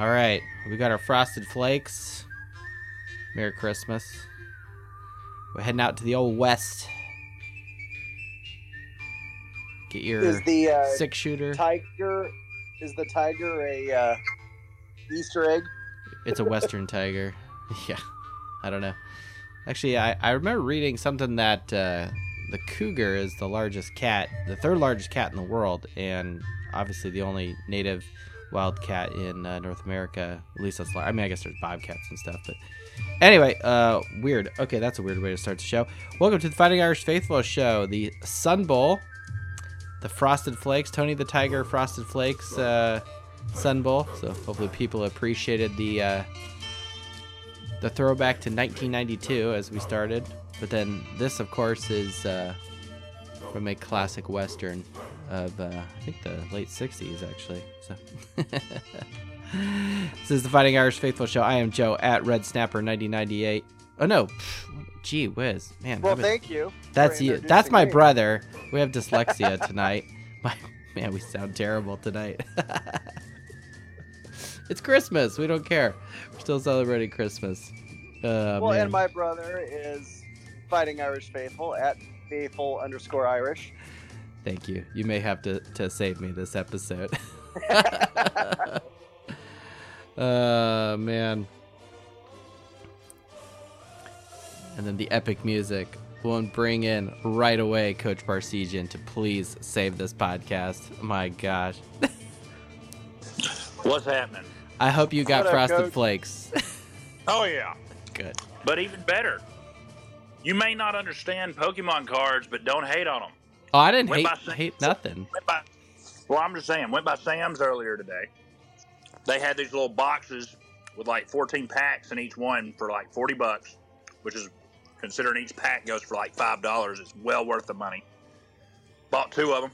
All right, we got our frosted flakes. Merry Christmas. We're heading out to the old west. Get your Is the uh, six shooter. tiger? Is the tiger a uh, Easter egg? It's a western tiger. Yeah, I don't know. Actually, I, I remember reading something that uh, the cougar is the largest cat, the third largest cat in the world, and obviously the only native wild cat in uh, North America. At least that's. I mean, I guess there's bobcats and stuff, but anyway, uh, weird. Okay, that's a weird way to start the show. Welcome to the Fighting Irish Faithful show, the Sun Bowl, the Frosted Flakes, Tony the Tiger Frosted Flakes. Uh, Sun Bowl. So hopefully people appreciated the uh, the throwback to 1992 as we started. But then this, of course, is uh, from a classic western of uh, I think the late 60s actually. So this is the Fighting Irish Faithful show. I am Joe at Red Snapper 1998. Oh no, gee whiz, man. Well, been- thank you. that's you. That's my me. brother. We have dyslexia tonight. My man, we sound terrible tonight. it's Christmas. We don't care. We're still celebrating Christmas. Uh, Well, man. and my brother is fighting Irish faithful at faithful underscore Irish. Thank you. You may have to, to save me this episode. uh man. And then the epic music. We'll bring in right away Coach Parseghian to please save this podcast. My gosh. What's happening? I hope you got up, frosted Coach? flakes. Oh yeah, Good. but even better, you may not understand Pokemon cards, but don't hate on them. Oh, I didn't Went hate hate nothing. By, well, I'm just saying, went by Sam's earlier today. They had these little boxes with like 14 packs in each one for like 40 bucks, which is considering each pack goes for like five dollars. It's well worth the money. Bought two of them.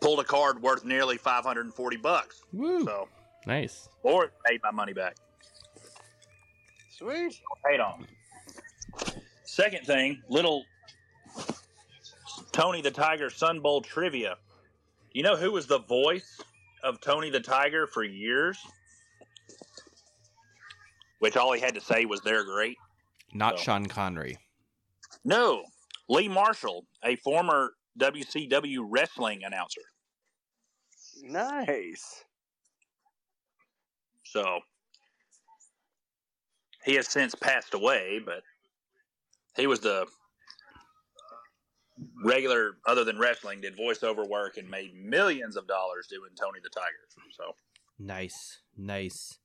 Pulled a card worth nearly 540 bucks. Woo. So, Nice. or paid my money back. Sweet. Paid on. Second thing, little Tony the Tiger Sun Bowl trivia. You know who was the voice of Tony the Tiger for years? Which all he had to say was they're great. Not So. Sean Connery. No, Lee Marshall, a former WCW wrestling announcer. Nice. So he has since passed away, but he was the regular, other than wrestling, did voiceover work and made millions of dollars doing Tony the Tiger. So Nice, nice.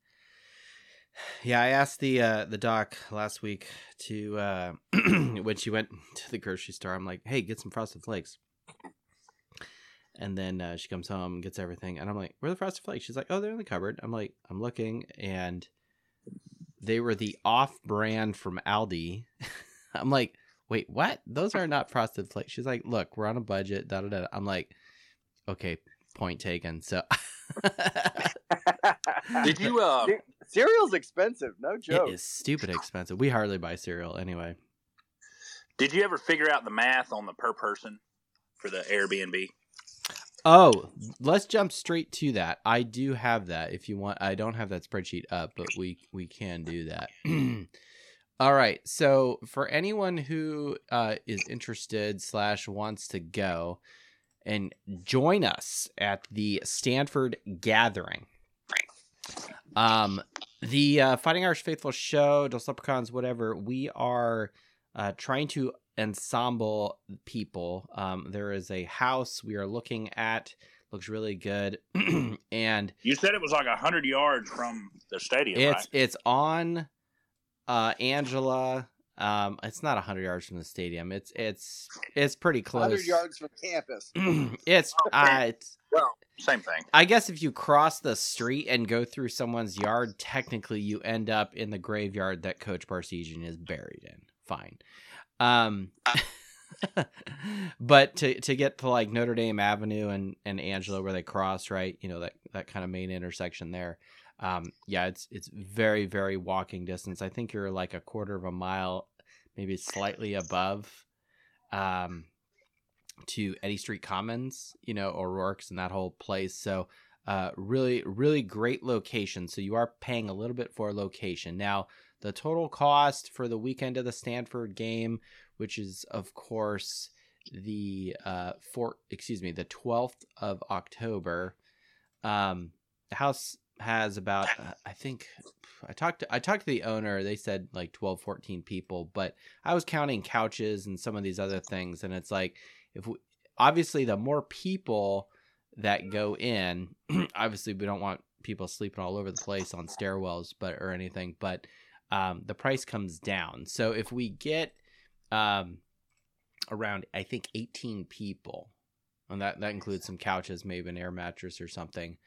Yeah, I asked the uh, the doc last week to uh, when she went to the grocery store. I'm like, "Hey, get some frosted flakes." And then uh, she comes home and gets everything, and I'm like, "Where are the frosted flakes?" She's like, "Oh, they're in the cupboard." I'm like, "I'm looking," and they were the off-brand from Aldi. I'm like, "Wait, what? Those are not frosted flakes." She's like, "Look, we're on a budget." Da da da. I'm like, "Okay, point taken." So. did you? Uh, Ce- Cereal's expensive, no joke. It is stupid expensive. We hardly buy cereal anyway. did you ever figure out the math on the per person for the Airbnb? Oh, let's jump straight to that. I do have that. If you want, I don't have that spreadsheet up, but we we can do that. All right. So for anyone who uh, is interested slash wants to go and join us at the Stanford Gathering, um, the uh, Fighting Irish Faithful show, Dos Leprechauns, whatever. We are uh, trying to ensemble people. Um, there is a house we are looking at. Looks really good, and You said it was like a hundred yards from the stadium, it's right? it's on uh, Angela. Um, it's not hundred yards from the stadium. It's it's it's pretty close. 100 yards from campus. it's uh, it's Well, same thing. I guess if you cross the street and go through someone's yard, technically you end up in the graveyard that Coach Parseghian is buried in. Fine. Um, but to to get to like Notre Dame Avenue and and Angela where they cross, right? You know that that kind of main intersection there. Um, yeah, it's it's very very walking distance. I think you're like a quarter of a mile, maybe slightly above. Um, to Eddy Street Commons, you know, O'Rourke's and that whole place. So Uh, really, really great location. So you are paying a little bit for location. Now, the total cost for the weekend of the Stanford game, which is of course the uh for excuse me the 12th of October. Um, the house has about uh, I think I talked to, I talked to the owner. They said like 12, 14 people, but I was counting couches and some of these other things, and it's like if we, obviously the more people that go in, obviously we don't want people sleeping all over the place on stairwells, but or anything, but um, the price comes down. So if we get um, around, I think 18 people, and that that includes some couches, maybe an air mattress or something,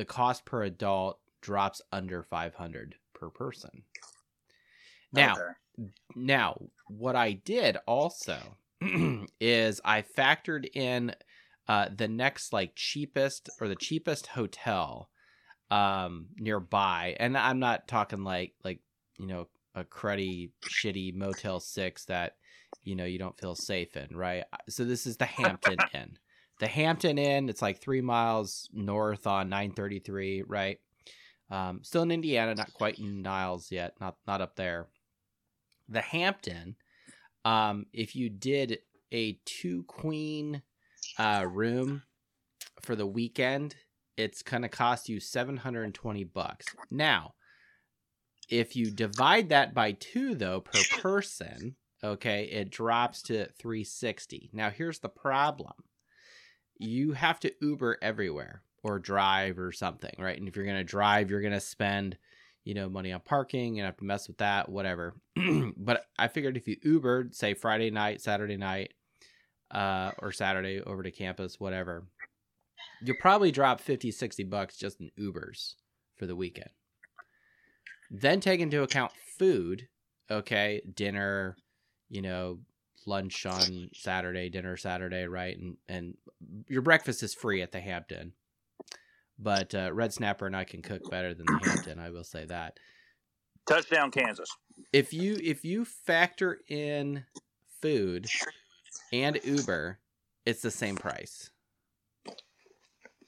the cost per adult drops under 500 per person. Now, Okay. now what I did also is I factored in uh, the next like cheapest or the cheapest hotel um nearby and i'm not talking like like you know a cruddy shitty motel 6 that you know you don't feel safe in right so this is the hampton inn the hampton inn it's like three miles north on 933 right um still in indiana not quite in niles yet not not up there the hampton um if you did a two queen uh room for the weekend it's to cost you 720 bucks. Now, if you divide that by 2 though per person, okay, it drops to 360. Now, here's the problem. You have to Uber everywhere or drive or something, right? And if you're going to drive, you're going to spend, you know, money on parking and have to mess with that, whatever. but I figured if you Ubered, say Friday night, Saturday night, uh, or Saturday over to campus, whatever, you'll probably drop 50 60 bucks just in ubers for the weekend then take into account food okay dinner you know lunch on saturday dinner saturday right and and your breakfast is free at the hampton but uh, red snapper and i can cook better than the hampton i will say that Touchdown, Kansas. if you if you factor in food and uber it's the same price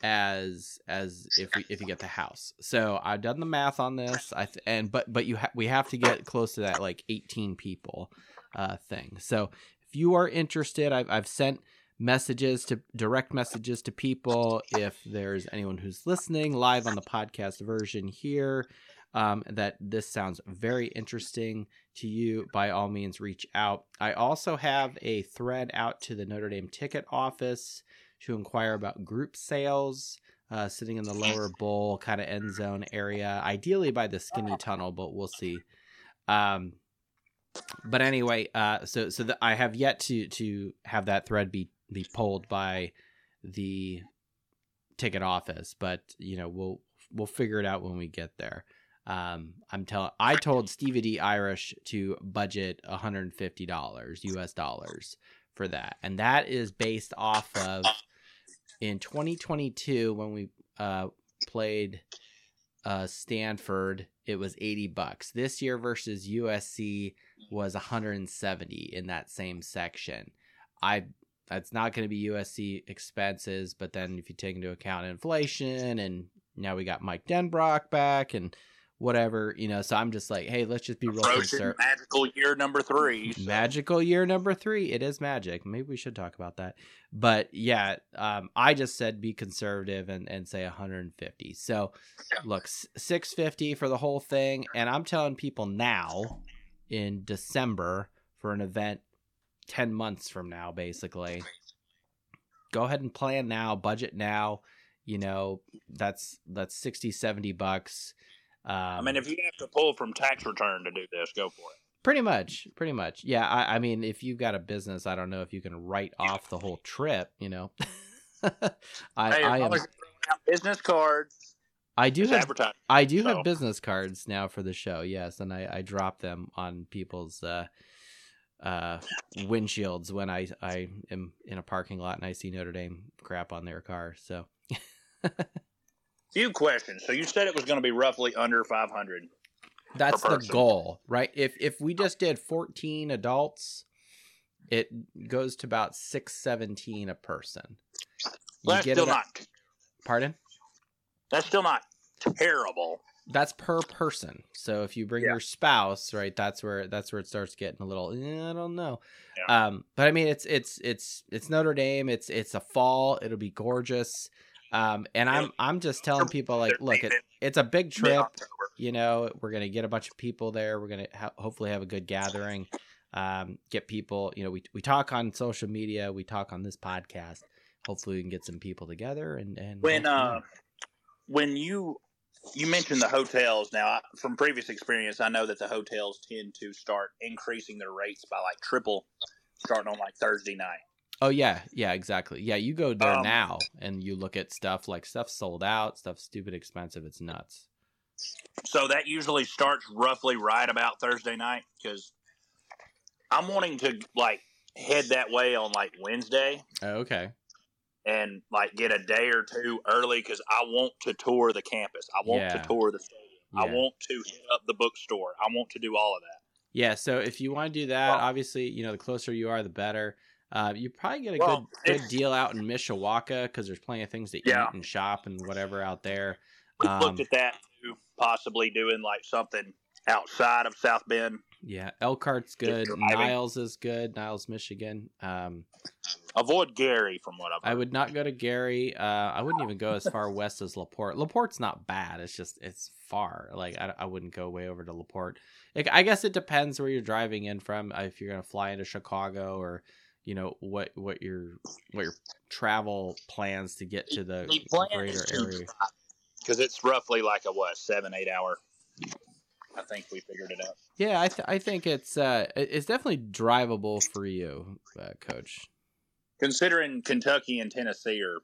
as as if we, if you get the house. So I've done the math on this. I th- and but but you ha- we have to get close to that like 18 people uh thing. So if you are interested, I've I've sent messages to direct messages to people. If there's anyone who's listening live on the podcast version here um, that this sounds very interesting to you by all means reach out. I also have a thread out to the notre dame ticket office to inquire about group sales uh, sitting in the lower bowl kind of end zone area ideally by the skinny tunnel but we'll see. Um, but anyway uh, so so the, i have yet to to have that thread be be pulled by the ticket office but you know we'll we'll figure it out when we get there. Um, i'm telling i told stevie d irish to budget $150 us dollars for that. And that is based off of in 2022 when we uh, played uh, stanford it was 80 bucks. This year versus usc was 170 in that same section. I that's not going to be usc expenses but then if you take into account inflation and now we got mike denbrock back and whatever you know so i'm just like hey let's just be real conservative magical year number three. so- magical year number three. It is magic. Maybe we should talk about that. But yeah um, i just said be conservative and, and say 150 so look 650 for the whole thing and i'm telling people now in december for an event 10 months from now basically go ahead and plan now budget now you know that's that's 60 70 bucks um, I mean, if you have to pull from tax return to do this, go for it. Pretty much, pretty much. Yeah, I, I mean, if you've got a business, I don't know if you can write off the whole trip. You know, I, Hey, I am. as you're throwing out business cards, I do have. I do so- have business cards now for the show. Yes, and I, I drop them on people's uh, uh, windshields when I I am in a parking lot and I see Notre Dame crap on their car. So Few questions. So you said it was going to be roughly under 500. that's the goal, right? If if we just did 14 adults, it goes to about 617 a person. Well, that's get still it- not. Pardon? That's still not terrible. That's per person. So if you bring Yeah. your spouse, right, that's where that's where it starts getting a little. eh, I don't know. Yeah. Um, but I mean, it's it's it's it's Notre Dame. It's it's a fall. It'll be gorgeous. Um, and I'm I'm just telling people like, look, it, it's a big trip. you know we're gonna get a bunch of people there we're gonna ha- hopefully have a good gathering um, get people you know we, we talk on social media we talk on this podcast hopefully we can get some people together and and when uh. When you you mentioned the hotels. Now from previous experience i know that the hotels tend to start increasing their rates by like triple starting on like thursday night. Oh yeah. Yeah exactly. Yeah you go there Um, now and you look at stuff like stuff sold out stuff stupid expensive. It's nuts. So that usually starts roughly right about thursday night because i'm wanting to like head that way on like wednesday. Oh, okay and like get a day or two early because i want to tour the campus i want Yeah. to tour the stadium i want to hit up the bookstore i want to do all of that yeah so if you want to do that Well- obviously you know the closer you are the better uh, you probably get a Well, good good deal out in Mishawaka because there's plenty of things to Yeah. eat and shop and whatever out there. we Um, looked at that too possibly doing like something outside of south bend Yeah, Elkhart's good. Niles is good. Niles, Michigan. Um, avoid gary from what i've I would not go to Gary. Uh, I wouldn't even go as far west as Laporte. Laporte's not bad. It's just it's far. Like I, I wouldn't go way over to Laporte. Like, I guess it depends where you're driving in from. uh, If you're gonna fly into Chicago or you know what what your what your travel plans to get to the The plan greater is area. because it's roughly like a what seven eight hour i think we figured it out Yeah, I th- I think it's uh it's definitely drivable for you, uh, Coach. Considering kentucky and tennessee are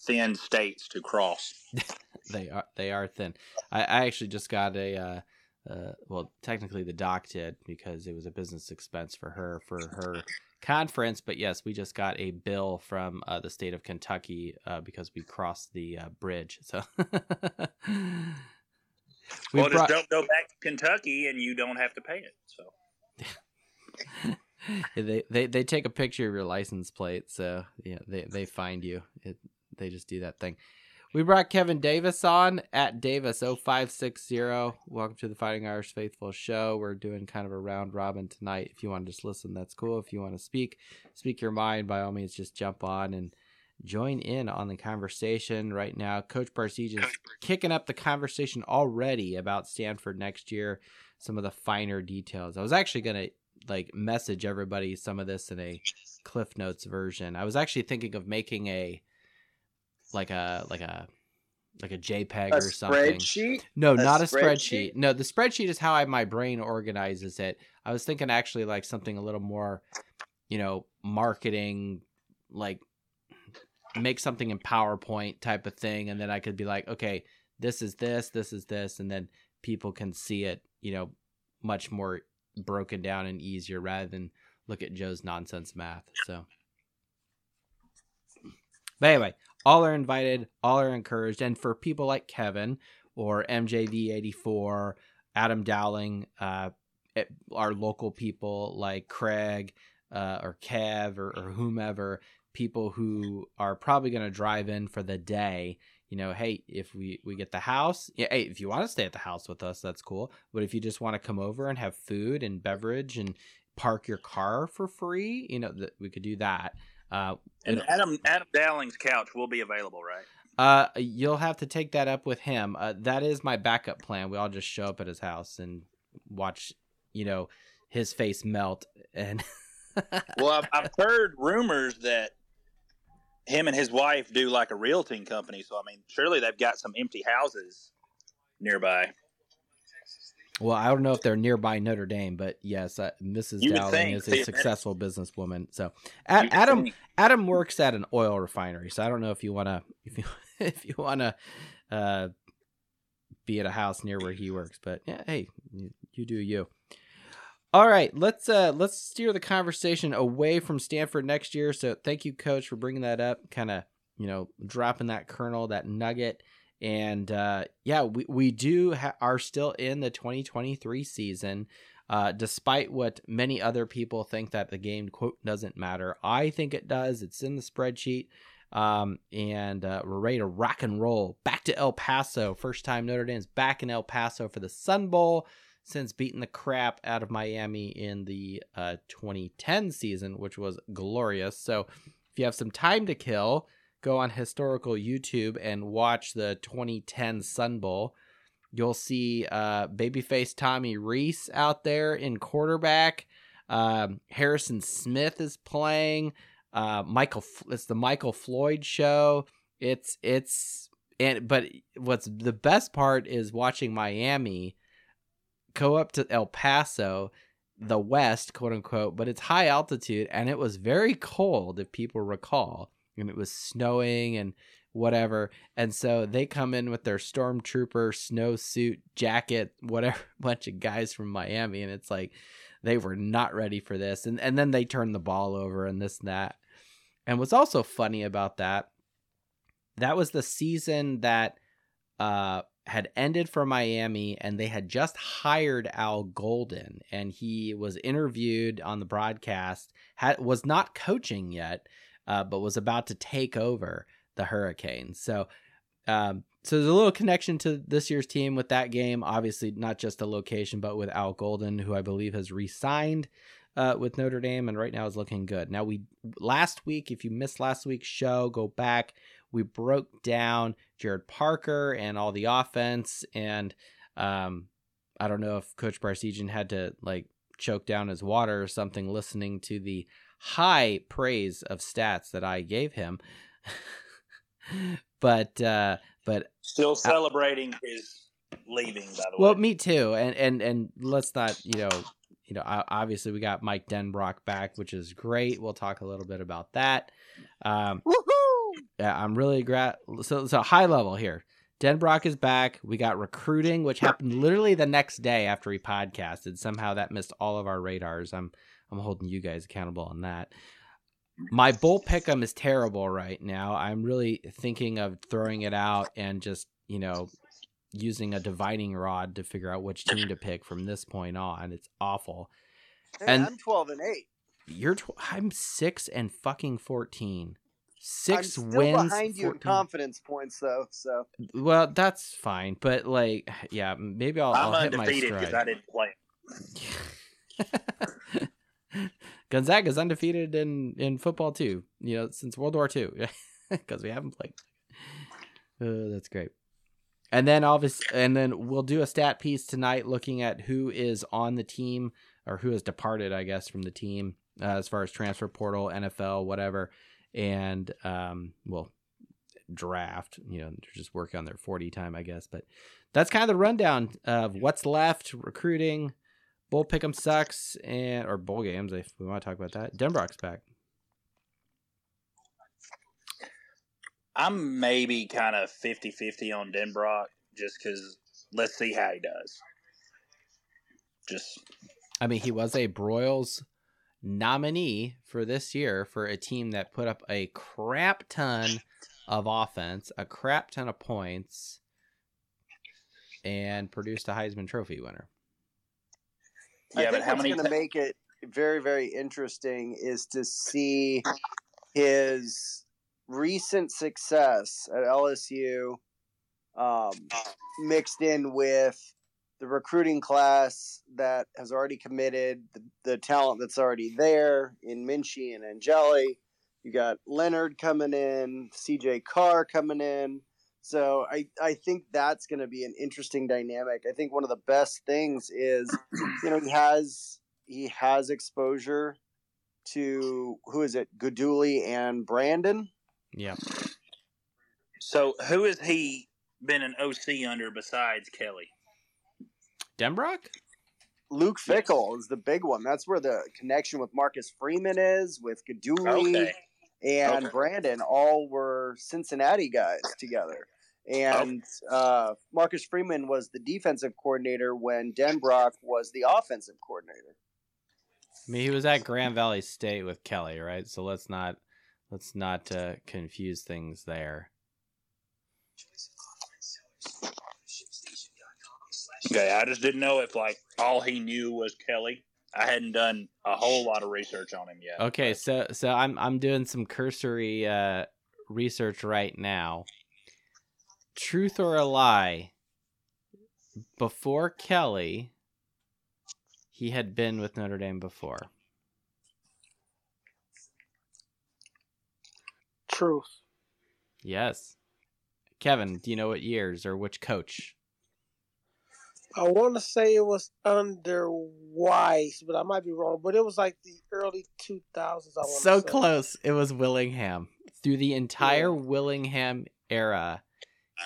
thin states to cross They are they are thin. I, I actually just got a uh, uh, well, technically the doc did because it was a business expense for her for her conference. But yes, we just got a bill from uh, the state of Kentucky uh, because we crossed the uh, bridge. So we well brought, just don't go back to kentucky and you don't have to pay it so they, they they take a picture of your license plate, so yeah, they they find you. It, they just do that thing. We brought Kevin Davis on at Davis 0560. Welcome to the Fighting Irish Faithful show. We're doing kind of a round robin tonight. If you want to just listen, that's cool. If you want to speak, speak your mind, by all means, just jump on and join in on the conversation right now. Coach Barsij is kicking up the conversation already about Stanford next year, some of the finer details. I was actually going to like message everybody some of this in a Cliff Notes version. I was actually thinking of making a like a like a like a JPEG A or something. spreadsheet. No, A not a spreadsheet? spreadsheet. No, the spreadsheet is how I my brain organizes it. I was thinking actually like something a little more, you know, marketing, like make something in PowerPoint type of thing, and then I could be like, okay, this is this, this is this, and then people can see it, you know, much more broken down and easier rather than look at Joe's nonsense math. So, but anyway, all are invited, all are encouraged, and for people like Kevin or MJV84, Adam Dowling, uh, eh, our local people like Craig uh, or Kev or, or whomever, people who are probably going to drive in for the day. You know, hey, if we we get the house, yeah, hey, if you want to stay at the house with us, that's cool. But if you just want to come over and have food and beverage and park your car for free, you know, that we could do that. Uh, And Adam Adam Dowling's couch will be available, right? uh, you'll have to take that up with him. Uh, that is my backup plan. We all just show up at his house and watch, you know, his face melt. And Well, I've, I've heard rumors that him and his wife do like a realting company. So I mean, surely they've got some empty houses nearby. well, I don't know if they're nearby Notre Dame, but yes, uh, Mrs. You Dowling think. is a successful businesswoman. So, Adam, think. Adam works at an oil refinery. So I don't know if you want to, if you, if you want to, uh, be at a house near where he works. But yeah, hey, you, you do you. All right, let's uh let's steer the conversation away from Stanford next year. So thank you, Coach, for bringing that up. Kind of you know dropping that kernel, that nugget, and uh, yeah, we we do ha- are still in the 2023 season. Uh, despite what many other people think that the game quote doesn't matter, I think it does. It's in the spreadsheet. Um, and uh, we're ready to rock and roll. Back to El Paso. First time Notre Dame's back in El Paso for the Sun Bowl since beating the crap out of Miami in the uh, 2010 season, which was glorious. So if you have some time to kill, go on historical YouTube and watch the 2010 Sun Bowl. You'll see uh, babyface Tommy Rees out there in quarterback. Um, Harrison Smith is playing. Uh, Michael, it's the Michael Floyd show. It's it's and but what's the best part is watching Miami go up to El Paso, the West, quote unquote, but it's high altitude and it was very cold, if people recall, and it was snowing and whatever. And so they come in with their stormtrooper snowsuit jacket, whatever, bunch of guys from Miami, and it's like they were not ready for this. And and then they turn the ball over and this and that. And what's also funny about that, that was the season that uh had ended for Miami and they had just hired Al Golden and he was interviewed on the broadcast had was not coaching yet uh, but was about to take over the Hurricanes. So um, so there's a little connection to this year's team with that game. Obviously, not just the location, but with Al Golden, who I believe has re-signed uh, with Notre Dame, and right now is looking good. Now we last week, if you missed last week's show, go back. We broke down Gerad Parker and all the offense, and um, I don't know if Coach Parseghian had to like choke down his water or something, listening to the high praise of stats that I gave him. but uh, but still celebrating uh, his leaving. By the well, way, well, me too. And and and let's not you know you know obviously we got Mike Denbrock back, which is great. We'll talk a little bit about that. Um, Woohoo! Yeah, I'm really glad. So so high level here. Denbrock is back. We got recruiting, which happened literally the next day after we podcasted. Somehow that missed all of our radars. I'm I'm holding you guys accountable on that my bowl pick'em is terrible right now. I'm really thinking of throwing it out and just you know using a dividing rod to figure out which team to pick from this point on. It's awful. Hey, And- I'm 12 and 8. You're tw- I'm six and fucking fourteen. Six I'm still wins. behind you in 14 confidence points, though. So Well, that's fine, but like, yeah, maybe I'll, I'm I'll hit my undefeated because I stride. didn't play. Gonzaga's undefeated in in football too. You know, since World War II, because we haven't played. Uh, that's great. And then obviously, and then we'll do a stat piece tonight, looking at who is on the team or who has departed, I guess, from the team uh, as far as transfer portal, NFL, whatever, and um, well, draft. You know, they're just working on their forty time, I guess. But that's kind of the rundown of what's left, recruiting. Bowl Pick'em sucks, and or bowl games if we want to talk about that. Denbrock's back. I'm maybe kind of 50 50 on Denbrock just because let's see how he does. Just, I mean, he was a Broyles nominee for this year for a team that put up a crap ton of offense, a crap ton of points, and produced a Heisman Trophy winner. I yeah, but think how what's many? going to make it very, very interesting is to see his recent success at LSU um, mixed in with the recruiting class that has already committed, the, the talent that's already there in Minchey and Angeli. You got Leonard coming in, CJ Carr coming in. So I, I think that's going to be an interesting dynamic. I think one of the best things is, you know, he has he has exposure to who is it, Guidugli and Brandon. Yeah. so, who has he been an OC under besides Kelly? Denbrock? Luke Fickell is the big one. That's where the connection with Marcus Freeman is, with Guidugli Okay. and Okay. Brandon. All were Cincinnati guys together. And uh, Marcus Freeman was the defensive coordinator when Denbrock was the offensive coordinator. I mean, he was at Grand Valley State with Kelly, right? So let's not let's not uh, confuse things there. Okay, I just didn't know if like all he knew was Kelly. I hadn't done a whole lot of research on him yet. Okay, but- so so I'm I'm doing some cursory uh, research right now. Truth or a lie? Before Kelly, he had been with Notre Dame before. Truth. Yes. Kevin, do you know what years or which coach? I want to say it was under Weis, but I might be wrong. But it was like the early 2000s. I want So close. It was Willingham. Through the entire Yeah. Willingham era,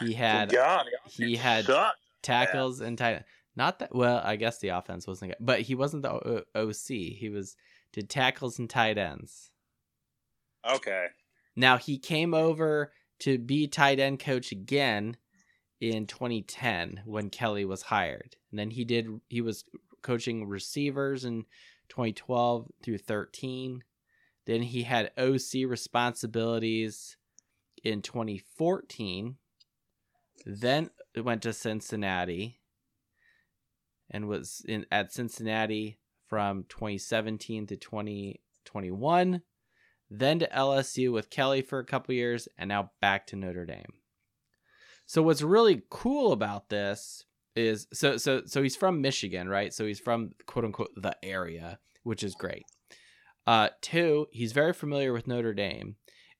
he had God, he had sucked. tackles and tight. Not that well, I guess the offense wasn't good, but he wasn't the o- OC. He was did tackles and tight ends. Okay. Now he came over to be tight end coach again in 2010 when Kelly was hired. And then he did he was coaching receivers in 2012 through 13. Then he had OC responsibilities in 2014. Then went to Cincinnati and was in at Cincinnati from 2017 to 2021 then to LSU with Kelly for a couple years, and now back to Notre Dame. So what's really cool about this is so so so he's from Michigan, right? So he's from quote unquote the area, which is great. Uh, two, he's very familiar with Notre Dame,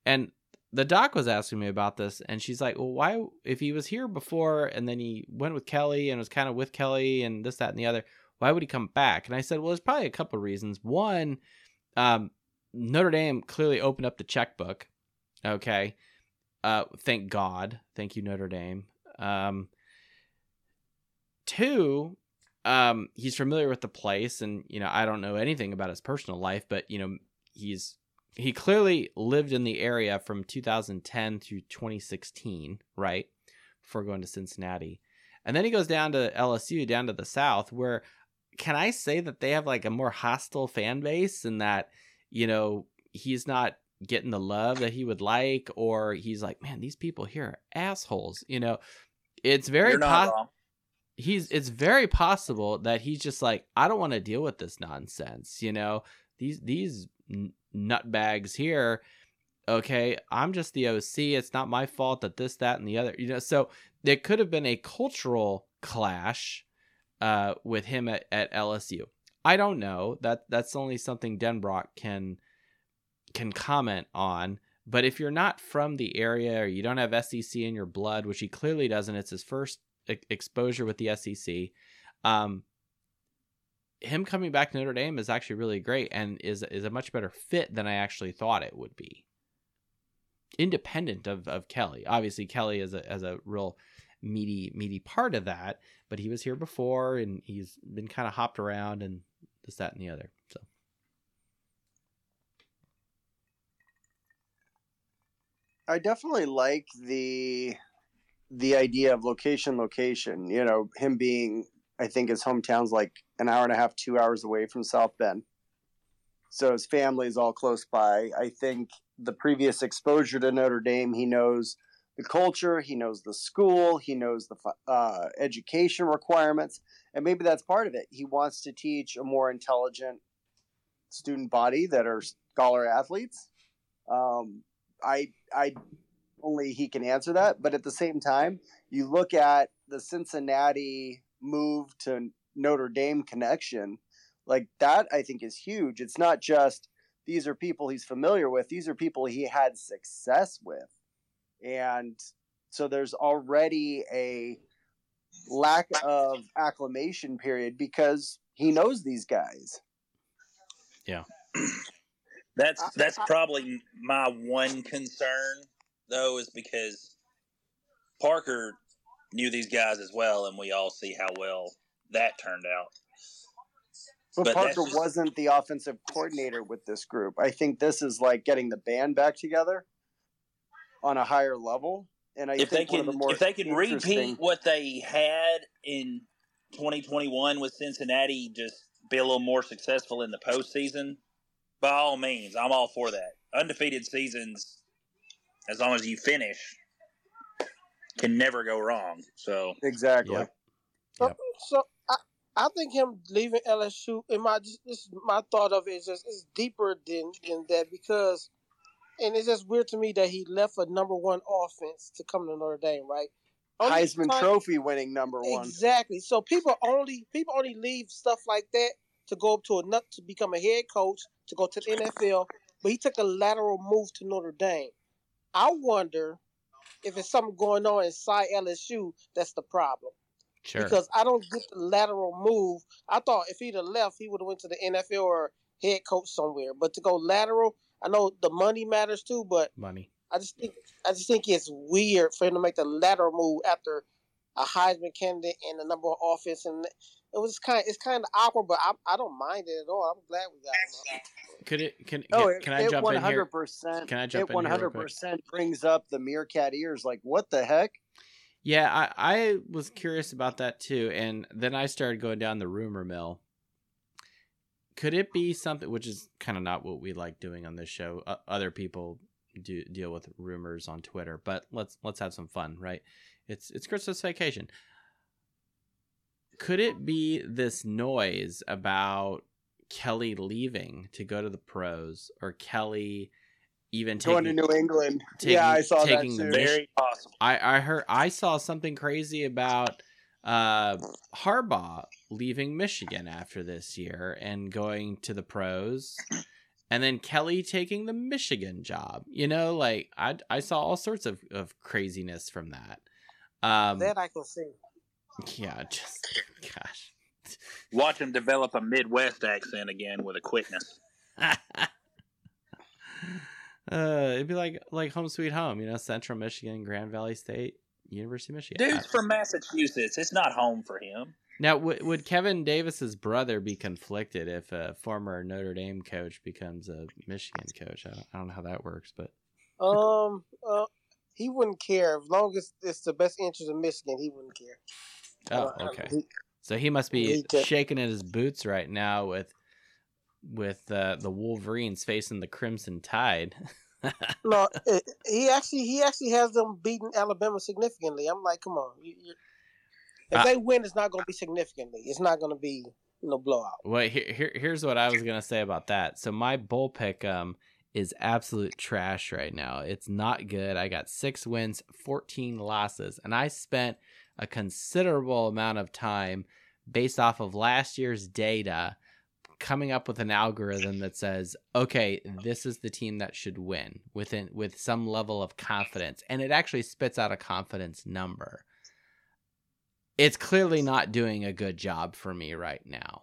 and the doc was asking me about this, and she's like, "Well, why? If he was here before, and then he went with Kelly and was kind of with Kelly and this, that, and the other, why would he come back?" And I said, "Well, there's probably a couple of reasons. One, um, Notre Dame clearly opened up the checkbook. Okay. Uh, thank God. Thank you, Notre Dame. Um, two, um, he's familiar with the place, and you know, I don't know anything about his personal life, but you know, he's he clearly lived in the area from 2010 through 2016, right? Before going to Cincinnati. And then he goes down to LSU, down to the South, where can I say that they have like a more hostile fan base and that you know, he's not getting the love that he would like, or he's like, man, these people here are assholes. You know, it's very You're not po- wrong. he's it's very possible that he's just like, I don't want to deal with this nonsense. You know, these these nutbags here. Okay, I'm just the OC. It's not my fault that this, that, and the other. You know, so there could have been a cultural clash uh, with him at, at LSU. I don't know. That that's only something Denbrock can can comment on. But if you're not from the area or you don't have SEC in your blood, which he clearly doesn't, it's his first e- exposure with the SEC. Um, him coming back to Notre Dame is actually really great and is is a much better fit than I actually thought it would be. Independent of, of Kelly, obviously Kelly is a as a real meaty meaty part of that, but he was here before and he's been kind of hopped around and this that and the other. So I definitely like the the idea of location location. You know, him being I think his hometown's like an hour and a half, two hours away from South Bend. So his family is all close by. I think the previous exposure to Notre Dame, he knows the culture, he knows the school, he knows the uh, education requirements, and maybe that's part of it. He wants to teach a more intelligent student body that are scholar athletes. Um, I I only he can answer that, but at the same time, you look at the Cincinnati move to Notre Dame connection, like that I think is huge. It's not just these are people he's familiar with, these are people he had success with. And so there's already a lack of acclimation period because he knows these guys. That's I- that's I- probably my one concern though, is because Parker knew these guys as well, and we all see how well that turned out. But, But Parker just- wasn't the offensive coordinator with this group. I think this is like getting the band back together on a higher level. And I if they think one can the more if they can repeat what they had in 2021 with Cincinnati, just be a little more successful in the postseason. By all means, I'm all for that. Undefeated seasons, as long as you finish, can never go wrong. So exactly. Yep. So, Yep. so I, I think him leaving LSU. In my this is my thought of it is just it's deeper than than that because and it's just weird to me that he left a number one offense to come to Notre Dame, right? Only Heisman time- Trophy winning number one. Exactly. So people only people only leave stuff like that to go up to a nut to become a head coach to go to the NFL. But he took a lateral move to Notre Dame. I wonder if it's something going on inside LSU that's the problem Sure. because I don't get the lateral move. I thought if he'd have left, he would have went to the NFL or head coach somewhere. But to go lateral, I know the money matters too, but Money. I just think I just think it's weird for him to make the lateral move after a Heisman candidate in the number of offense, and it was kind of it's kind of awkward, but I, I don't mind it at all. I'm glad we got him. Could it? Can, Oh, can, it, can I it jump in here? 100%. Can I jump it in here real 100% brings up the meerkat ears. Like, what the heck? Yeah, I, I was curious about that too, and then I started going down the rumor mill. Could it be something, which is kind of not what we like doing on this show? Uh, other people do deal with rumors on Twitter, but let's let's have some fun, right? It's it's Christmas vacation. Could it be this noise about Kelly leaving to go to the pros, or Kelly even Going to New England. taking- yeah, I saw that taking the too. Very possible. I I heard I saw something crazy about uh Harbaugh leaving Michigan after this year and going to the pros and then Kelly taking the Michigan job. You know, like I I saw all sorts of of craziness from that. Um That I can see. yeah, just gosh. Watch him develop a Midwest accent again with a quickness. uh it'd be like like home sweet home, you know, Central Michigan, Grand Valley State, University of Michigan. Dude's from Massachusetts. It's not home for him. Now, would would Kevin Davis's brother be conflicted if a former Notre Dame coach becomes a Michigan coach? I don't, I don't know how that works, but Um, uh, he wouldn't care as long as it's the best interest of Michigan. He wouldn't care. oh, Uh, okay. he- So he must be he shaking in his boots right now with with uh, the Wolverines facing the Crimson Tide. no, it, he actually he actually has them beating Alabama significantly. I'm like, come on, you, you, if Uh, they win, it's not going to be significantly. It's not going to be no blowout. Well, here, here here's what I was gonna say about that. So my bull pick um is absolute trash right now. It's not good. I got six wins, fourteen losses, and I spent a considerable amount of time based off of last year's data coming up with an algorithm that says okay this is the team that should win within with some level of confidence and it actually spits out a confidence number it's clearly not doing a good job for me right now.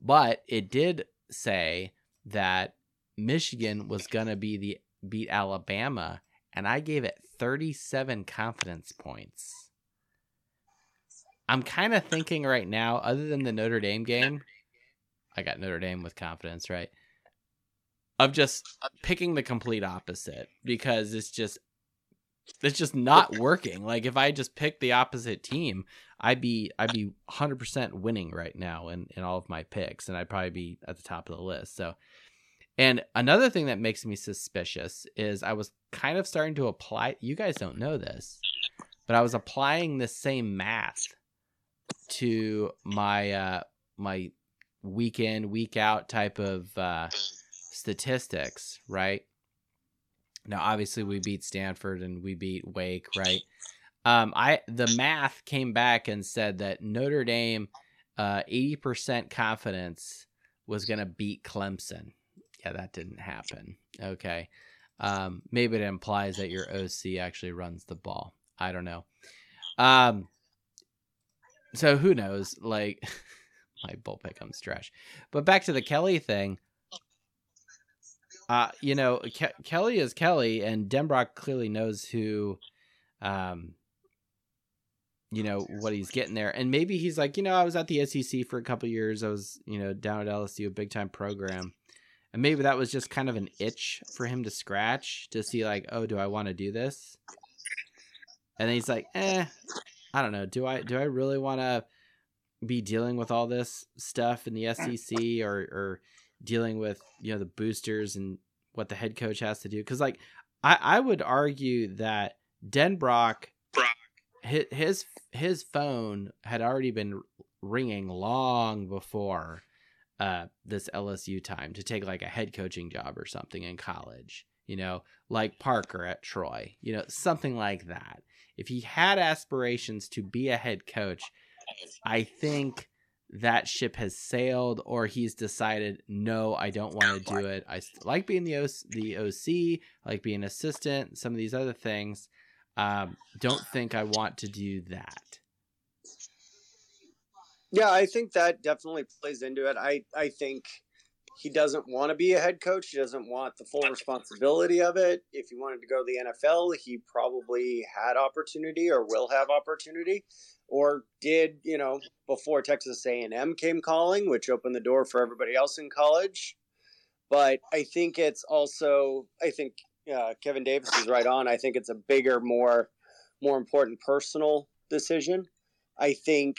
But it did say that Michigan was going to be the beat Alabama and I gave it 37 confidence points. I'm kind of thinking right now other than the Notre Dame game, I got Notre Dame with confidence, right? Of just picking the complete opposite because it's just it's just not working. Like if I just picked the opposite team, I'd be I'd be 100% winning right now in in all of my picks and I'd probably be at the top of the list. So and another thing that makes me suspicious is I was kind of starting to apply you guys don't know this, but I was applying the same math to my uh my week in week out type of uh statistics, right? Now, obviously, we beat Stanford and we beat Wake, right? Um, I the math came back and said that Notre Dame, uh, eighty percent confidence was going to beat Clemson. Yeah, that didn't happen. Okay, um, maybe it implies that your OC actually runs the ball. I don't know. Um, so who knows? Like, my bullpick comes trash. But back to the Kelly thing uh, you know, Ke- Kelly is Kelly, and Denbrock clearly knows who, um, you know, what he's getting there. And maybe he's like, you know, I was at the SEC for a couple years. I was, you know, down at LSU, a big time program. And maybe that was just kind of an itch for him to scratch to see, like, oh, do I want to do this? And then he's like, eh, I don't know. Do I do I really want to be dealing with all this stuff in the SEC or or dealing with you know the boosters and what the head coach has to do because like I, I would argue that denbrock his, his his phone had already been ringing long before uh this lsu time to take like a head coaching job or something in college you know, like Parker at Troy, you know, something like that. If he had aspirations to be a head coach, I think that ship has sailed or he's decided no i don't want to do it. I like being the, OC, the oc I like being an assistant some of these other things. Um, don't think i want to do that yeah i think that definitely plays into it i i think he doesn't want to be a head coach he doesn't want the full responsibility of it if he wanted to go to the nfl he probably had opportunity or will have opportunity or did you know before Texas A&M came calling, which opened the door for everybody else in college. But I think it's also I think uh, Kevin Davis is right on. I think it's a bigger, more more important personal decision. I think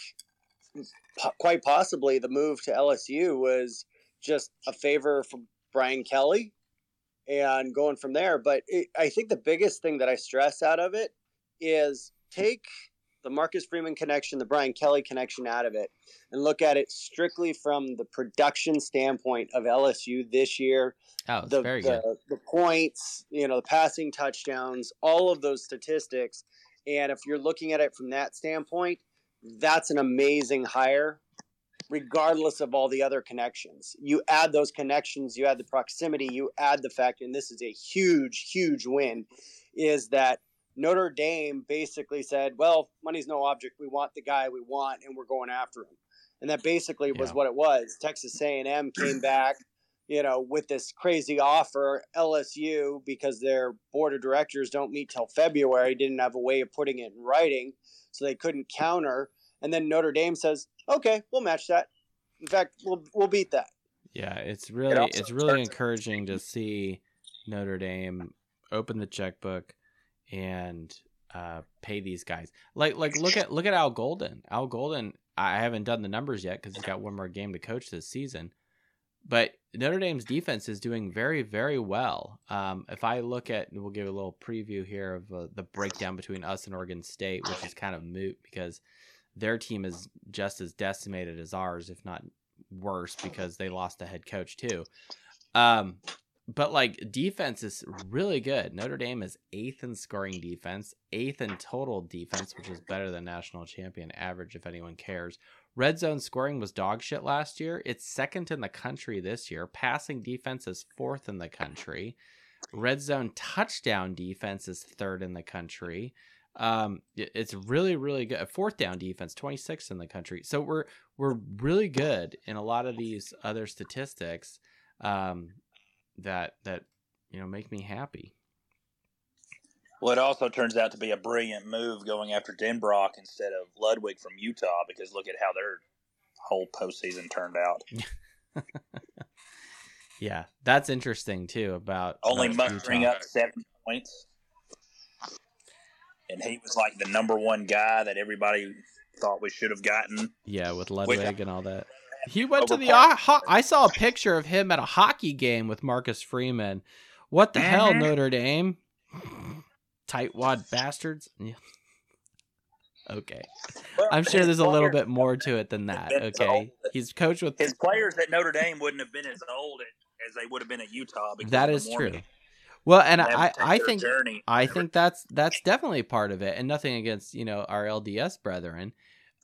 po- quite possibly the move to LSU was just a favor from Brian Kelly and going from there. But it, I think the biggest thing that I stress out of it is take the Marcus Freeman connection, the Brian Kelly connection out of it, and look at it strictly from the production standpoint of LSU this year. Oh, the, very the, good. The points, you know, the passing touchdowns, all of those statistics. And if you're looking at it from that standpoint, that's an amazing hire, regardless of all the other connections. You add those connections, you add the proximity, you add the fact, and this is a huge, huge win, is that Notre Dame basically said, "Well, money's no object. We want the guy we want, and we're going after him." And that basically was Yeah. what it was. Texas A&M came back, you know, with this crazy offer. LSU, because their board of directors don't meet till February, didn't have a way of putting it in writing, so they couldn't counter. And then Notre Dame says, "Okay, we'll match that. In fact, we'll we'll beat that." Yeah, it's really also it's really encouraging to see Notre Dame open the checkbook and uh, pay these guys. Like like look at look at Al Golden. Al Golden. I haven't done the numbers yet because he's got one more game to coach this season. But Notre Dame's defense is doing very very well. Um, if I look at, we'll give a little preview here of uh, the breakdown between us and Oregon State, which is kind of moot because their team is just as decimated as ours, if not worse, because they lost a head coach too. Um, but like defense is really good. Notre Dame is eighth in scoring defense, eighth in total defense, which is better than national champion average if anyone cares. Red zone scoring was dog shit last year. It's second in the country this year. Passing defense is fourth in the country. Red zone touchdown defense is third in the country. Um, it's really, really good. Fourth down defense, 26th in the country. So we're we're really good in a lot of these other statistics. Um, that that you know make me happy. Well, it also turns out to be a brilliant move going after Denbrock instead of Ludwig from Utah because look at how their whole postseason turned out. Yeah, that's interesting too. About Only mustering up seven points. And he was like the number one guy that everybody thought we should have gotten. Yeah, with Ludwig and all that. He went to the. ho- I saw a picture of him at a hockey game with Marcus Freeman. What the hell, Mhm. Notre Dame? Tightwad bastards. Yeah. Okay, Well, I'm sure there's a little bit more to it than that. Okay, he's coached with. His players at Notre Dame wouldn't have been as old as they would have been at Utah. Because That is true. Well, and and I, I think journey. I think that's that's definitely part of it, and nothing against you know our LDS brethren.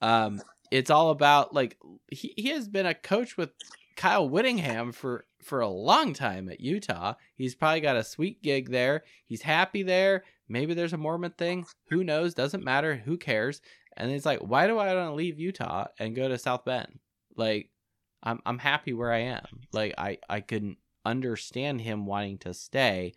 Um, it's all about like he, he has been a coach with Kyle Whittingham for for a long time at Utah. He's probably got a sweet gig there. He's happy there. Maybe there's a Mormon thing. Who knows? Doesn't matter. Who cares? And it's like, why do I want to leave Utah and go to South Bend? Like, I'm I'm happy where I am. Like, I I couldn't understand him wanting to stay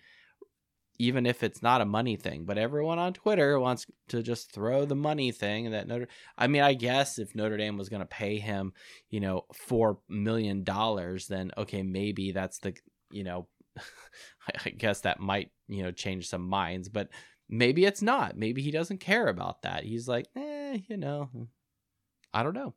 even if it's not a money thing. But everyone on Twitter wants to just throw the money thing that Notre. I mean, I guess if Notre Dame was going to pay him, you know, four million dollars, then okay, maybe that's the you know, I guess that might you know change some minds, but maybe it's not. Maybe he doesn't care about that. He's like, eh, you know, I don't know.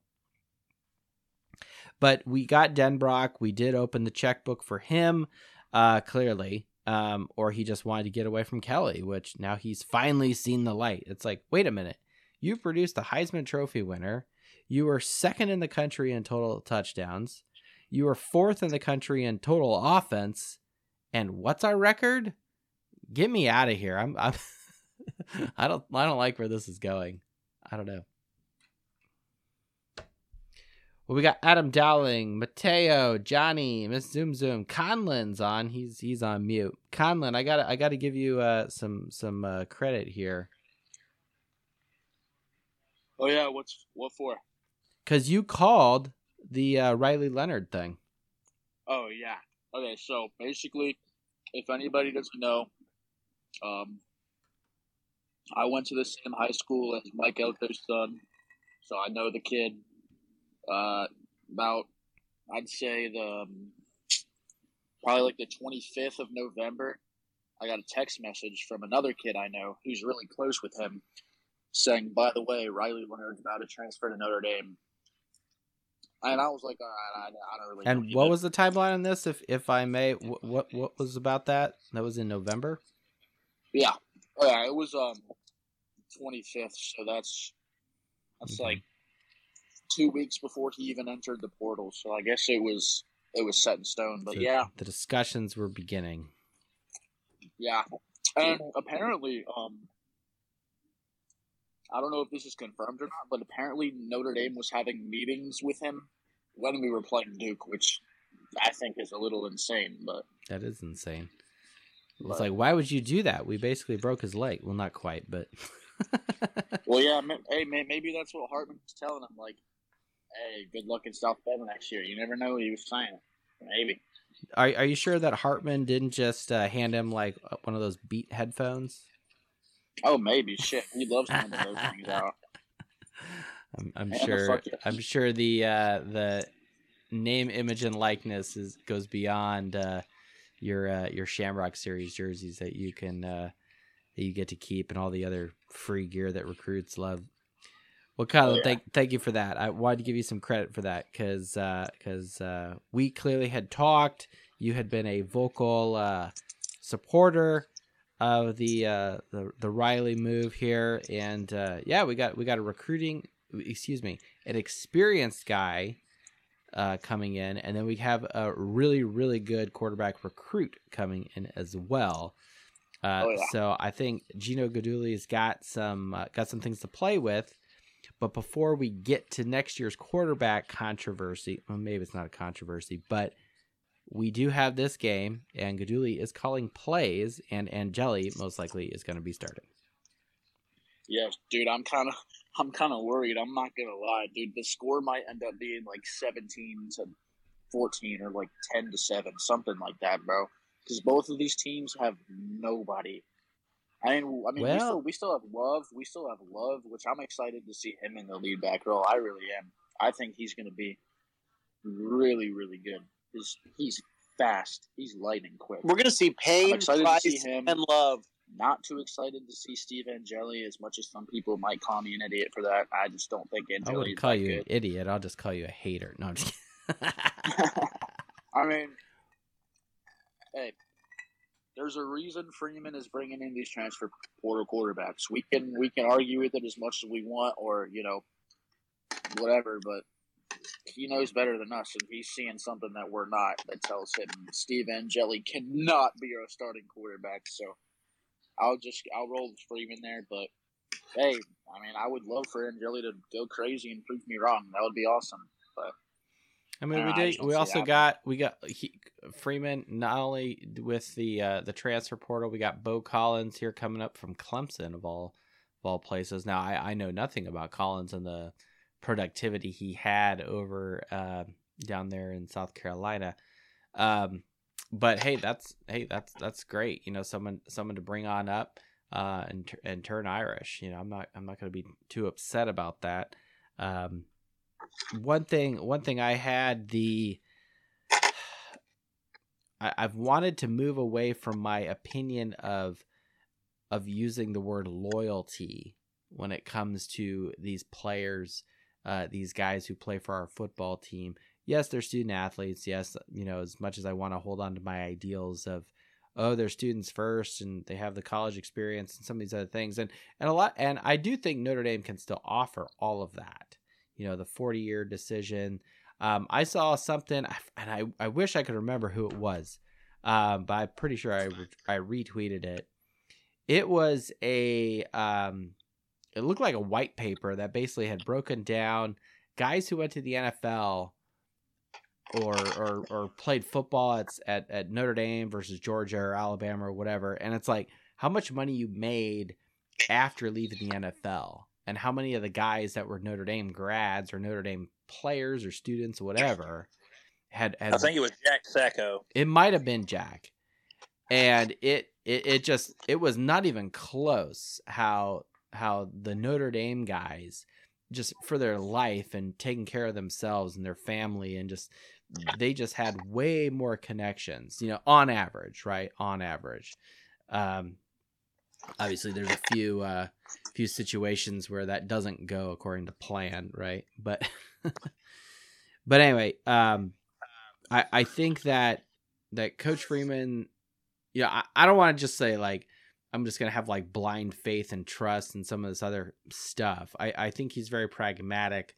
But we got Denbrock. We did open the checkbook for him, uh, clearly um, or he just wanted to get away from Kelly, which now he's finally seen the light. It's like, wait a minute, you produced a Heisman Trophy winner. You were second in the country in total touchdowns. You were fourth in the country in total offense. And what's our record? Get me out of here. I'm. I'm I don't. I don't like where this is going. I don't know. Well, we got Adam Dowling, Mateo, Johnny, Miss Zoom Zoom, Conlin's on. He's he's on mute. Conlin, I got I got to give you uh, some some uh, credit here. Oh yeah, what's what for? Because you called the uh, Riley Leonard thing. Oh yeah. Okay, so basically, if anybody doesn't know, um, I went to the same high school as Mike Elko's son, so I know the kid. Uh, about I'd say the um, probably like the 25th of November, I got a text message from another kid I know who's really close with him, saying, "By the way, Riley Leonard's about to transfer to Notre Dame." And I was like, "All right, I, I don't really." And what was the timeline on this, if if I may? What what, what was about that? That was in November. Yeah. Oh, yeah, it was um twenty fifth, so that's that's Mhm. like two weeks before he even entered the portal. So I guess it was it was set in stone. But So yeah, the discussions were beginning. yeah. And apparently, um I don't know if this is confirmed or not, but apparently Notre Dame was having meetings with him when we were playing Duke, which I think is a little insane, but That is insane. It's But- like, why would you do that? We basically broke his leg. Well, not quite, but. well, yeah. Hey, maybe that's what Hartman was telling him. Like, hey, good luck in South Bend next year. You never know what he was saying. Maybe. Are Are you sure that Hartman didn't just uh, hand him like one of those Beat headphones? Oh, maybe. Shit, he loves handing those things out. I'm, I'm sure. I'm sure the uh, the name, image, and likeness is goes beyond uh, your uh, your Shamrock Series jerseys that you can uh, that you get to keep and all the other free gear that recruits love. Well, Kylan, Oh, yeah. thank thank you for that. I wanted to give you some credit for that because because uh, we clearly had talked. You had been a vocal uh, supporter of the uh, the the Riley move here, and uh, yeah, we got we got a recruiting, excuse me, an experienced guy uh, coming in, and then we have a really really good quarterback recruit coming in as well. Uh, Oh, yeah. So I think Gino Guidugli's got some uh, got some things to play with. But before we get to next year's quarterback controversy, well, maybe it's not a controversy, but we do have this game, and Guidugli is calling plays, and Angeli most likely is going to be starting. Yeah, dude, I'm kind of, I'm kind of worried. I'm not gonna lie, dude. The score might end up being like 17 to 14 or like 10 to seven, something like that, bro. Because both of these teams have nobody. I mean, I mean, we still we still have love. We still have love, which I'm excited to see him in the lead back role. I really am. I think he's going to be really, really good. He's he's fast. He's lightning quick. We're gonna see Payne, excited to price, see him. and love. Not too excited to see Steve Angeli as much as some people might call me an idiot for that. I just don't think I Angeli wouldn't is call that you an idiot. I'll just call you a hater. No, I'm just. I mean, hey, there's a reason Freeman is bringing in these transfer portal quarterbacks. We can we can argue with it as much as we want, or you know, whatever. But he knows better than us, and he's seeing something that we're not. That tells him Steve Angeli cannot be our starting quarterback. So I'll just I'll roll Freeman there. But hey, I mean, I would love for Angeli to go crazy and prove me wrong. That would be awesome. But I mean, Uh, we did. We also got we got he, Freeman not only with the uh, the transfer portal. We got Beaux Collins here coming up from Clemson of all of all places. Now I, I know nothing about Collins and the productivity he had over uh, down there in South Carolina. Um, but hey, that's hey that's that's great. You know, someone someone to bring on up uh, and and turn Irish. You know, I'm not I'm not going to be too upset about that. Um, one thing one thing I had the I, I've wanted to move away from my opinion of of using the word loyalty when it comes to these players, uh, these guys who play for our football team. Yes, they're student athletes. Yes, you know, as much as I want to hold on to my ideals of, oh, they're students first and they have the college experience and some of these other things, and and a lot, and I do think Notre Dame can still offer all of that. You know, the forty year decision. Um, I saw something, and I, I wish I could remember who it was, um, but I'm pretty sure I I retweeted it It was a um, it looked like a white paper that basically had broken down guys who went to the NFL or or or played football at at, at Notre Dame versus Georgia or Alabama or whatever, and it's like how much money you made after leaving the NFL, and how many of the guys that were Notre Dame grads or Notre Dame players or students, or whatever, had had. I think it was Jack Sacco. It might have been Jack, and it it it just it was not even close how how the Notre Dame guys just for their life and taking care of themselves and their family and just they just had way more connections you know on average right on average um obviously there's a few uh few situations where that doesn't go according to plan right? But but anyway um i i think that that coach freeman you know i, I don't want to just say like i'm just gonna have like blind faith and trust and some of this other stuff. I i think he's very pragmatic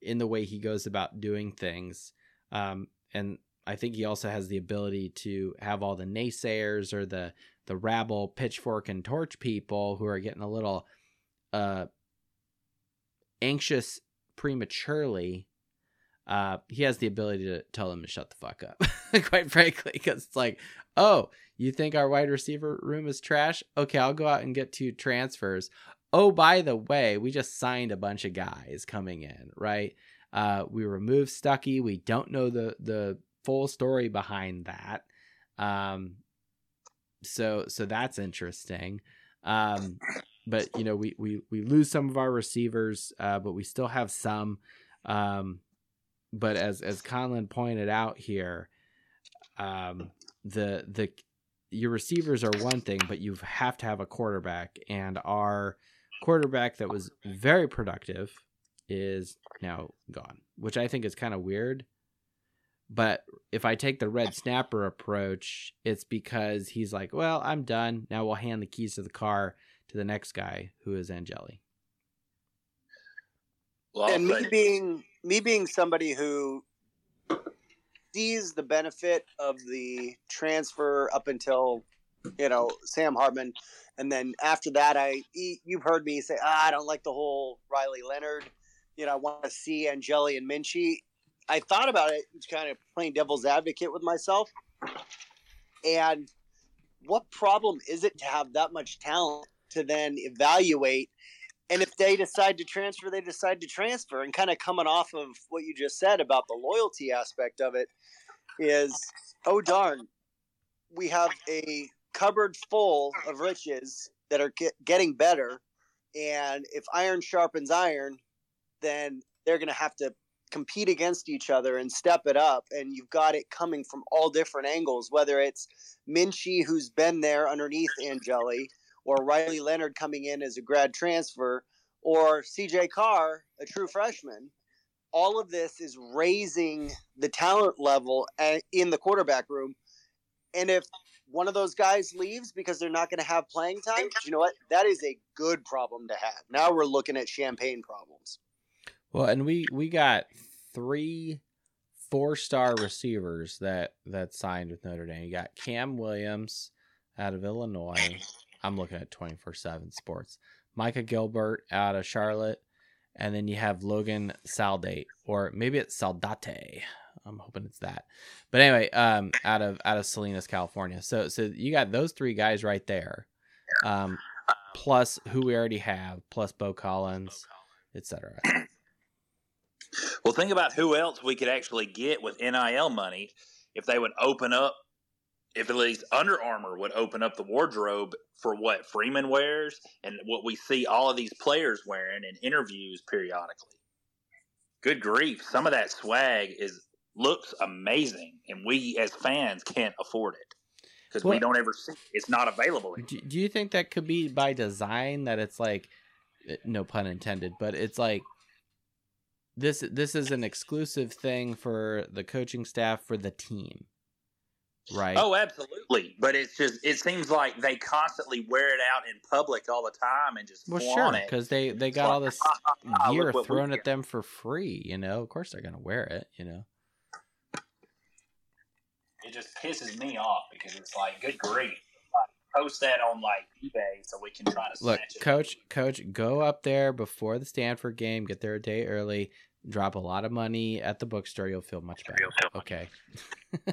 in the way he goes about doing things um, and I think he also has the ability to have all the naysayers or the the rabble, pitchfork and torch people who are getting a little uh, anxious prematurely. Uh, he has the ability to tell them to shut the fuck up, quite frankly, because it's like, oh, you think our wide receiver room is trash? Okay, I'll go out and get two transfers. Oh, by the way, we just signed a bunch of guys coming in, right? Uh, we removed Stuckey. We don't know the the full story behind that. Um, so so that's interesting. Um, but you know we we we lose some of our receivers, uh, but we still have some. Um, but as as Conlon pointed out here, um, the the your receivers are one thing, but you have to have a quarterback, and our quarterback that was very productive is now gone, which I think is kind of weird. But if I take the red snapper approach, it's because he's like, well, I'm done. Now we'll hand the keys to the car to the next guy who is Angeli. Well, and me being me being somebody who sees the benefit of the transfer up until you know Sam Hartman, and then after that, I you've heard me say ah, I don't like the whole Riley Leonard you know, I want to see Angeli and Minchey. I thought about it, kind of playing devil's advocate with myself. And what problem is it to have that much talent to then evaluate? And if they decide to transfer, they decide to transfer. And kind of coming off of what you just said about the loyalty aspect of it is, oh darn, we have a cupboard full of riches that are get, getting better. And if iron sharpens iron, then they're going to have to compete against each other and step it up. And you've got it coming from all different angles, whether it's Minchey, who's been there underneath Angeli, or Riley Leonard coming in as a grad transfer, or CJ Carr, a true freshman. All of this is raising the talent level in the quarterback room. And if one of those guys leaves because they're not going to have playing time, you know what? That is a good problem to have. Now we're looking at champagne problems. Well, and we we got three four star receivers that that signed with Notre Dame. You got Cam Williams out of Illinois. I'm looking at 24 7 sports. Micah Gilbert out of Charlotte. And then you have Logan Saldate, or maybe it's Saldate. I'm hoping it's that. But anyway, um, out of out of Salinas, California. So so you got those three guys right there. Um, plus who we already have, plus Beaux Collins, etc. Well, think about who else we could actually get with NIL money if they would open up, if at least Under Armour would open up the wardrobe for what Freeman wears and what we see all of these players wearing in interviews periodically. Good grief, some of that swag is looks amazing, and we as fans can't afford it because well, we don't ever see it. it's not available. Do, do you think that could be by design that it's like, eh, no pun intended, but it's like this this is an exclusive thing for the coaching staff for the team right oh absolutely but it's just it seems like they constantly wear it out in public all the time and just well sure because they they got all this gear thrown at them for free you know of course they're gonna wear it you know it just pisses me off because it's like good grief post that on like eBay so we can try to Look, snatch it. coach, coach, go up there before the Stanford game. Get there a day early. Drop a lot of money at the bookstore. You'll feel much better. Okay.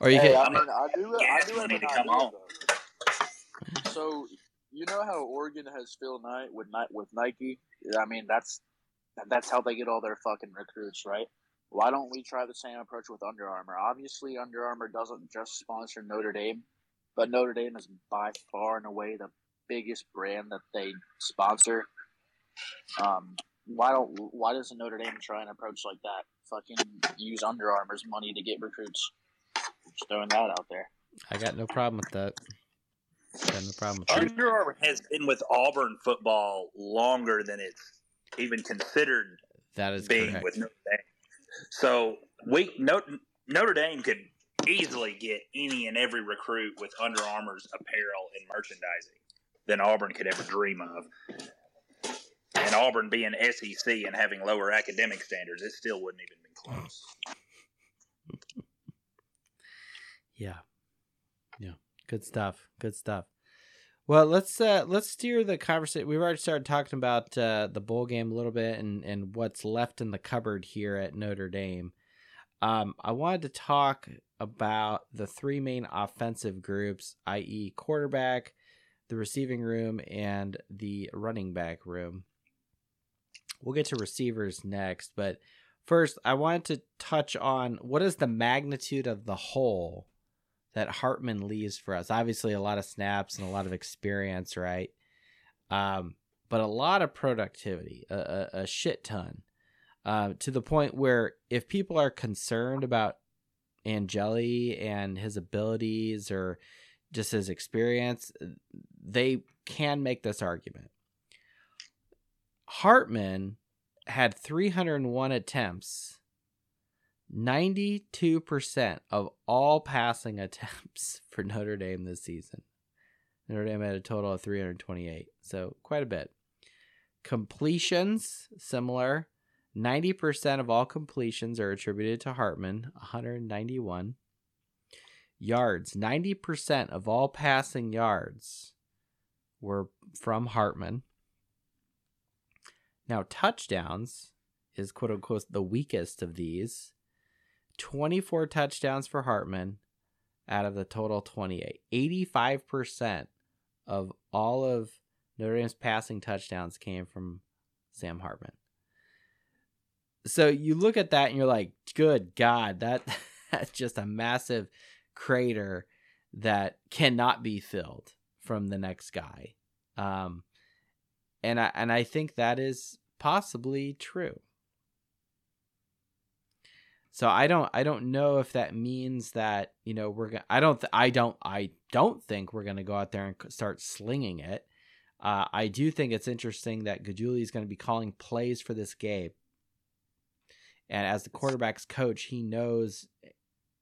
or you Hey, can. I mean, I do. I do have an to come idea, though. So you know how Oregon has Phil Knight with Ni- with Nike. I mean, that's that's how they get all their fucking recruits, right? Why don't we try the same approach with Under Armour? Obviously, Under Armour doesn't just sponsor Notre Dame, but Notre Dame is by far and away the biggest brand that they sponsor. Um, why don't why doesn't Notre Dame try an approach like that? Fucking use Under Armour's money to get recruits. Just throwing that out there. I got no problem with that. Got no problem with that. Under Armour has been with Auburn football longer than it's even considered That is being correct. with Notre Dame. So we Notre, Notre Dame could easily get any and every recruit with Under Armour's apparel and merchandising than Auburn could ever dream of. And Auburn being SEC and having lower academic standards, it still wouldn't even been close. Yeah. Yeah. Good stuff. Good stuff. Well, let's uh let's steer the conversation. We've already started talking about uh the bowl game a little bit and and what's left in the cupboard here at Notre Dame. Um I wanted to talk about the three main offensive groups, i.e. quarterback, the receiving room and the running back room. We'll get to receivers next, but first I wanted to touch on what is the magnitude of the hole that Hartman leaves for us. Obviously, a lot of snaps and a lot of experience, right? Um, but a lot of productivity, a, a, a shit ton, uh, to the point where if people are concerned about Angeli and his abilities or just his experience, they can make this argument. Hartman had 301 attempts 92% of all passing attempts for Notre Dame this season. Notre Dame had a total of 328, so quite a bit. Completions, similar. 90% of all completions are attributed to Hartman, 191. Yards, 90% of all passing yards were from Hartman. Now, touchdowns is quote unquote the weakest of these. 24 touchdowns for Hartman out of the total 28. 85% of all of Notre Dame's passing touchdowns came from Sam Hartman. So you look at that and you're like, good God, that that's just a massive crater that cannot be filled from the next guy. Um, and I and I think that is possibly true. So I don't I don't know if that means that you know we're gonna I don't th- I don't I don't think we're gonna go out there and start slinging it. Uh, I do think it's interesting that Guidugli is going to be calling plays for this game, and as the quarterbacks coach, he knows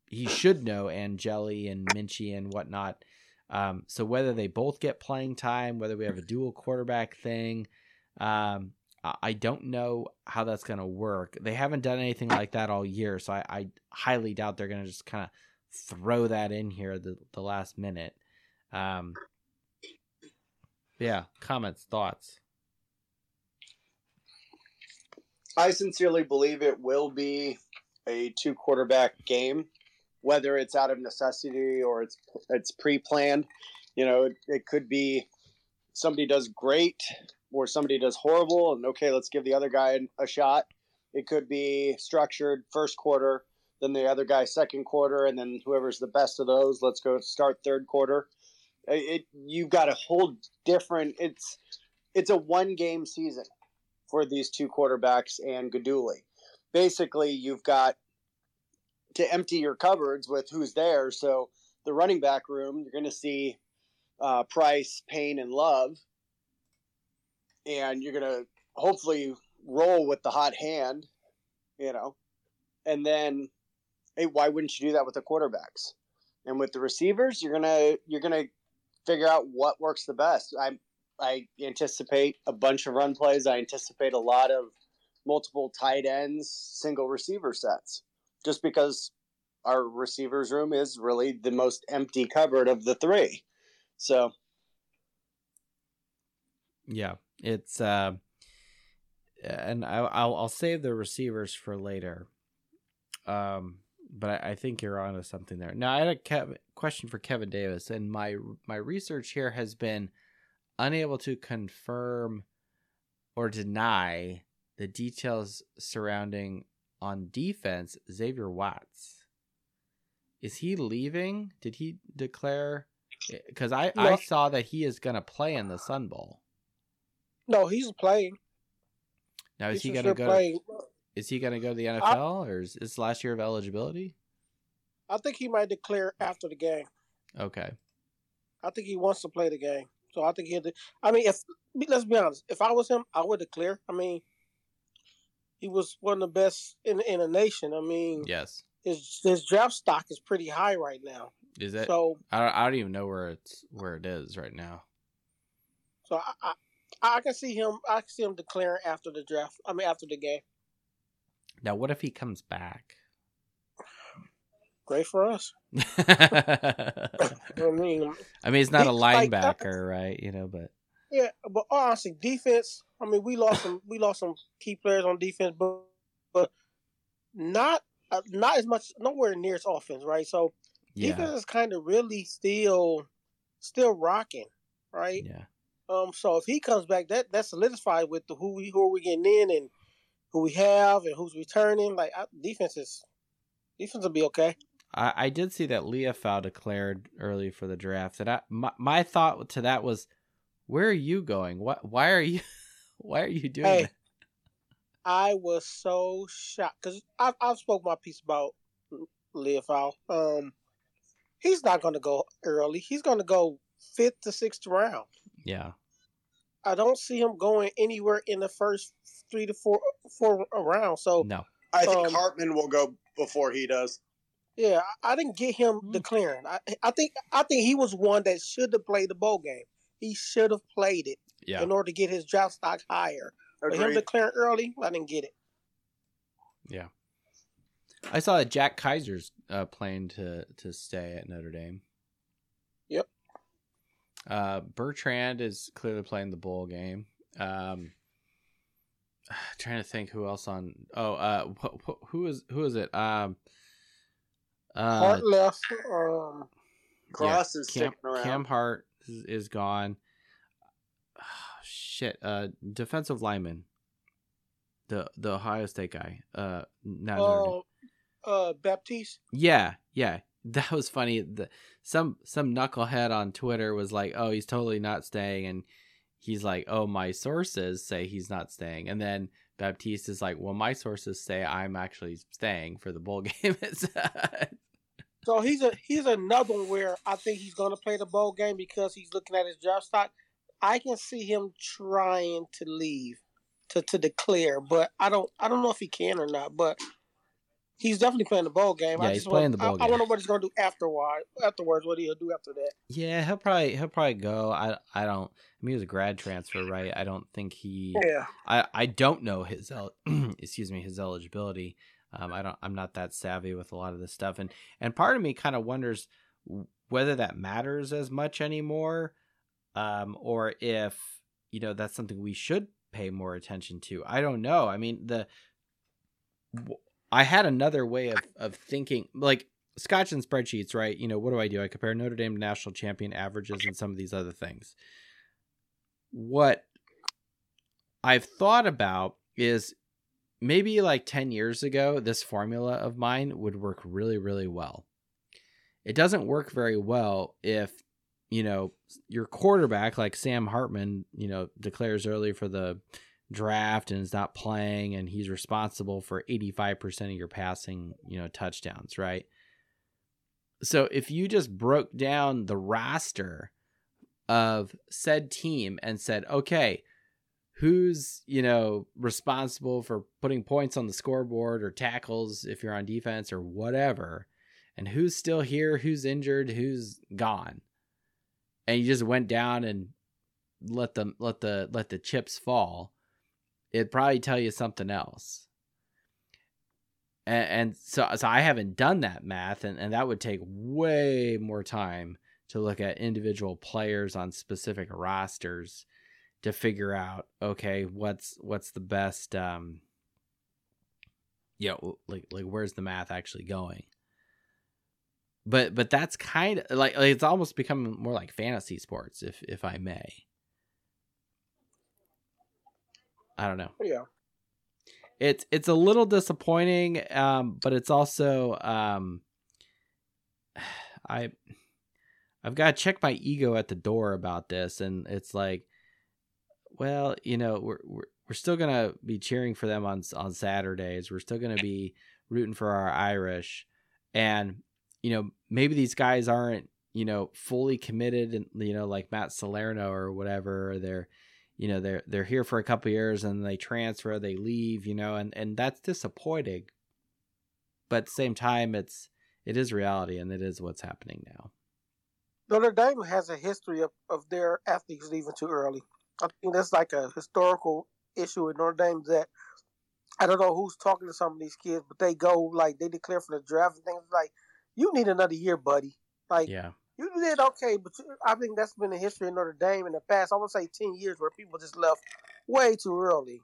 he should know Angeli and Minchey and whatnot. Um, so whether they both get playing time, whether we have a dual quarterback thing, um, I- don't know how that's going to work. They haven't done anything like that all year, so I, I highly doubt they're going to just kind of throw that in here the, the last minute. Um, yeah, comments, thoughts. I sincerely believe it will be a two quarterback game, whether it's out of necessity or it's it's pre planned. You know, it, it could be somebody does great or somebody does horrible, and okay, let's give the other guy a shot. It could be structured first quarter, then the other guy second quarter, and then whoever's the best of those, let's go start third quarter. It, you've got a whole different. It's it's a one game season for these two quarterbacks and Guidugli. Basically, you've got to empty your cupboards with who's there. So the running back room, you're going to see uh, Price, Payne, and Love, and you're going to hopefully roll with the hot hand, you know, and then hey, why wouldn't you do that with the quarterbacks? And with the receivers, you're gonna you're gonna figure out what works the best. I I anticipate a bunch of run plays. I anticipate a lot of multiple tight ends, single receiver sets, just because our receivers room is really the most empty cupboard of the three. So Yeah, it's uh, and I, I'll I'll save the receivers for later. Um, but I, I think you're onto something there. Now, I had a Kev- question for Kevin Davis, and my my research here has been unable to confirm or deny the details surrounding on defense Xavier Watts. Is he leaving? Did he declare? Eh, because I, I saw that he is going to play in the Sun Bowl. No, he's playing. Now is He's he going to go? playing. Is he going to go to the NFL, or is this last year of eligibility? I think he might declare after the game. Okay. I think he wants to play the game. So I think he. I mean, if let's be honest, if I was him, I would declare. I mean, he was one of the best in in the nation. I mean, Yes. his his draft stock is pretty high right now. Is it? So I don't, I don't even know where it's where it is right now. so I, I I can see him. I can see him declaring after the draft. I mean, after the game. Now, what if he comes back? Great for us. I mean, I mean, he's not a He- like, linebacker, right? You know, but yeah, but honestly, defense. I mean, we lost some. We lost some key players on defense, but but not uh, not as much. Nowhere near as offense, right? So yeah, defense is kind of really still still rocking, right? yeah. Um, so if he comes back, that that solidified with the who we who are we getting in and who we have and who's returning. Like I, defense is defense will be okay. I, I did see that Liufau declared early for the draft, and I my, my thought to that was, where are you going? What? Why are you? Why are you doing Hey. that? I was so shocked because I've I've spoke my piece about Liufau. Um, he's not going to go early. He's going to go fifth to sixth round. Yeah, I don't see him going anywhere in the first three to four four rounds. So no, I think Um, Hartman will go before he does. Yeah, I I didn't get him Hmm. declaring. I, I think I think he was one that should have played the bowl game. He should have played it yeah, in order to get his draft stock higher. But him Agreed. declaring early, I didn't get it. yeah. I saw that Jack Kiser's uh, planning to to stay at Notre Dame. Yep. Uh, Bertrand is clearly playing the bowl game. Um, trying to think who else on. Oh, uh, wh- wh- who is who is it? Um, uh, Hart left. Um, Cross is Cam, sticking around. Cam Hart is, is gone. Ah, shit. Uh, defensive lineman. The the Ohio State guy. Uh, not uh, uh, Baptiste. Yeah, yeah. That was funny. The, some some knucklehead on Twitter was like, "Oh, he's totally not staying," and he's like, "Oh, my sources say he's not staying," and then Baptiste is like, "Well, my sources say I'm actually staying for the bowl game." So he's a he's another one where I think he's going to play the bowl game because he's looking at his draft stock. I can see him trying to leave to, to declare, but I don't I don't know if he can or not. But he's definitely playing the bowl game. Yeah, I he's just playing want, the bowl I, I game. wonder what he's going to do afterward. Afterwards, what he'll do after that. yeah, he'll probably he'll probably go. I I don't. I mean, he was a grad transfer, right? I don't think he. Yeah. I I don't know his el- excuse me his eligibility. Um, I don't. I'm not that savvy with a lot of this stuff, and and part of me kind of wonders whether that matters as much anymore, um, or if you know that's something we should pay more attention to. I don't know. I mean the. I had another way of of thinking, like Scotch and spreadsheets, right? You know, what do I do? I compare Notre Dame national champion averages and some of these other things. What I've thought about is maybe like 10 years ago, this formula of mine would work really, really well. It doesn't work very well if, you know, your quarterback, like Sam Hartman, you know, declares early for the draft and is not playing and he's responsible for 85% of your passing, you know, touchdowns, right? So if you just broke down the roster of said team and said, okay, who's you know responsible for putting points on the scoreboard or tackles if you're on defense or whatever and who's still here who's injured who's gone. And you just went down and let them let the let the chips fall. It'd probably tell you something else. And, and so so I haven't done that math, and and that would take way more time to look at individual players on specific rosters to figure out okay what's what's the best um you know like like where's the math actually going? But but that's kind of like, like it's almost becoming more like fantasy sports if if i may. I don't know. Yeah. it's it's a little disappointing um but it's also um i i've got to check my ego at the door about this and it's like well you know we're we're, we're still gonna be cheering for them on on saturdays. We're still gonna be rooting for our irish. And you know maybe these guys aren't you know fully committed and you know like matt salerno or whatever. They're you know they're they're here for a couple years and they transfer they leave you know and and that's disappointing. But at the same time it's it is reality and it is what's happening now. Notre Dame has a history of, of their athletes leaving too early. I think that's like a historical issue in Notre Dame that I don't know who's talking to some of these kids, but they go like they declare for the draft and things like, you need another year, buddy. Like yeah you did okay, but you- I think that's been the history of Notre Dame in the past. I would say ten years where people just left way too early.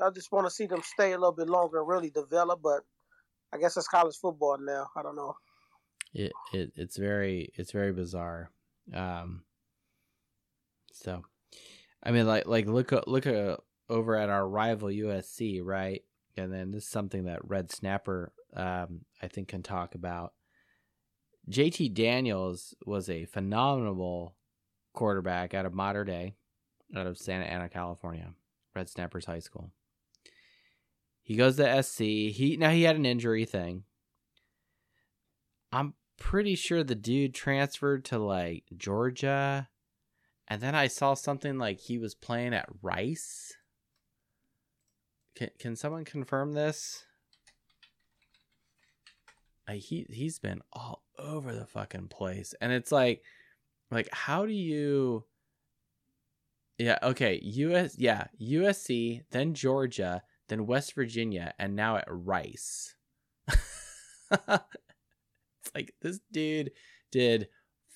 I just want to see them stay a little bit longer and really develop, but I guess it's college football now. I don't know. it, it it's very it's very bizarre um so i mean like like look look a, over at our rival usc right? And then this is something that red snapper um i think can talk about. Jt daniels was a phenomenal quarterback out of mater dei out of santa ana california red snappers high school. He goes to sc he now he had an injury thing. I'm pretty sure the dude transferred to like Georgia. And then I saw something like he was playing at Rice. Can can someone confirm this? Like he he's been all over the fucking place. And it's like like how do you Yeah, okay. US yeah, USC, then Georgia, then West Virginia, and now at Rice. It's like this dude did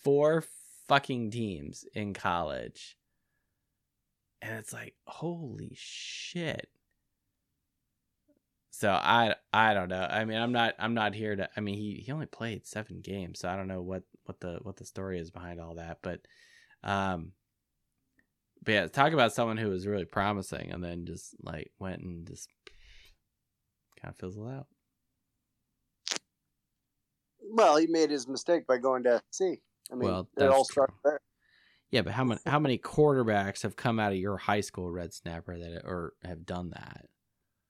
four fucking teams in college. And it's like, holy shit. So I I don't know. I mean, I'm not I'm not here to I mean, he he only played 7 games, so I don't know what what the what the story is behind all that, but um but yeah, talk about someone who was really promising and then just like went and just kind of fizzled out. Well, he made his mistake by going to SC. I mean, Well, it that's all true. there. Yeah, but how many how many quarterbacks have come out of your high school red snapper that or have done that?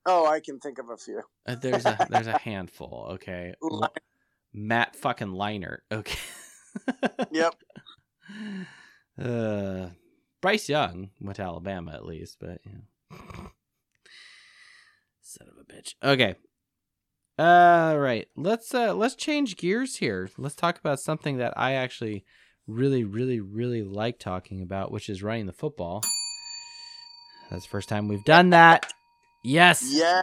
Oh, I can think of a few. Uh, there's a there's a handful. Okay, L- Matt fucking Leinart. Okay. Yep. Uh, Bryce Young went to Alabama at least, but you know. Son of a bitch. Okay. All right. Let's uh let's change gears here. Let's talk about something that I actually really really really like talking about, which is running the football. That's the first time we've done that. Yes. Yeah.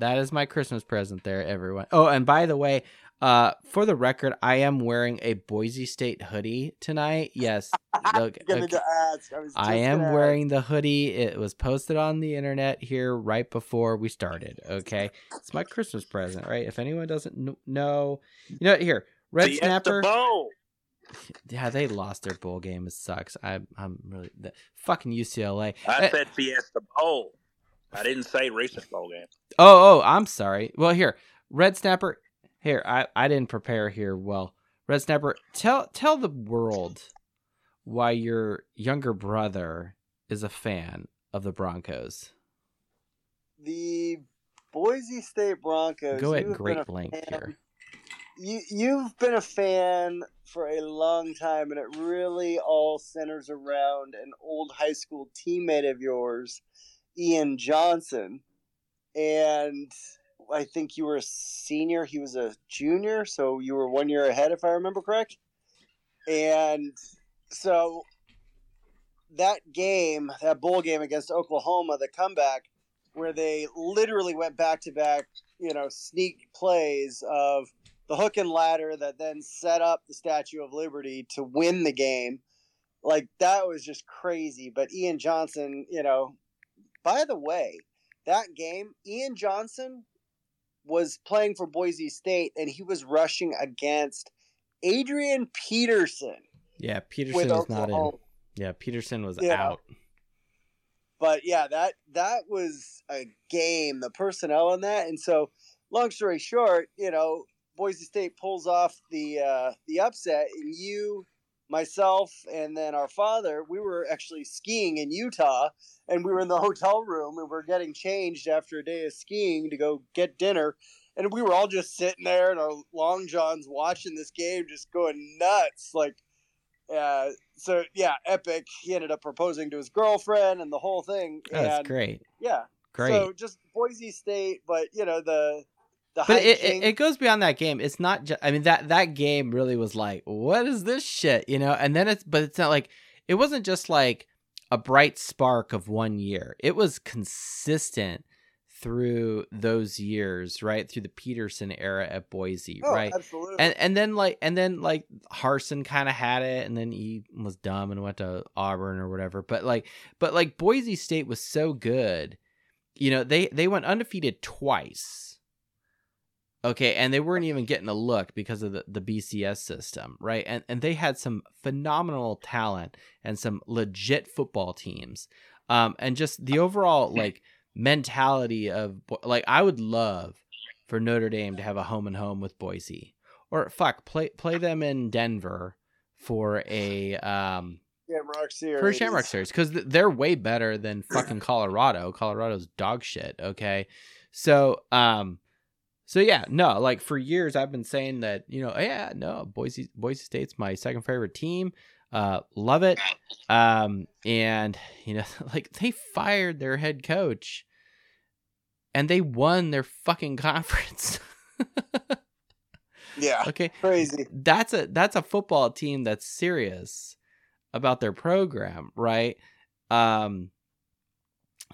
That is my Christmas present there, everyone. Oh, and by the way, uh, for the record, I am wearing a Boise State hoodie tonight. Yes, look, okay. I, I am gonna wearing the hoodie. It was posted on the internet here right before we started. Okay, it's my Christmas present, right? If anyone doesn't kn- know, you know, here, Red Snapper. Fiesta Snapper. Bowl. Yeah, they lost their bowl game. It sucks. I, I'm really the, fucking UCLA. I Eh, said Fiesta Bowl. I didn't say recent bowl game. Oh, oh, I'm sorry. Well, here, Red Snapper. Here, I, I didn't prepare here. Well, Red Snapper, tell tell the world why your younger brother is a fan of the Broncos. The Boise State Broncos. Go at great length fan- here. You you've been a fan for a long time, and it really all centers around an old high school teammate of yours, Ian Johnson, and I think you were a senior. He was a junior, so you were one year ahead, if I remember correct. And so that game, that bowl game against Oklahoma, the comeback, where they literally went back to back, you know, sneak plays of the hook and ladder that then set up the Statue of Liberty to win the game. Like that was just crazy. But Ian Johnson, you know, by the way, that game, Ian Johnson was playing for Boise State and he was rushing against Adrian Peterson. Yeah, Peterson was not in. Yeah, Peterson was Yeah. out. but yeah, that that was a game. The personnel in that, and so long story short, you know, Boise State pulls off the uh, the upset, and you, myself, and then our father, we were actually skiing in Utah, and we were in the hotel room, and we're getting changed after a day of skiing to go get dinner. And we were all just sitting there in our long johns watching this game, just going nuts. Like, uh, so yeah, epic. He ended up proposing to his girlfriend and the whole thing. That's and great. yeah, Great. So just Boise State, but you know the the but it, it, it goes beyond that game. It's not just. I mean that that game really was like, what is this shit? You know. And then it's, but it's not like it wasn't just like a bright spark of one year. It was consistent through those years, right? Through the Petersen era at Boise, oh, right? Absolutely. and and then like and then like Harsin kind of had it, and then he was dumb and went to Auburn or whatever. But like, but like Boise State was so good, you know they they went undefeated twice. Okay, and they weren't even getting a look because of the, the BCS system, right? And and they had some phenomenal talent and some legit football teams, um, and just the overall like mentality of like I would love for Notre Dame to have a home and home with Boise or fuck play play them in Denver for a um Shamrock Series. for a Shamrock series because they're way better than fucking Colorado. Colorado's dog shit. Okay, so um, so yeah, no, like for years I've been saying that you know yeah no Boise Boise State's my second favorite team. Uh, love it. Um, and you know like they fired their head coach, and they won their fucking conference. Yeah, okay, crazy. that's a that's a football team that's serious about their program, right? Um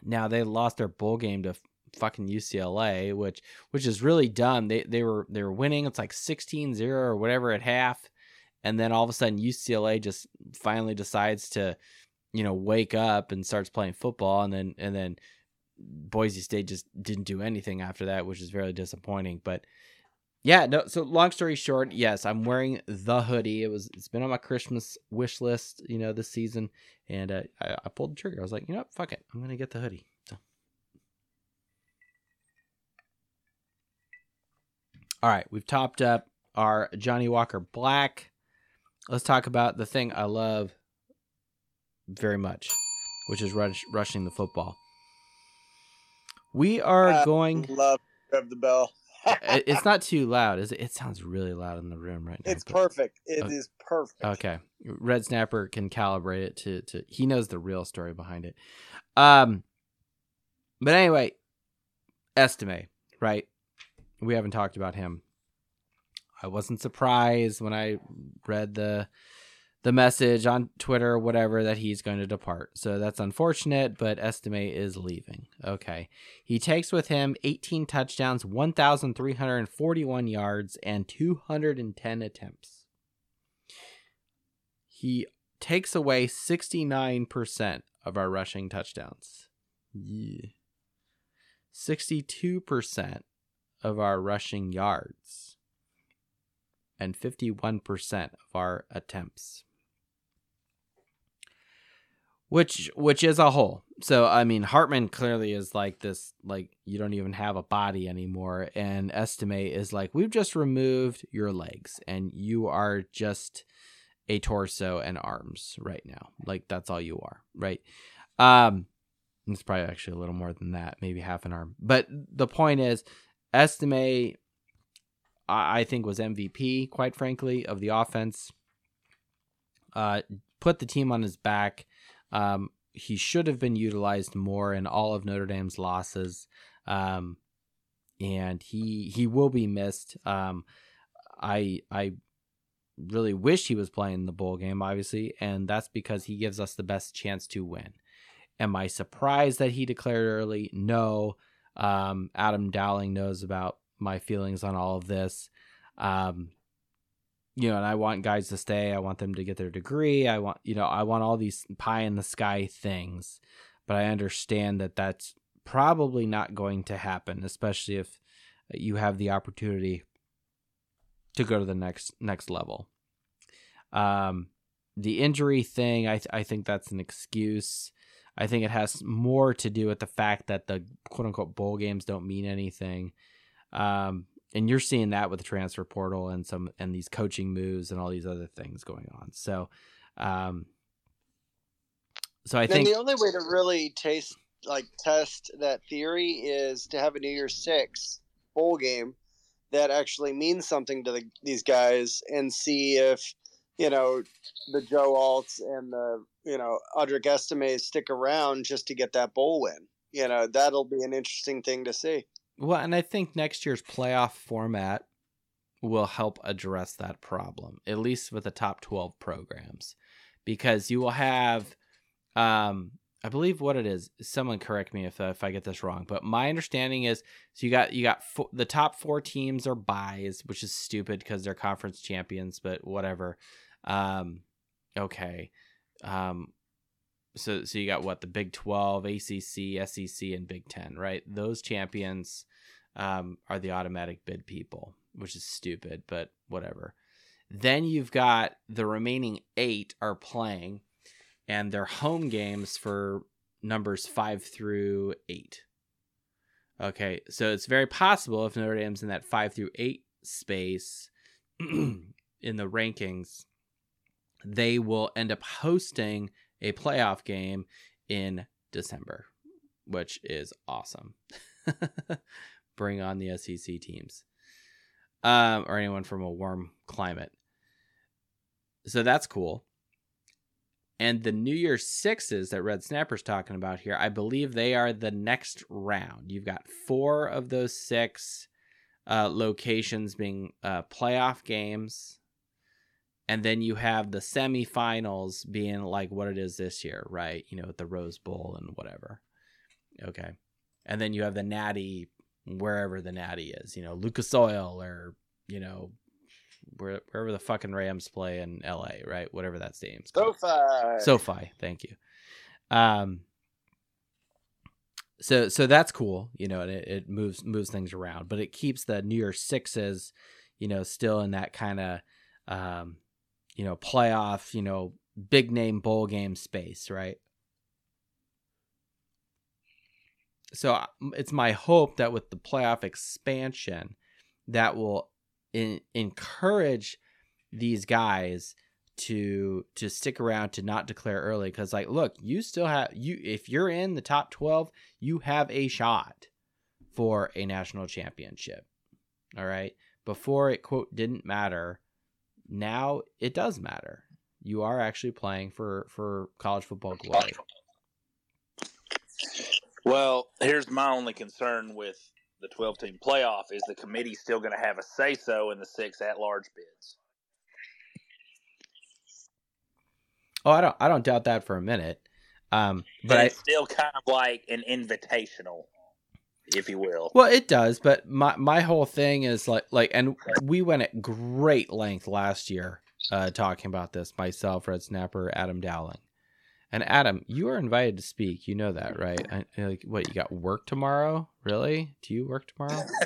now they lost their bowl game to fucking UCLA, which which is really dumb. They they were they were winning, it's like 16-0 or whatever at half, and then all of a sudden UCLA just finally decides to you know wake up and starts playing football and then and then Boise State just didn't do anything after that, which is very disappointing, but yeah, no. So long story short, yes, I'm wearing the hoodie. It was it's been on my Christmas wish list, you know, this season, and uh, I, I pulled the trigger. I was like, you know, what? fuck it, I'm gonna get the hoodie. All right, we've topped up our Johnnie Walker Black. Let's talk about the thing I love very much, which is rush, rushing the football. We are Uh, going. Love of the bell. it's not too loud, is it? It sounds really loud in the room right now. It's but- perfect. It is Okay. perfect. Okay. Red Snapper can calibrate it to to he knows the real story behind it. Um but anyway, Estime right? We haven't talked about him. I wasn't surprised when I read the the message on Twitter or whatever that he's going to depart. So that's unfortunate, but Estime is leaving. Okay. He takes with him 18 touchdowns, 1,341 yards, and 210 attempts. He takes away 69% of our rushing touchdowns. Yeah. 62% of our rushing yards. And 51% of our attempts which which is a whole. So I mean, Hartman clearly is like this, like you don't even have a body anymore, and Estime is like we've just removed your legs, and you are just a torso and arms right now. Like that's all you are, right? Um, it's probably actually a little more than that, maybe half an arm. But the point is, Estime, I, I think was MVP, quite frankly, of the offense. Uh, put the team on his back. Um, he should have been utilized more in all of Notre Dame's losses, um, and he he will be missed. Um, I I really wish he was playing the bowl game, obviously, and that's because he gives us the best chance to win. Am I surprised that he declared early? No. Um, Adam Dowling knows about my feelings on all of this. Um, you know, and I want guys to stay. I want them to get their degree. I want, you know, I want all these pie in the sky things. But I understand that that's probably not going to happen, especially if you have the opportunity to go to the next next level. Um, the injury thing, I th- I think that's an excuse. I think it has more to do with the fact that the quote unquote bowl games don't mean anything. Um, and you're seeing that with the transfer portal and some and these coaching moves and all these other things going on. So, um, so I and think the only way to really taste like test that theory is to have a New Year's Six bowl game that actually means something to the, these guys and see if you know the Joe Alts and the you know Audric Estime stick around just to get that bowl win. You know that'll be an interesting thing to see. Well, and I think next year's playoff format will help address that problem, at least with the top 12 programs, because you will have, um, I believe what it is. Someone correct me if if I get this wrong, but my understanding is so you got you got the top four teams are buys, which is stupid because they're conference champions, but whatever. Um, okay. Um, so so you got what the Big 12, ACC, SEC and Big 10, right? Those champions um, are the automatic bid people, which is stupid, but whatever. Then you've got the remaining 8 are playing and their home games for numbers 5 through 8. Okay, so it's very possible if Notre Dame's in that 5 through 8 space in the rankings, they will end up hosting a playoff game in December, which is awesome. Bring on the SEC teams um, or anyone from a warm climate. So that's cool. And the New Year Sixes that Red Snapper's talking about here, I believe they are the next round. You've got four of those six uh, locations being uh, playoff games and then you have the semifinals being like what it is this year, right? You know, with the Rose Bowl and whatever. Okay. And then you have the Natty wherever the Natty is, you know, Lucas Oil or, you know, where, wherever the fucking Rams play in LA, right? Whatever that stadium's called. SoFi. SoFi, thank you. Um so so that's cool, you know, and it, it moves moves things around, but it keeps the New Year's sixes, you know, still in that kind of um you know, playoff, you know, big name bowl game space, right? So uh, it's my hope that with the playoff expansion, that will in, encourage these guys to to stick around to not declare early because like look you still have you if you're in the top 12 you have a shot for a national championship all right before it quote didn't matter now it does matter. You are actually playing for for college football glory. Well, here's my only concern with the 12 team playoff is the committee still going to have a say so in the six at large bids. Oh, I don't I don't doubt that for a minute. Um, but it's I, still kind of like an invitational, if you will. Well, it does, but my my whole thing is like like, and we went at great length last year uh, talking about this. Myself, Red Snapper, Adam Dowling, and Adam, you are invited to speak. You know that, right? I, like, what you got work tomorrow? Really? Do you work tomorrow?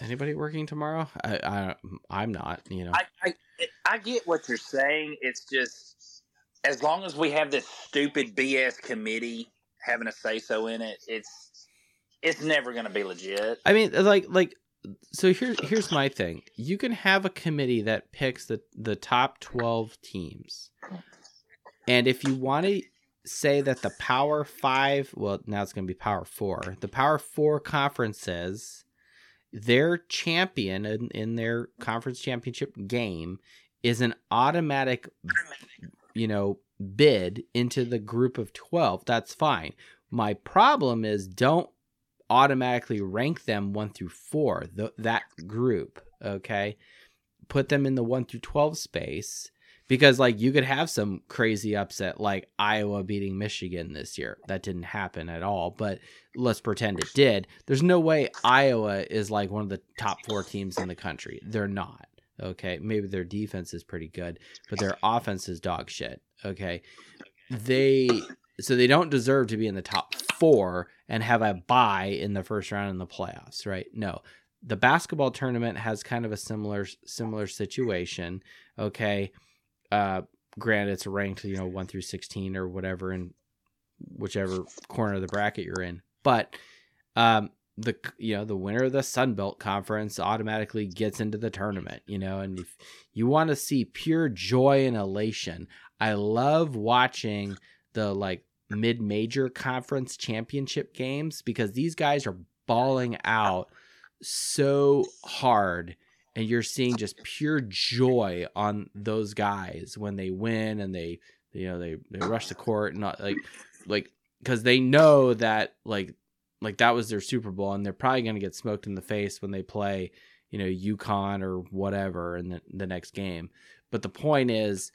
Is anybody working tomorrow? I, I I'm not. You know. I, I I get what you're saying. It's just as long as we have this stupid BS committee having a say so in it, it's it's never going to be legit. I mean, uh, like like so here here's my thing. You can have a committee that picks the the top 12 teams. And if you want to say that the Power 5, well now it's going to be Power 4. The Power 4 conferences their champion in, in their conference championship game is an automatic you know bid into the group of 12 that's fine my problem is don't automatically rank them 1 through 4 th- that group okay put them in the 1 through 12 space because like you could have some crazy upset like Iowa beating Michigan this year. That didn't happen at all, but let's pretend it did. There's no way Iowa is like one of the top 4 teams in the country. They're not. Okay, maybe their defense is pretty good, but their offense is dog shit. Okay, they so they don't deserve to be in the top four and have a bye in the first round in the playoffs, right? No, the basketball tournament has kind of a similar similar situation. Okay, uh, granted it's ranked you know one through sixteen or whatever in whichever corner of the bracket you're in, but um, the you know the winner of the Sun Belt Conference automatically gets into the tournament, you know, and if you want to see pure joy and elation, I love watching the like mid-major conference championship games because these guys are balling out so hard and you're seeing just pure joy on those guys when they win and they you know they they rush the court and not like like because they know that like like that was their Super Bowl, and they're probably going to get smoked in the face when they play, you know, UConn or whatever in the, the next game. But the point is,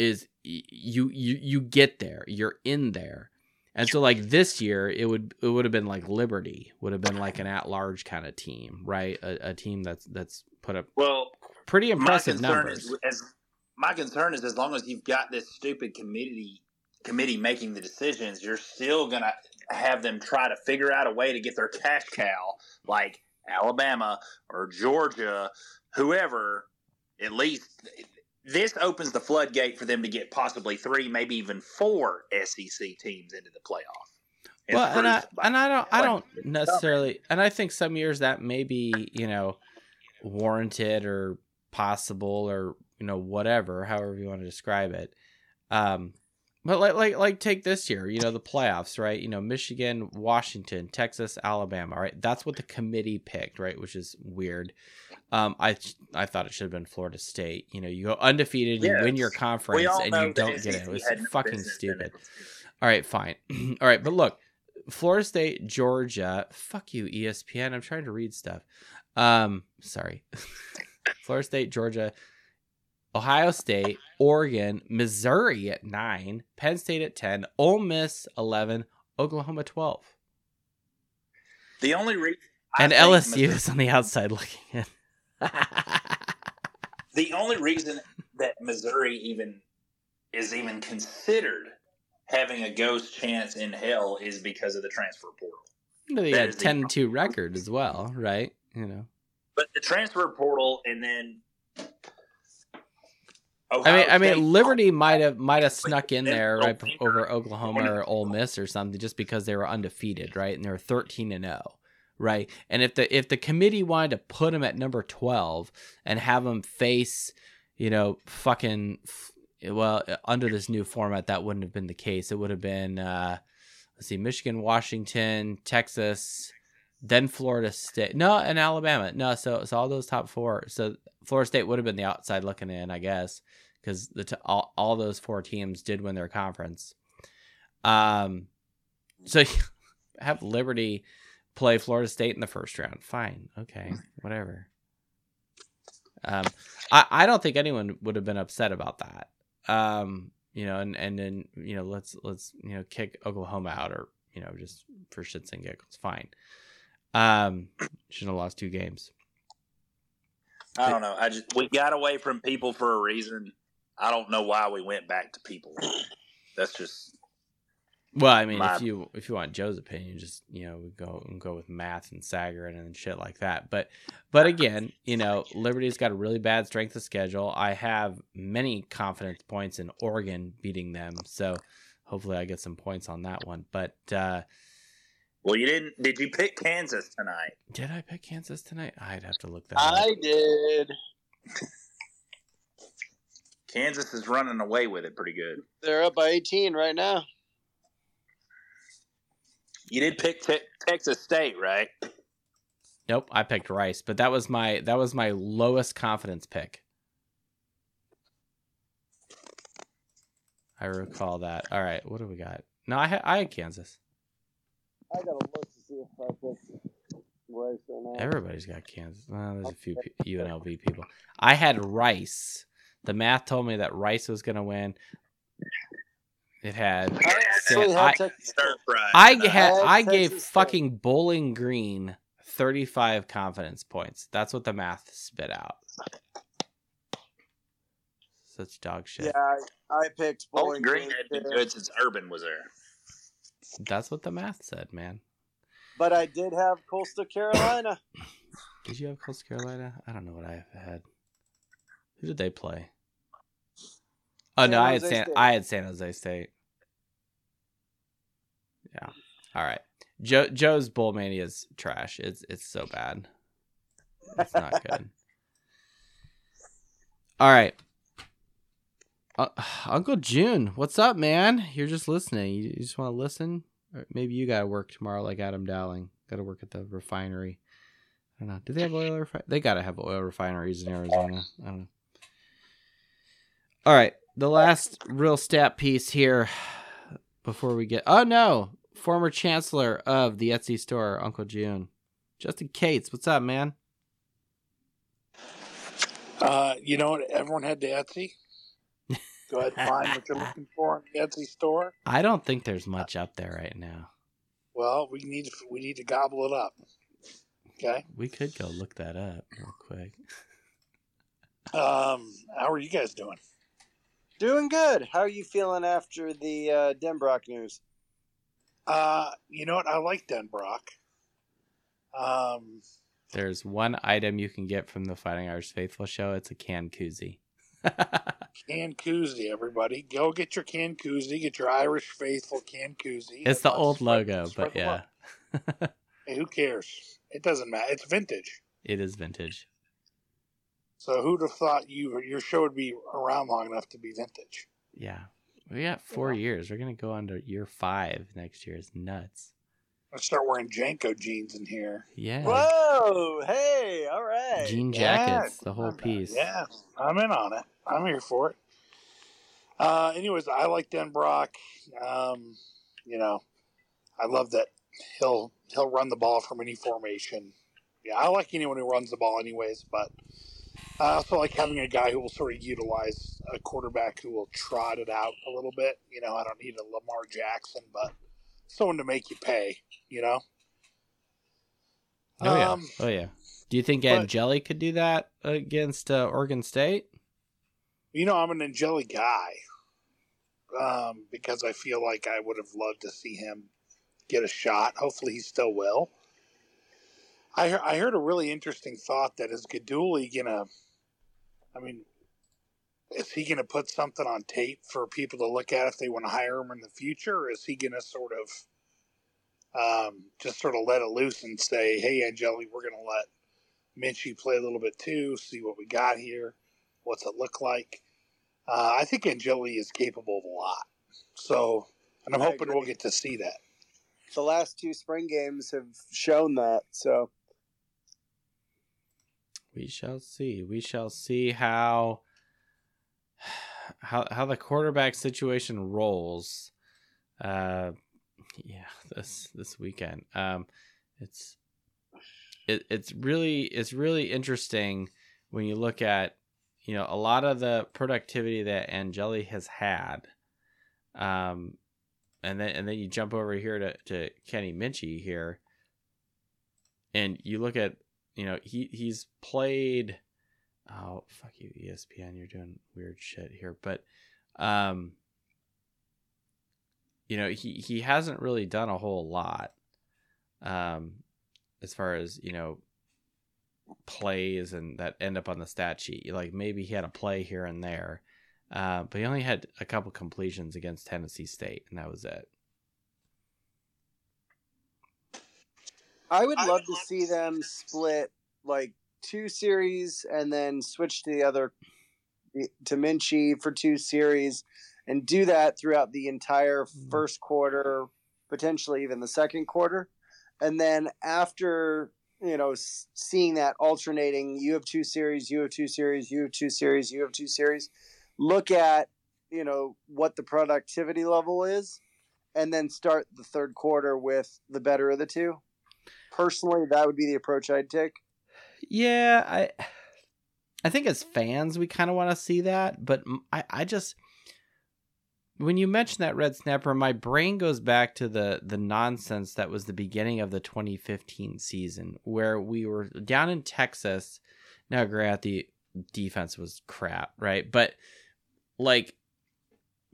is you you you get there, you're in there, and so like this year, it would it would have been like Liberty would have been like an at large kind of team, right? A, a team that's that's put up Well, pretty impressive concern numbers. is as my concern is as long as you've got this stupid committee committee making the decisions, you're still gonna have them try to figure out a way to get their cash cow, like Alabama or Georgia, whoever. At least this opens the floodgate for them to get possibly three, maybe even four SEC teams into the playoff. well, and I and I don't I don't necessarily, and I think some years that may be you know warranted or possible or you know whatever, however you want to describe it. Um, but like like like take this year, you know the playoffs, right? You know Michigan, Washington, Texas, Alabama, right? That's what the committee picked, right? Which is weird. Um, I I thought it should have been Florida State. You know, you go undefeated, you win your conference, and you don't get it. It was fucking stupid. All right, fine. All right, but look, Florida State, Georgia. Fuck you, ESPN. I'm trying to read stuff. Um, sorry. Florida State, Georgia, Ohio State, Oregon, Missouri at nine, Penn State at ten, Ole Miss eleven, Oklahoma twelve, The only reason and LSU Missouri- is on the outside looking in. the only reason that Missouri even is even considered having a ghost chance in hell is because of the transfer portal. they That had is the- ten two record as well, right? You know. But the transfer portal and then I Ohio mean, I mean, Liberty might have might have snuck in there right over Oklahoma or Ole Miss or something, just because they were undefeated, right? And they were thirteen and zero, right? And if the if the committee wanted to put them at number twelve and have them face, you know, fucking, well, under this new format, that wouldn't have been the case. It would have been, uh, let's see, Michigan, Washington, Texas, then Florida State, no, and Alabama, no. So so all those top four. So Florida State would have been the outside looking in, I guess, because the t- all, all those four teams did win their conference. Um, so have Liberty play Florida State in the first round. Fine, okay, whatever. Um, I I don't think anyone would have been upset about that. Um, you know, and and then you know let's let's you know kick Oklahoma out or you know just for shits and giggles. Fine. Um, shouldn't have lost two games. I don't know. I just we got away from people for a reason. I don't know why we went back to people. That's just Well, I mean, My- if you if you want Joe's opinion, just you know, we go and go with math and Sagarin and shit like that. But but again, you know, Liberty's got a really bad strength of schedule. I have many confidence points in Oregon beating them, so hopefully I get some points on that one. But uh well. You didn't? Did you pick Kansas tonight? did I pick Kansas tonight? I'd have to look that up. I did. Kansas is running away with it pretty good. They're up by 18 right now. You did pick te- Texas State, right? Nope, I picked Rice, but that was my that was my lowest confidence pick. I recall that. All right, what do we got? No, I had I had Kansas. I gotta look to see if I picked Rice or not. Everybody's got Kansas. Well, there's a few P- UNLV people. I had Rice, The math told me that Rice was going to win. It had. I actually I- had Texas Stir. I had. had I gave Texas Tech. fucking Bowling Green thirty-five confidence points. That's what the math spit out. Such dog shit. Yeah, I, I picked Bowling Bowling Green Green, had been too, good since Urban was there. That's what the math said, man. but I did have Coastal Carolina. Did you have Coastal Carolina? I don't know what I had. Who did they play? Oh San no, I had Jose San State. I had San Jose State. Yeah. All right. Joe Joe's Bowl Mania is trash. It's it's so bad. It's not good. All right. Uh, Uncle June, what's up, man? You're just listening. You, you just want to listen? Or maybe you got to work tomorrow like Adam Dowling. Got to work at the refinery. I don't know. Do they have oil refi- They got to have oil refineries in Arizona. I don't know. All right. The last real stat piece here before we get. Oh, no. Former chancellor of the Etsy store, Uncle June. Justin Cates, what's up, man? Uh, you know? Everyone had to Etsy. Go ahead and find what you're looking for in the Etsy store. I don't think there's much up there right now. Well, we need to, we need to gobble it up. Okay. We could go look that up real quick. Um, how are you guys doing? Doing good. How are you feeling after the uh, Denbrock news? Uh, you know what? I like Denbrock. Um, There's one item you can get from the Fighting Irish Faithful show. It's a can koozie. Can koozie, everybody. Go get your can koozie. Get your Irish faithful can koozie. it's the old spread- logo, spread but yeah. Hey, who cares? It doesn't matter. It's vintage. it is vintage. So who'd have thought you your show would be around long enough to be vintage? Yeah, we got four Yeah. years. We're gonna go on to year five next year. It's nuts. Let's start wearing JNCO jeans in here. Yeah, Whoa! Hey, all right. jean Yeah, jackets, the whole I'm- piece. Yeah, I'm in on it. I'm here for it. Uh, anyways, I like Denbrock. Um, you know, I love that he'll he'll run the ball from any formation. Yeah, I like anyone who runs the ball, anyways. But I also like having a guy who will sort of utilize a quarterback who will trot it out a little bit. You know, I don't need a Lamar Jackson, but someone to make you pay. You know. Oh yeah. Um, Oh yeah. Do you think but- Angeli could do that against uh, Oregon State? You know, I'm an Angeli guy um, because I feel like I would have loved to see him get a shot. Hopefully, he still will. I he- I heard a really interesting thought that is Guidugli gonna? I mean, is he gonna put something on tape for people to look at if they want to hire him in the future, or is he gonna sort of um, just sort of let it loose and say, "Hey, Angeli, we're gonna let Minchey play a little bit too, see what we got here." What's it look like? Uh, I think Angeli is capable of a lot. So, and I'm I hoping we'll get to see that. The last two spring games have shown that. So We shall see. We shall see how how how the quarterback situation rolls. Uh, yeah, this this weekend. Um, it's it, it's really it's really interesting when you look at you know a lot of the productivity that Angeli has had. Um, and then and then you jump over here to to Kenny Minchey here, and you look at you know he he's played oh fuck you espn you're doing weird shit here. But um you know he he hasn't really done a whole lot um as far as you know plays and that end up on the stat sheet. Like maybe he had a play here and there uh, but he only had a couple completions against tennessee state and that was it. I would love to see them split like two series and then switch to the other to Minchey for two series and do that throughout the entire Hmm. first quarter, potentially even the second quarter. And then after, you know, seeing that alternating, you have two series, you have two series, you have two series, you have two series, look at, you know, what the productivity level is and then start the third quarter with the better of the two personally that would be the approach i'd take Yeah, I I think as fans we kind of want to see that, but I I just when you mention that red snapper, my brain goes back to the the nonsense that was the beginning of the 2015 season, where we were down in Texas. Now, granted, the defense was crap, right? But like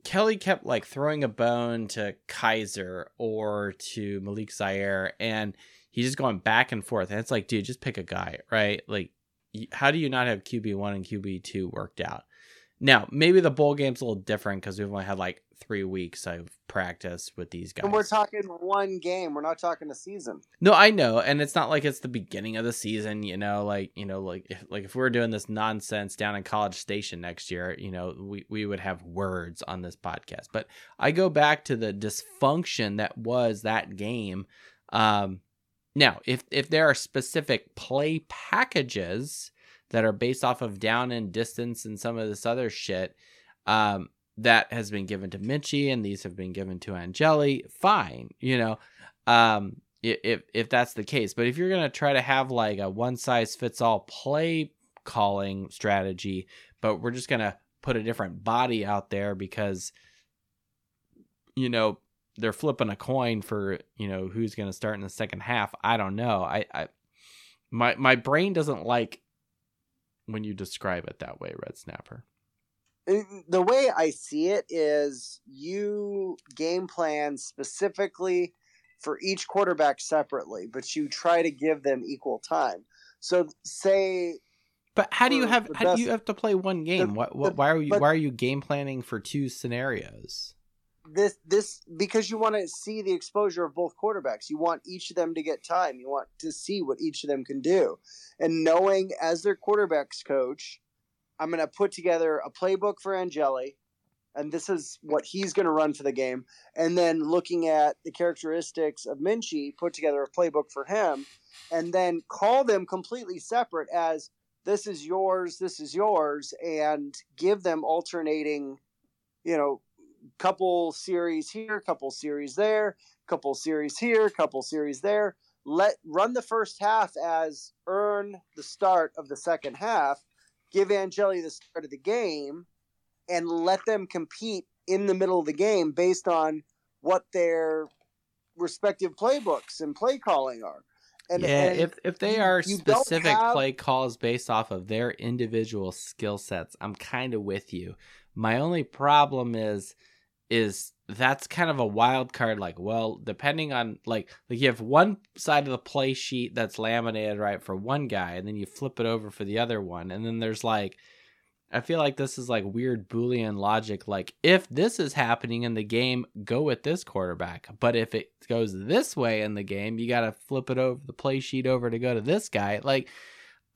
Kelly kept like throwing a bone to Kizer or to Malik Zaire, and he's just going back and forth. And it's like, dude, just pick a guy, right? Like, how do you not have QB one and QB two worked out? Now, maybe the bowl game's a little different because we've only had like three weeks of practice with these guys. And we're talking one game. We're not talking a season. No, I know, and it's not like it's the beginning of the season, you know, like you know, like if like if we were doing this nonsense down in College Station next year, you know, we we would have words on this podcast. But I go back to the dysfunction that was that game. Um now, if if there are specific play packages that are based off of down and distance and some of this other shit, um, that has been given to Minchey and these have been given to Angeli, fine, you know. Um if if that's the case. But if you're gonna try to have like a one size fits all play calling strategy, but we're just gonna put a different body out there because you know they're flipping a coin for you know who's gonna start in the second half. I don't know. I, I my my brain doesn't like when you describe it that way, Red Snapper. The way I see it is you game plan specifically for each quarterback separately, but you try to give them equal time. So say But how do you have the how do you have to play one game? what, what the- why are you but- why are you game planning for two scenarios? This this because you want to see the exposure of both quarterbacks. You want each of them to get time. You want to see what each of them can do. And knowing as their quarterbacks coach, I'm going to put together a playbook for Angeli and this is what he's going to run for the game. And then looking at the characteristics of Minchey, put together a playbook for him and then call them completely separate as this is yours, this is yours and give them alternating, you know, couple series here, couple series there, couple series here, couple series there. Let run the first half as earn the start of the second half. Give Angeli the start of the game, and let them compete in the middle of the game based on what their respective playbooks and play calling are. And, yeah, and if if they are specific have- play calls based off of their individual skill sets, I'm kind of with you. My only problem is is that's kind of a wild card like well depending on like like you have one side of the play sheet that's laminated right for one guy and then you flip it over for the other one and then there's like I feel like this is like weird Boolean logic. Like, if this is happening in the game, go with this quarterback. But if it goes this way in the game, you got to flip it over the play sheet over to go to this guy. Like,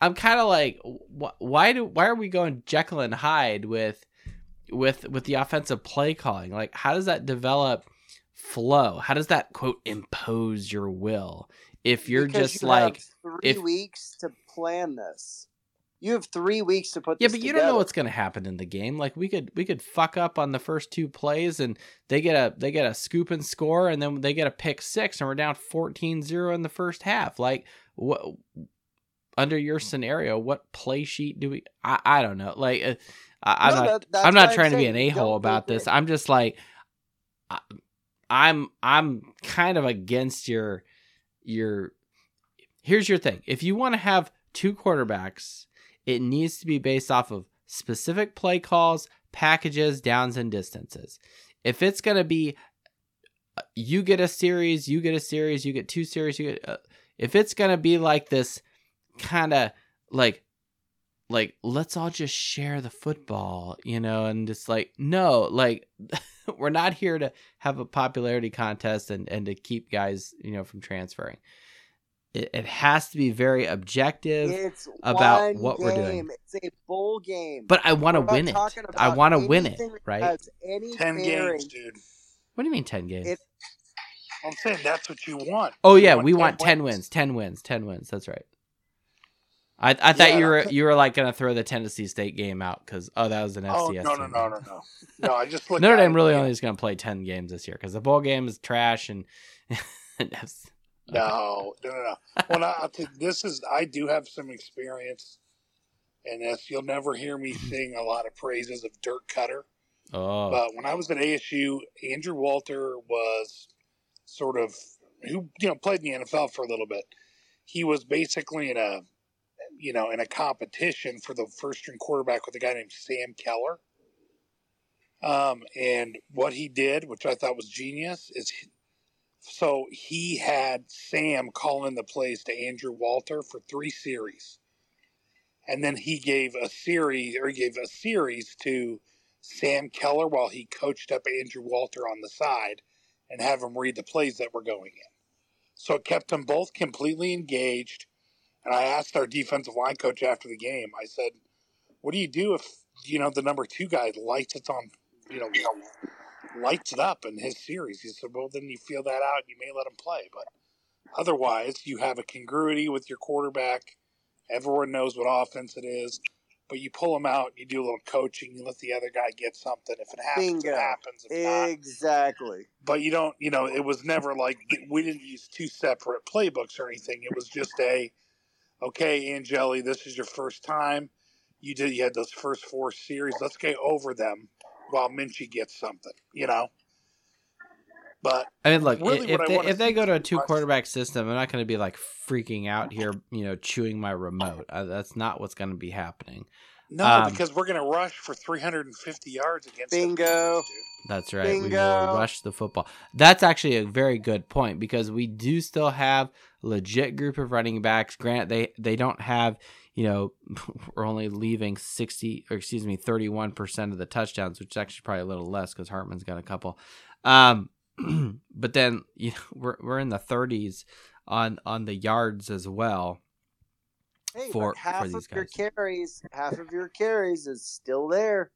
I'm kind of like, wh- why do why are we going Jekyll and Hyde with with with the offensive play calling? Like, how does that develop flow? How does that quote impose your will? If you're because just you like, have three if- weeks to plan this. You have three weeks to put Yeah, but you don't know what's going to happen in the game. Like we could we could fuck up on the first two plays and they get a they get a scoop and score and then they get a pick six and we're down 14-0 in the first half. Like what under your scenario, what play sheet do we I, I don't know. Like uh, I, I'm No, not that- I'm not trying to be an a-hole about this. I'm just like I, I'm I'm kind of against your your here's your thing. If you want to have two quarterbacks, it needs to be based off of specific play calls, packages, downs, and distances. If it's going to be uh, you get a series, you get a series, you get two series, you get uh, if it's going to be like this kind of like like let's all just share the football, you know, and just like no, like we're not here to have a popularity contest and and to keep guys, you know, from transferring. It, it has to be very objective. It's about one what we're doing. game. It's a bowl game. But I want to win it. I want to win it, anything that right? has any Ten bearing- games, dude. What do you mean ten games? It- I'm saying that's what you want. oh You yeah, we want 10 ten wins. Ten wins. Ten wins. That's right. I I thought Yeah, you were you were like gonna throw the Tennessee State game out because oh that was an Oh FCS. no no team. no no no no! I just. Notre Dame really only is gonna play ten games this year because the bowl game is trash and. and No, no, no, no. Well, I, I'll you, this is. I do have some experience and this you'll never hear me sing a lot of praises of Dirk Koetter. Oh, But when I was at ASU, Andrew Walter was sort of who you know played in the NFL for a little bit. He was basically in a you know in a competition for the first string quarterback with a guy named Sam Keller. Um, and what he did, which I thought was genius, is he- so he had Sam call in the plays to Andrew Walter for three series, and then he gave a series or he gave a series to Sam Keller while he coached up Andrew Walter on the side and have him read the plays that were going in. So it kept them both completely engaged. And I asked our defensive line coach after the game, I said, What do you do if, you know, the number two guy lights it on, you know, lights it up in his series? He said, Well, then you feel that out. You may let him play. But otherwise, you have a congruity with your quarterback. Everyone knows what offense it is but you pull him out, you do a little coaching, you let the other guy get something. If it happens, Bingo. it happens. If not, Exactly. but you don't, you know, it was never like we didn't use two separate playbooks or anything. It was just a, okay, Angeli, this is your first time. You did, you had those first four series. Let's get over them while Minchey gets something, you know. But I mean, look, really if what they, if they go to a two quarterback system, I'm not going to be like freaking out here, you know, chewing my remote. Uh, that's not what's going to be happening. no, Um, because we're going to rush for 350 yards against them Bingo. That's right. We will rush the football. That's actually a very good point because we do still have a legit group of running backs. Grant, they they don't have, you know, we're only leaving 60 or excuse me, 31% of the touchdowns, which is actually probably a little less because Hartman's got a couple. Um, but then you know, we're we're in the 30s on on the yards as well. Hey, For- half for these of your carries, half of your carries is still there.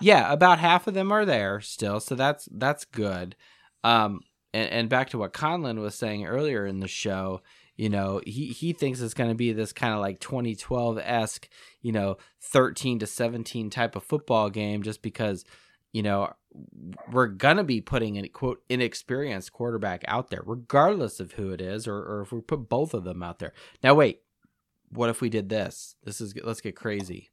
Yeah, about half of them are there still, so that's that's good. Um, and, and back to what Conlon was saying earlier in the show, you know, he he thinks it's going to be this kind of like 2012 esque, you know, 13 to 17 type of football game, just because, you know, we're gonna be putting an quote inexperienced quarterback out there, regardless of who it is, or or if we put both of them out there. Now, wait, what if we did this? This is let's get crazy.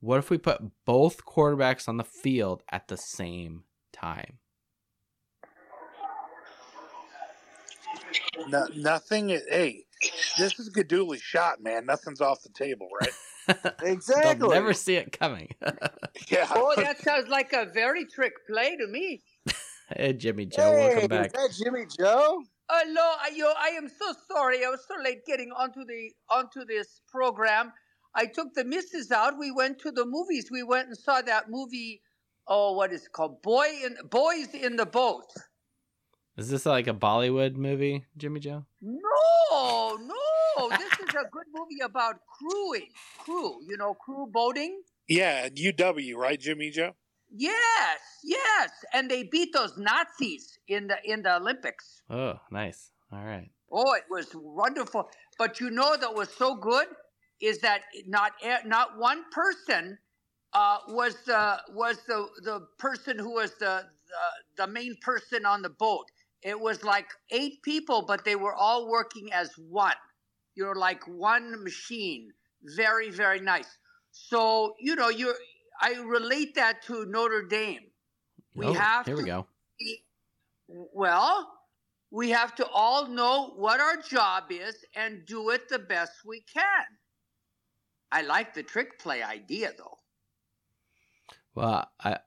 What if we put both quarterbacks on the field at the same time? No, nothing. Hey, this is Guidugli's shot, man. Nothing's off the table, right? Exactly. They'll never see it coming. Yeah. Oh, that sounds like a very trick play to me. hey, Jimmy Joe, Hey, welcome back. Is that Jimmy Joe? Hello, I, yo, I am so sorry. I was so late getting onto the onto this program. I took the missus out. We went to the movies. We went and saw that movie. Oh, what is it called? Boy in Boys in the Boat. Is this like a Bollywood movie, Jimmy Joe? No, no, this is a good movie about crewing. Crew, you know, crew boating. Yeah, UW, right, Jimmy Joe? Yes, yes, and they beat those Nazis in the in the Olympics. Oh, nice. All right. Oh, it was wonderful. But you know that was so good is that not not one person uh, was the was the the person who was the, the the main person on the boat. It was like eight people, but they were all working as one. You know, like one machine. Very very nice. So you know, you I relate that to Notre Dame. We oh, have here we go. well, we have to all know what our job is and do it the best we can. I like the trick play idea though. Well, I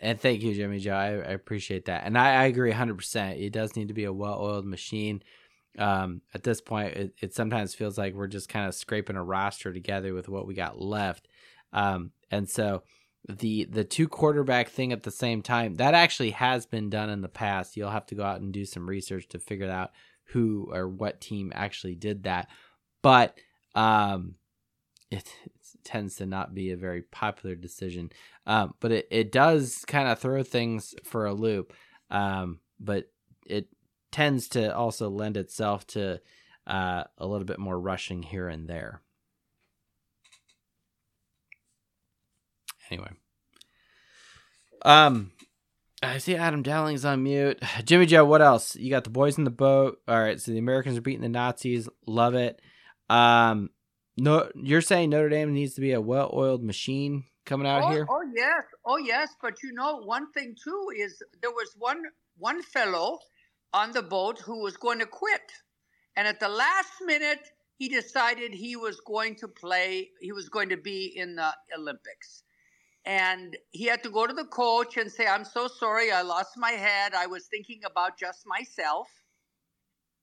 and thank you, Jimmy Joe. I, I appreciate that, and I, I agree 100. percent It does need to be a well-oiled machine. Um, at this point, it, it sometimes feels like we're just kind of scraping a roster together with what we got left. Um, and so the the two quarterback thing at the same time that actually has been done in the past. You'll have to go out and do some research to figure out who or what team actually did that, but um, it, tends to not be a very popular decision. Um, but it, it does kind of throw things for a loop. Um, but it tends to also lend itself to uh, a little bit more rushing here and there. Anyway. Um, I see Adam Dowling's on mute. Jimmy Joe, what else? You got the boys in the boat. All right, so the Americans are beating the Nazis. Love it. Um, No, you're saying Notre Dame needs to be a well-oiled machine coming out oh, here. oh yes, oh yes. But you know, one thing too is there was one one fellow on the boat who was going to quit, and at the last minute he decided he was going to play. He was going to be in the Olympics, and he had to go to the coach and say, "I'm so sorry, I lost my head. I was thinking about just myself."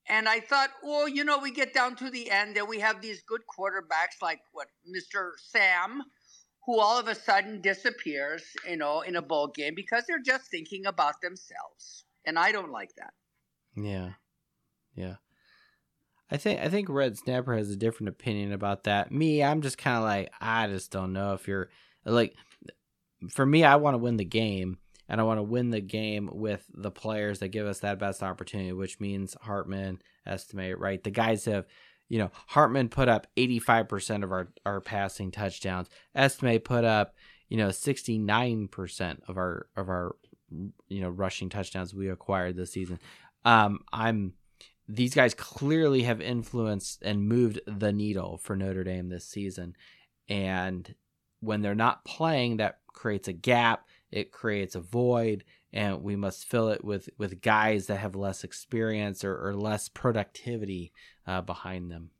And I thought, well, you know, we get down to the end and we have these good quarterbacks like what Mr. Sam, who all of a sudden disappears, you know, in a bowl game because they're just thinking about themselves. And I don't like that. Yeah, yeah. I think I think Red Snapper has a different opinion about that. Me, I'm just kind of like I just don't know if you're like. For me, I want to win the game, and I want to win the game with the players that give us that best opportunity, which means Hartman, Estime right. The guys have, you know, Hartman put up 85% of our our passing touchdowns. Estime put up, you know, 69% of our of our you know rushing touchdowns we acquired this season. Um, I'm these guys clearly have influenced and moved the needle for Notre Dame this season. And when they're not playing, that creates a gap, it creates a void, and we must fill it with, with guys that have less experience or, or less productivity uh, behind them.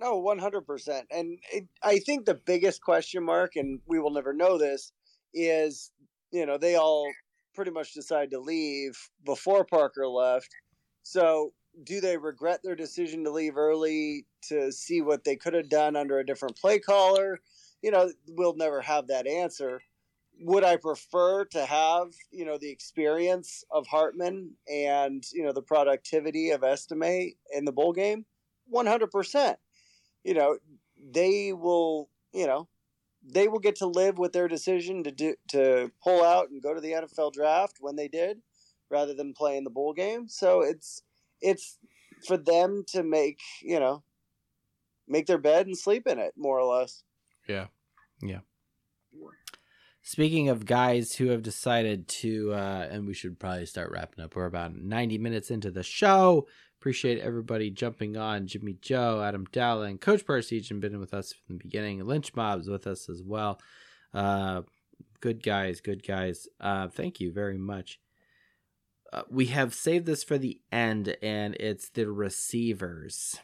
No, one hundred percent. And it, I think the biggest question mark, and we will never know this, is you know they all pretty much decided to leave before Parker left. So do they regret their decision to leave early to see what they could have done under a different play caller? You know, we'll never have that answer. Would I prefer to have, you know, the experience of Hartman and, you know, the productivity of Estime in the bowl game? 100%. You know, they will, you know, they will get to live with their decision to do to pull out and go to the NFL draft when they did rather than play in the bowl game. So it's it's for them to make you know make their bed and sleep in it more or less. Yeah, yeah. Speaking of guys who have decided to, uh, and we should probably start wrapping up. We're about 90 minutes into the show. Appreciate everybody jumping on. Jimmy Joe, Adam Dowling, Coach Percy, and been with us from the beginning. Lynch Mob's with us as well. Uh, good guys, good guys. Uh, thank you very much. Uh, we have saved this for the end, and it's the receivers.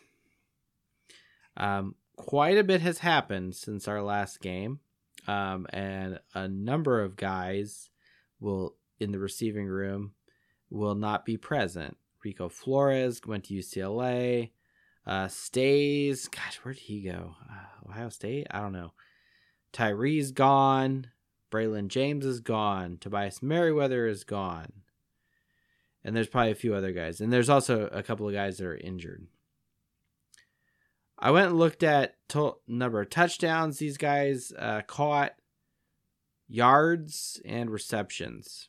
Um, quite a bit has happened since our last game, um, and a number of guys will in the receiving room will not be present. Rico Flores went to UCLA. Uh, stays. Gosh, where did he go? Uh, Ohio State? I don't know. Tyree's gone. Braylon James is gone. Tobias Merriweather is gone and there's probably a few other guys, and there's also a couple of guys that are injured. I went and looked at to- number of touchdowns these guys uh, caught, yards, and receptions.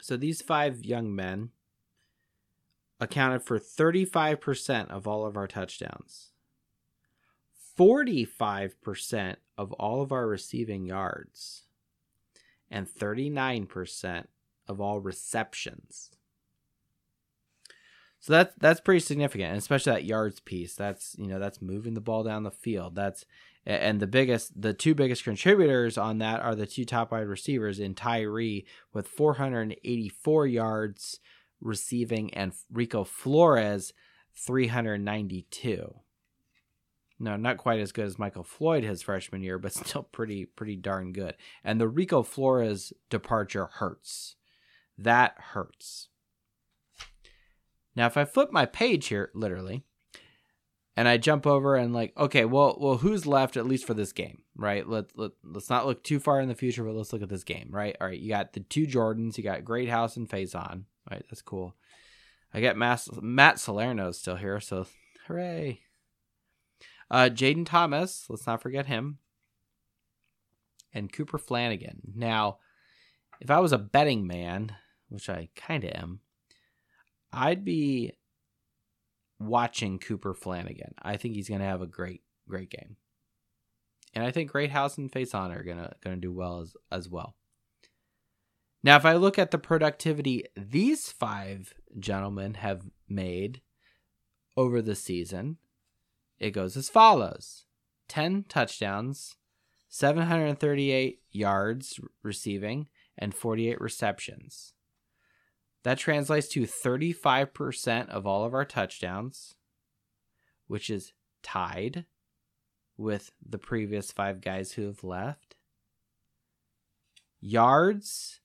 So these five young men accounted for 35% of all of our touchdowns, 45% of all of our receiving yards, and 39% of all receptions. So that's that's pretty significant, and especially that yards piece. That's you know that's moving the ball down the field. That's and the biggest, the two biggest contributors on that are the two top wide receivers in Tyree with 484 yards receiving, and Rico Flores 392. No, not quite as good as Michael Floyd his freshman year, but still pretty pretty darn good. And the Rico Flores departure hurts that hurts. Now, if I flip my page here, literally, and I jump over and like, okay, well, well, who's left at least for this game, right? Let let let's not look too far in the future, but let's look at this game, right? All right, you got the two Jordans, you got Greathouse and Faison, right? That's cool. I got Matt, Matt Salerno still here, so hooray! Uh, Jayden Thomas, let's not forget him, and Cooper Flanagan. Now, if I was a betting man, which I kind of am, I'd be watching Cooper Flanagan. I think he's going to have a great, great game. And I think Greathouse and Faison are gonna gonna do well as as well. Now, if I look at the productivity these five gentlemen have made over the season, it goes as follows 10 touchdowns, 738 yards receiving, and 48 receptions. That translates to 35% of all of our touchdowns, which is tied with the previous five guys who have left. Yards,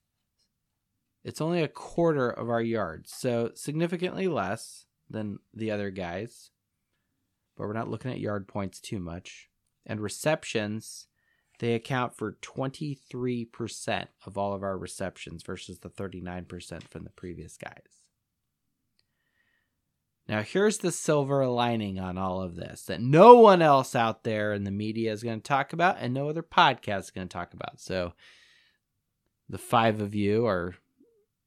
it's only a quarter of our yards, so significantly less than the other guys. But we're not looking at yard points too much. And receptions, they account for 23% of all of our receptions versus the 39% from the previous guys. Now, here's the silver lining on all of this that no one else out there in the media is going to talk about, and no other podcast is going to talk about. So, the five of you are,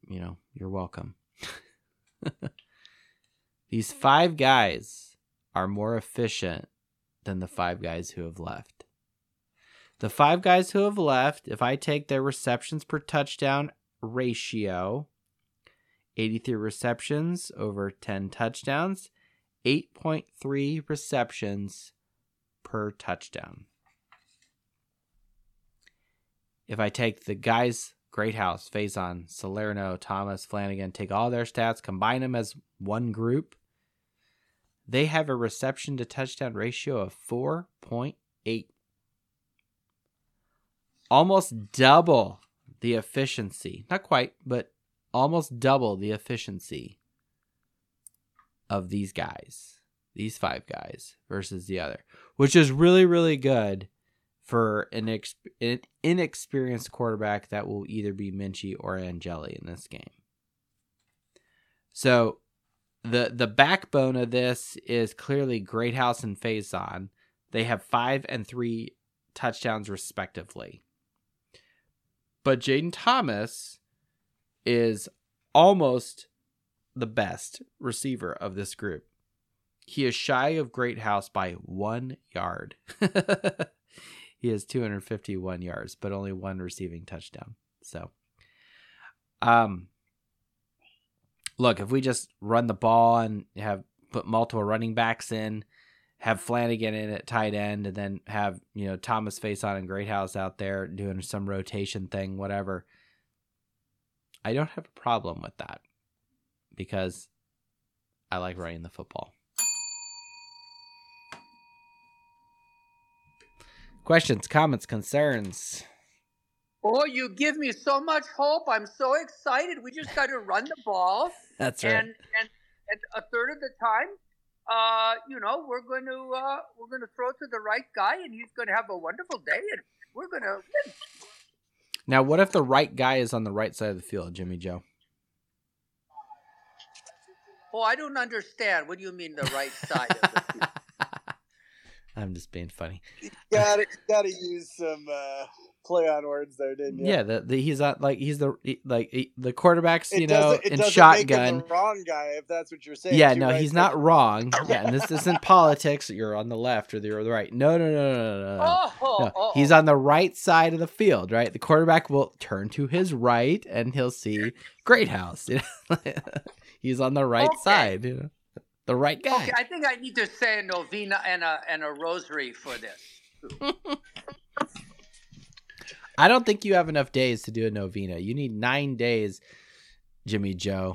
you know, you're welcome. These five guys are more efficient than the five guys who have left. The five guys who have left, if I take their receptions per touchdown ratio, 83 receptions over 10 touchdowns, 8.3 receptions per touchdown. If I take the guys, Greathouse, Faison, Salerno, Thomas, Flanagan, take all their stats, combine them as one group, they have a reception to touchdown ratio of 4.8. Almost double the efficiency. Not quite, but almost double the efficiency of these guys, these five guys versus the other, which is really, really good for an, an inexperienced quarterback that will either be Minchey or Angeli in this game. So the the backbone of this is clearly Greathouse and Faison. They have five and three touchdowns respectively. But Jayden Thomas is almost the best receiver of this group. He is shy of Greathouse by one yard. he has 251 yards, but only one receiving touchdown. So, um, look, if we just run the ball and have put multiple running backs in, have Flanagan in at tight end, and then have you know Thomas Faison and Greathouse out there doing some rotation thing, whatever. I don't have a problem with that because I like running the football. Questions, comments, concerns. Oh, you give me so much hope. I'm so excited. We just got to run the ball. That's right. And, and, and a third of the time, uh, you know, we're going to uh, we're going to throw it to the right guy, and he's going to have a wonderful day, and we're going to win. Now, what if the right guy is on the right side of the field, Jimmy Joe? Oh, I don't understand. What do you mean the right side of the field? I'm just being funny. You gotta, you gotta use some uh, play on words there, didn't you? Yeah, the, the he's not like he's the he- like he- the quarterbacks, It you know, doesn't, it in doesn't shotgun. Make him the wrong guy, if that's what you're saying. Yeah, no, right he's not wrong. Yeah, and this isn't politics. You're on the left or the, or the right. No, no, no, no, no, no. Oh, No, oh, he's oh. on the right side of the field, right? The quarterback will turn to his right and he'll see Greathouse. You know? he's on the right Okay. side, you know? The right guy. Okay, I think I need to say a novena and a and a rosary for this. I don't think you have enough days to do a novena. You need nine days, Jimmy Joe.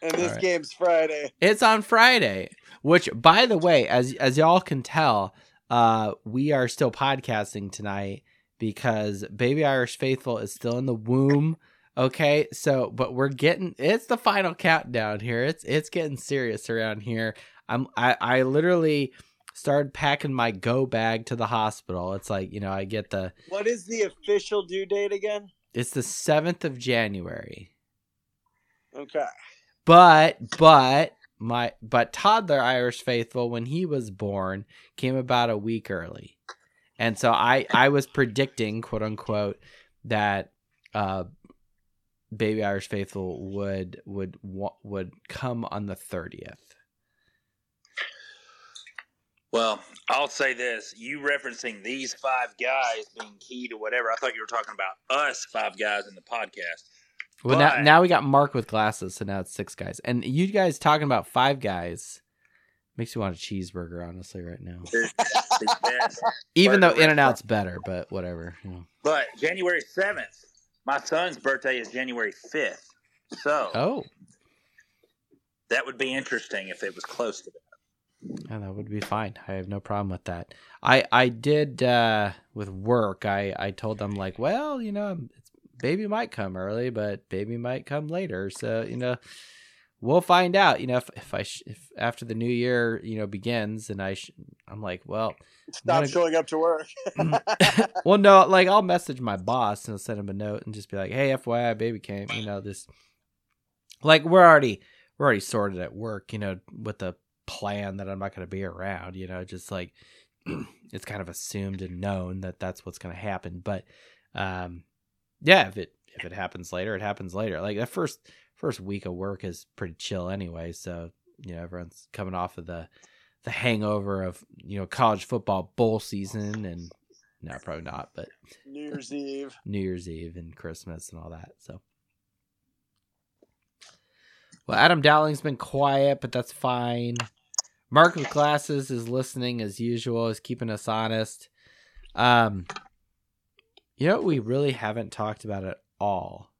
And this All right. game's Friday. It's on Friday, which, by the way, as as y'all can tell, uh, we are still podcasting tonight because Baby Irish Faithful is still in the womb. Okay, so but we're getting it's the final countdown here. It's it's getting serious around here. I'm I I literally started packing my go bag to the hospital. It's like you know I get the What is the official due date again? it's the seventh of January. Okay. But but my but toddler Irish faithful when he was born came about a week early. And so I I was predicting quote unquote that uh baby Irish faithful would would would come on the 30th. Well, I'll say this: you referencing these five guys being key to whatever. I thought you were talking about us five guys in the podcast. Well now But- now we got Mark with glasses so now it's six guys. And you guys talking about five guys Makes me want a cheeseburger, honestly, right now. It's the best. Even though In and Out's better, but whatever. You know. But January seventh, my son's birthday is January fifth, so Oh, that would be interesting if it was close to that. yeah, that would be fine. I have no problem with that. I I did uh, with work. I I told them like, well, you know, baby might come early, but baby might come later. So you know, we'll find out. You know, if if I sh- if after the new year you know begins, and I sh- I'm like, well, Stop Wanna- showing up to work. well, no, like I'll message my boss and I'll send him a note and just be like, "Hey, FYI, baby came." You know this. Like we're already we're already sorted at work. You know, with the plan that I'm not going to be around. You know, just like it's kind of assumed and known that that's what's going to happen. But um, yeah, if it if it happens later, it happens later. Like the first first week of work is pretty chill anyway. So you know, everyone's coming off of the the hangover of you know college football bowl season and no probably not but New Year's Eve. new year's eve and christmas and all that so well adam dowling's been quiet but that's fine mark with glasses is listening as usual is keeping us honest um you know what we really haven't talked about at all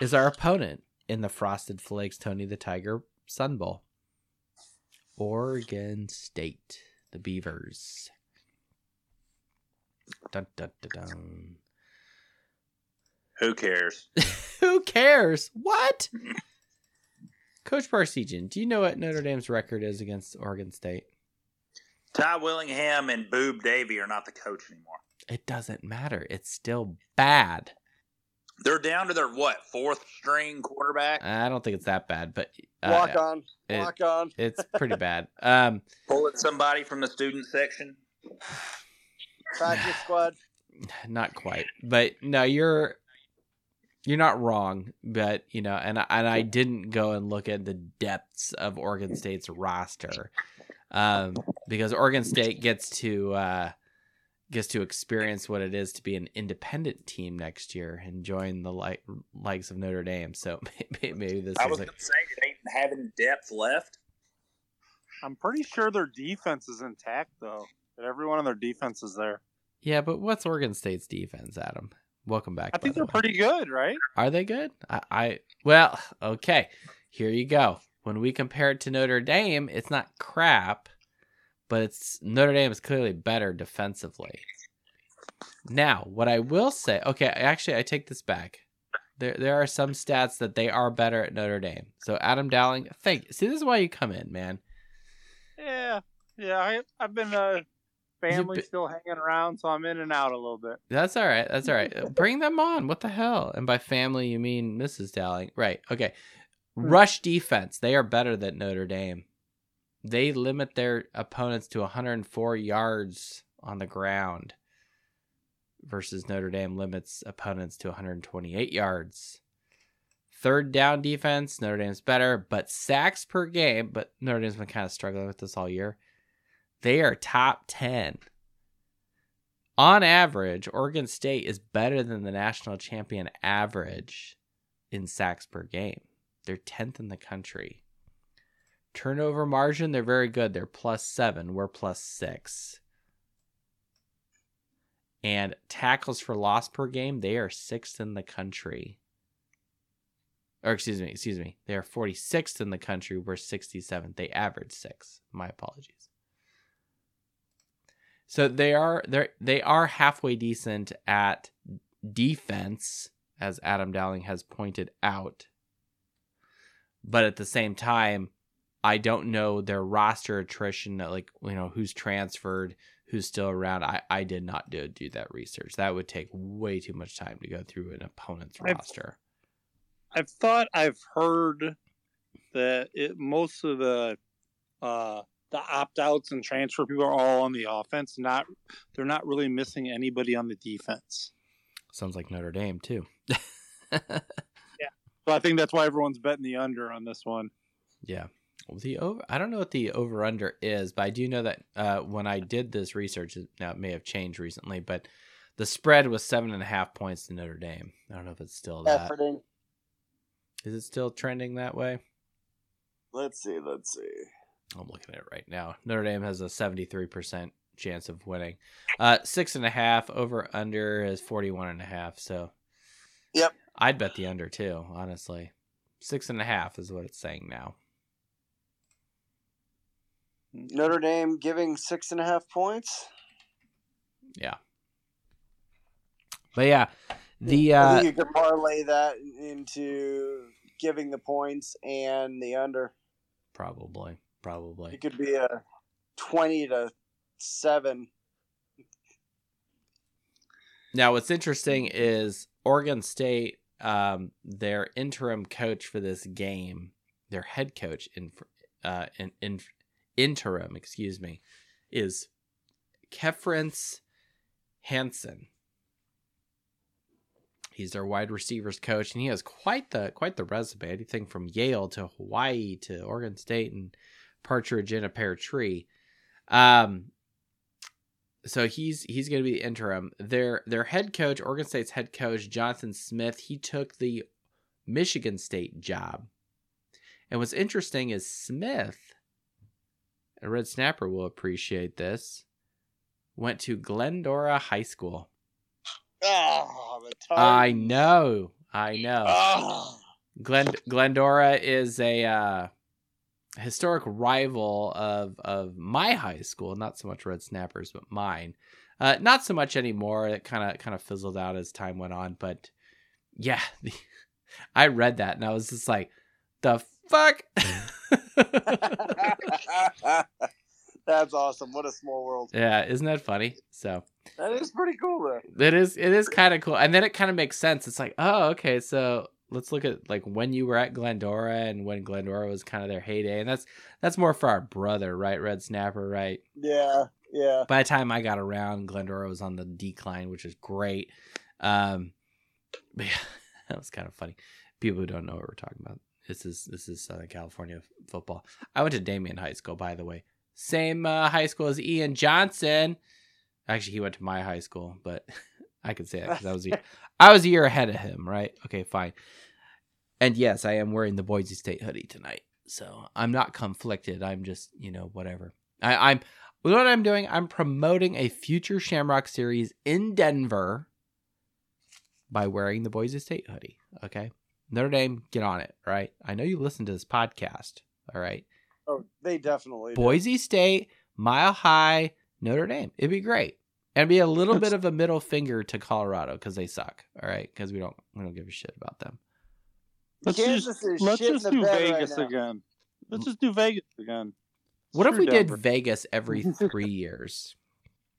is our opponent in the frosted flakes tony the tiger sun bowl Oregon State, the Beavers. Dun, dun, dun, dun. Who cares? Who cares? What? Coach Parseghian, do you know what Notre Dame's record is against Oregon State? Ty Willingham and Bob Davie are not the coach anymore. It doesn't matter. It's still bad. They're down to their what fourth string quarterback. I don't think it's that bad, but uh, Walk on. it- Walk on. it's pretty bad. Um, Pull Pulling somebody from the student section. Practice squad. not quite, but no, you're you're not wrong. But you know, and and I didn't go and look at the depths of Oregon State's roster, um, because Oregon State gets to uh, gets to experience what it is to be an independent team next year and join the like likes of Notre Dame. So maybe, maybe this I is was like going to say they even have depth left. I'm pretty sure their defense is intact though. That everyone on their defense is there. yeah, but what's Oregon State's defense, Adam? Welcome back. I think the they're way. pretty good, right? Are they good? I, I well, okay. Here you go. When we compare it to Notre Dame, it's not crap, but it's Notre Dame is clearly better defensively. Now, what I will say, okay, actually, I take this back. There, there are some stats that they are better at Notre Dame. So, Adam Dowling, thank. See, this is why you come in, man. Yeah, yeah. I I've been uh, family still hanging around, so I'm in and out a little bit. That's all right. That's all right. Bring them on. What the hell? And by family, you mean Mrs. Dowling. Right. Okay. Rush defense. They are better than Notre Dame. They limit their opponents to 104 yards on the ground versus Notre Dame limits opponents to 128 yards. Third down defense, Notre Dame's better, but sacks per game, but Notre Dame's been kind of struggling with this all year. They are top 10 on average, Oregon State is better than the national champion average in sacks per game. They're 10th in the country. Turnover margin, they're very good. They're plus seven. We're plus six. And tackles for loss per game, they are sixth in the country. Or excuse me, excuse me. They are 46th in the country. We're 67th. They average six. My apologies. So they are they they are halfway decent at defense, as Adam Dowling has pointed out. But at the same time, I don't know their roster attrition, like you know who's transferred, who's still around. I I did not do do that research. That would take way too much time to go through an opponent's I've- roster. I've thought I've heard that it, most of the uh, the opt outs and transfer people are all on the offense. Not they're not really missing anybody on the defense. Sounds like Notre Dame too. Yeah, so I think that's why everyone's betting the under on this one. Yeah. Well, The over I don't know what the over under is, but I do know that uh, when I did this research, it- now it may have changed recently, but the spread was seven and a half points to Notre Dame. I don't know if it's still that. Efforting. Is it still trending that way? Let's see. Let's see. I'm looking at it right now. Notre Dame has a 73% chance of winning. Uh, six and a half over under is 41 and a half. So, Yep. I'd bet the under too, honestly. Six and a half is what it's saying now. Notre Dame giving six and a half points. Yeah. But yeah, the I uh, think you could parlay that into giving the points and the under. probably, probably. It could be a twenty to seven. Now, what's interesting is Oregon State, um, their interim coach for this game, their head coach in, uh, in, in interim, excuse me, is Kefense Hankins. He's their wide receivers coach, and he has quite the quite the resume. Anything from Yale to Hawaii to Oregon State and partridge in a pear tree. Um, so he's he's going to be the interim. Their their head coach, Oregon State's head coach, Jonathan Smith, he took the Michigan State job. And what's interesting is Smith, a red snapper will appreciate this, went to Glendora High School. Oh. I know, I know. Oh. Glen Glendora is a uh, historic rival of of my high school. Not so much Red Snappers, but mine. Uh, not so much anymore. It kind of kind of fizzled out as time went on. But yeah, I read that and I was just like, the fuck. That's awesome. What a small world. yeah, isn't that funny? So That is pretty cool, though. it is it is kind of cool, and then it kind of makes sense. It's like, oh, okay, so let's look at like when you were at Glendora and when Glendora was kind of their heyday, and that's that's more for our brother, right? Red Snapper, right? Yeah, yeah. By the time I got around, Glendora was on the decline, which is great. Um, but yeah, that was kind of funny. People who don't know what we're talking about. This is this is Southern California football. I went to Damien High School, by the way. Same uh, high school as Ian Johnson. Actually, he went to my high school, but I could say that because I was a year, I was a year ahead of him, right? Okay, fine. And yes, I am wearing the Boise State hoodie tonight, so I'm not conflicted. I'm just you know whatever. I, I'm you know what I'm doing? I'm promoting a future Shamrock series in Denver by wearing the Boise State hoodie. Okay. Notre Dame, get on it, right? I know you listen to this podcast, all right? Oh, they definitely. do. Boise State, Mile High, Notre Dame. It'd be great. And it'd be a little bit of a middle finger to Colorado because they suck, all right? Because we don't we don't give a shit about them. Let's Kansas just let's just the do bed right Vegas again. Let's just do Vegas again. What if we Denver. did Vegas every three years?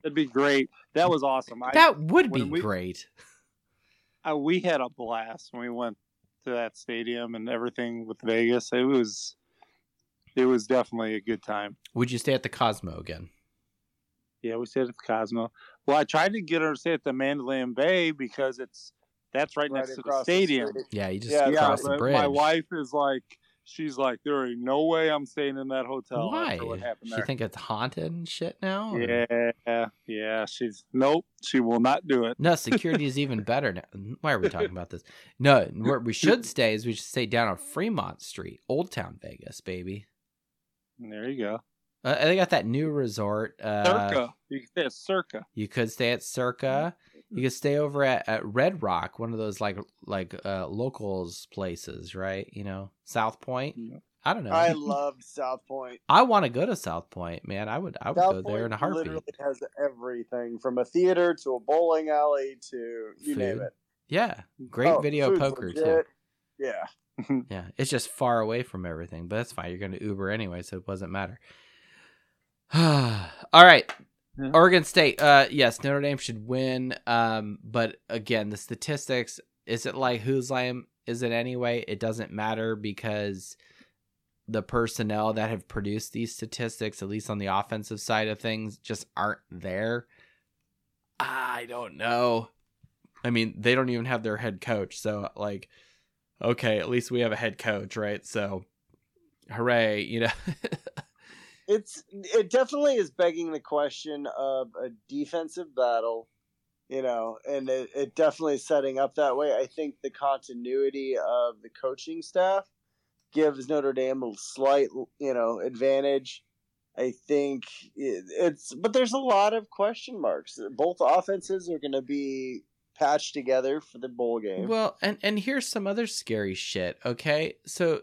That'd be great. That was awesome. I, That would be we- great. I, we had a blast when we went to that stadium and everything with Vegas. It was it was definitely a good time. Would you stay at the Cosmo again? Yeah, we stayed at the Cosmo. Well, I tried to get her to stay at the Mandalay Bay because it's that's right, Right next to the across the stadium. Yeah, you just Yeah, yeah, cross the bridge. my wife is like, she's like, there ain't no way I'm staying in that hotel. Why? What happened She think it's haunted and shit now? or- yeah, yeah. She's nope. She will not do it. No, security is even better now. Why are we talking about this? No, where we should stay is we should stay down on Fremont Street, Old Town Vegas, baby. There you go. Uh, they got that new resort. Uh, Circa. You can stay at Circa. You could stay at Circa. You could stay over at, at Red Rock, one of those like like uh, locals places, right? You know, South Point. Yeah. I don't know. I love South Point. I want to go to South Point, man. I would I would South go there in a heartbeat. literally has everything from a theater to a bowling alley to you name Food. it. Yeah, great Oh, video poker too. Yeah. Yeah, it's just far away from everything, but that's fine. You're going to Uber anyway, so it doesn't matter. All right. Yeah. Oregon State. Uh yes, Notre Dame should win. Um but again, the statistics is it like whose lamb is it anyway? It doesn't matter because the personnel that have produced these statistics, at least on the offensive side of things, just aren't there. I don't know. I mean, they don't even have their head coach, so like okay, at least we have a head coach, right? So, hooray, you know. It's it definitely is begging the question of a defensive battle, you know, and it, it definitely is setting up that way. I think the continuity of the coaching staff gives Notre Dame a slight, you know, advantage. I think it, it's, but there's a lot of question marks. Both offenses are going to be patched together for the bowl game. Well, and and here's some other scary shit. Okay, so,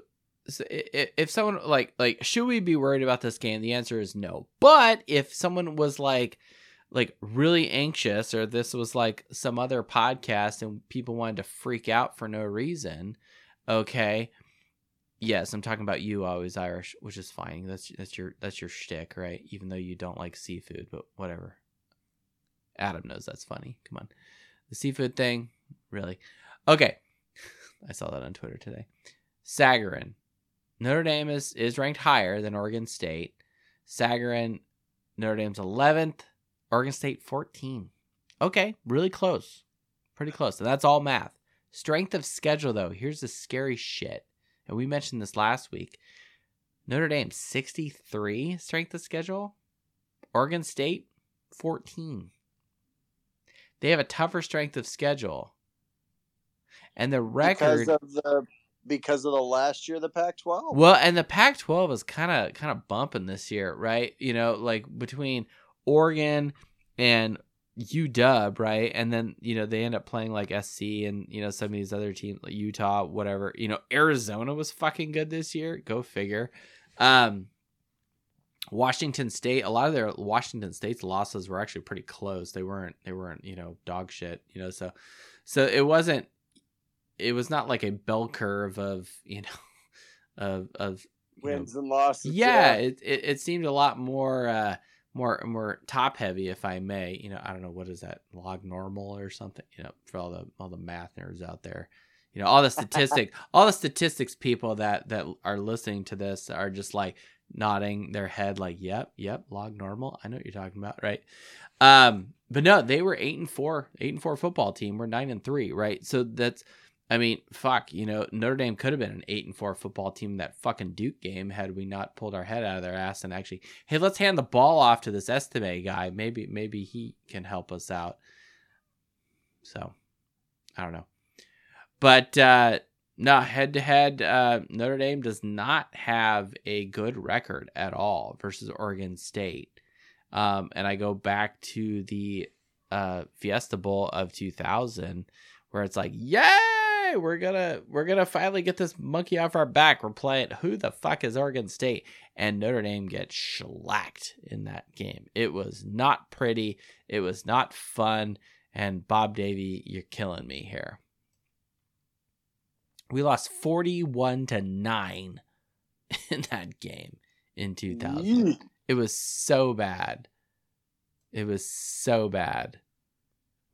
so if someone like like should we be worried about this game? The answer is no. But if someone was like like really anxious, or this was like some other podcast and people wanted to freak out for no reason, okay. Yes, I'm talking about you, always Irish, which is fine. That's that's your that's your shtick, right? Even though you don't like seafood, but whatever. Adam knows that's funny. Come on, the seafood thing, really. Okay, I saw that on Twitter today. Sagarin, Notre Dame is is ranked higher than Oregon State. Sagarin, Notre Dame's 11th, Oregon State 14. Okay, really close, pretty close, and that's all math. Strength of schedule, though, here's the scary shit, and we mentioned this last week. Notre Dame 63 strength of schedule, Oregon State 14. They have a tougher strength of schedule. And the record because of the because of the last year of the Pac-12. well, and the Pac-12 is kind of kind of bumping this year, right? You know, like between Oregon and UW, right? And then you know they end up playing like SC and you know some of these other teams, like Utah, whatever. You know, Arizona was fucking good this year. Go figure. Um, Washington State, a lot of their Washington State's losses were actually pretty close. They weren't they weren't, you know, dog shit, you know, so so it wasn't it was not like a bell curve of, you know, of of you know, Wins and losses. yeah, it, it it seemed a lot more uh more more top heavy if I may. You know, I don't know what is that log normal or something, you know, for all the all the math nerds out there. You know, all the statistic all the statistics people that that are listening to this are just like nodding their head like, "Yep, yep, log normal. I know what you're talking about, right?" Um, but no, they were 8 and 4, 8 and 4 football team. We're 9 and 3, right? So that's I mean, fuck, you know, Notre Dame could have been an 8 and 4 football team in that fucking Duke game had we not pulled our head out of their ass and actually, hey, let's hand the ball off to this Estime guy. Maybe maybe he can help us out. So, I don't know. But uh no, head to head, Notre Dame does not have a good record at all versus Oregon State. Um, and I go back to the uh, Fiesta Bowl of 2000, where it's like, we're gonna we're gonna finally get this monkey off our back. We're playing who the fuck is Oregon State, and Notre Dame gets shellacked in that game. It was not pretty. It was not fun. And Bob Davie, you're killing me here. We lost 41 to 9 in that game in 2000. Yeet. It was so bad. It was so bad.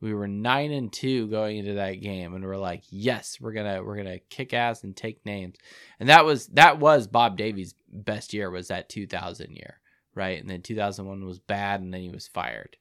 We were 9 and 2 going into that game and we're like, "Yes, we're to we're to kick ass and take names." And that was that was Bob Davie's best year was that 2000 year, right? And then 2001 was bad and then he was fired.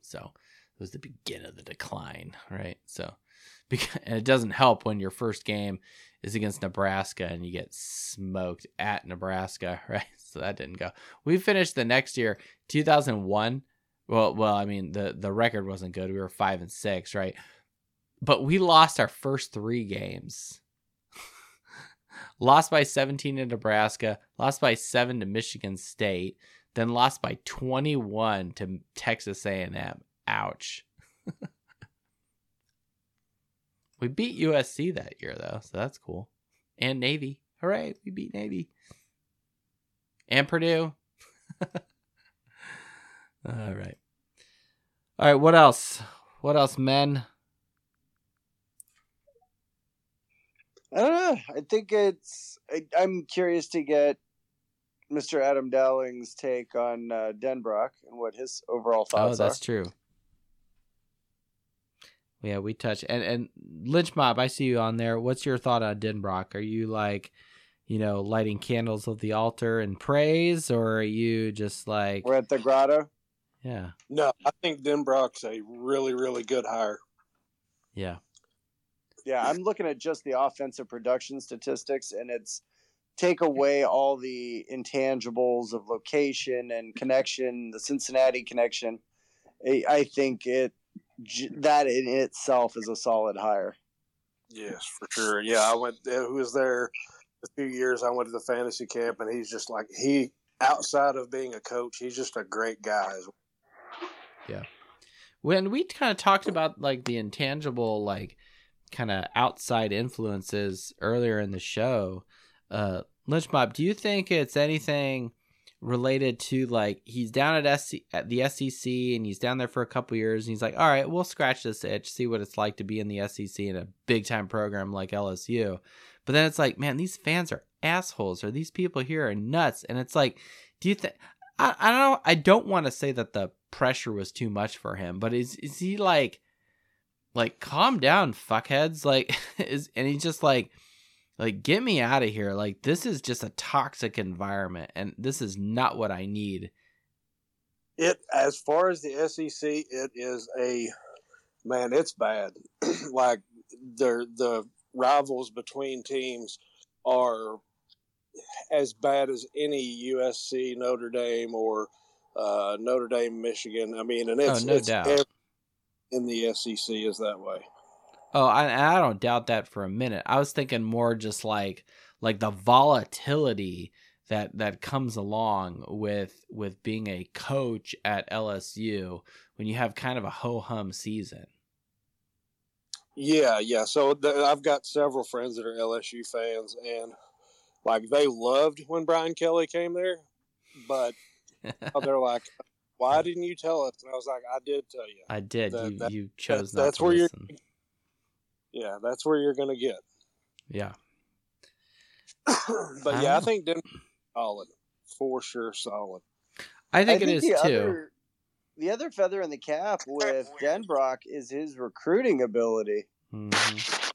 So, it was the beginning of the decline, right? So, because, and it doesn't help when your first game is against Nebraska and you get smoked at Nebraska, right? So that didn't go. We finished the next year, 2001. Well, well, I mean the the record wasn't good. We were five and six, right? But we lost our first three games. lost by 17 to Nebraska, lost by seven to Michigan State, then lost by 21 to Texas A&M. Ouch. We beat USC that year though, so that's cool. And Navy. Hooray, we beat Navy. And Purdue. All right. All right, what else? What else, men? I don't know. I think it's. I, I'm curious to get Mr. Adam Dowling's take on uh, Denbrock and what his overall thoughts. Are. Oh, that's are. true. Yeah, we touch and and Lynch Mob. I see you on there. What's your thought on Denbrock? Are you like, you know, lighting candles of the altar and praise, or are you just like, We're at the grotto. Yeah, No, I think Denbrock's a really, really good hire. yeah, Yeah, I'm looking at just the offensive production statistics, and it's take away all the intangibles of location and connection, the Cincinnati connection. I, I think it that in itself is a solid hire. Yes, for sure. Yeah, I went. uh, Who was there a few years? I went to the fantasy camp, and he's just like he. Outside of being a coach, he's just a great guy. When we kind of talked about like the intangible like kind of outside influences earlier in the show uh lynch mob do you think it's anything related to like he's down at, SC, at the sec and he's down there for a couple years and he's like all right we'll scratch this itch see what it's like to be in the sec in a big time program like lsu but then it's like man these fans are assholes or these people here are nuts and it's like do you think I, I don't. I don't want to say that the pressure was too much for him, but is is he like like calm down, fuckheads? Like is and he's just like like get me out of here. Like this is just a toxic environment and this is not what I need. It as far as the SEC, it is a man. It's bad. like the the rivals between teams are as bad as any USC, Notre Dame, or uh, Notre Dame, Michigan. I mean, and it's, Oh, no it's doubt. ev- in the SEC is that way. Oh, I, I don't doubt that for a minute. I was thinking more just like like the volatility that that comes along with with being a coach at LSU when you have kind of a ho hum season. Yeah, yeah. So the, I've got several friends that are LSU fans, and like they loved when Brian Kelly came there, but they're like, "Why didn't you tell us?" And I was like, "I did tell you." I did. That- you that- you chose that's- not that's to where you're- listen. Yeah, that's where you're going to get. Yeah. but yeah, I Ah. think Denver solid for sure, solid. I think, it think is the too. Other, the other feather in the cap with Denbrock is his recruiting ability. Mhm.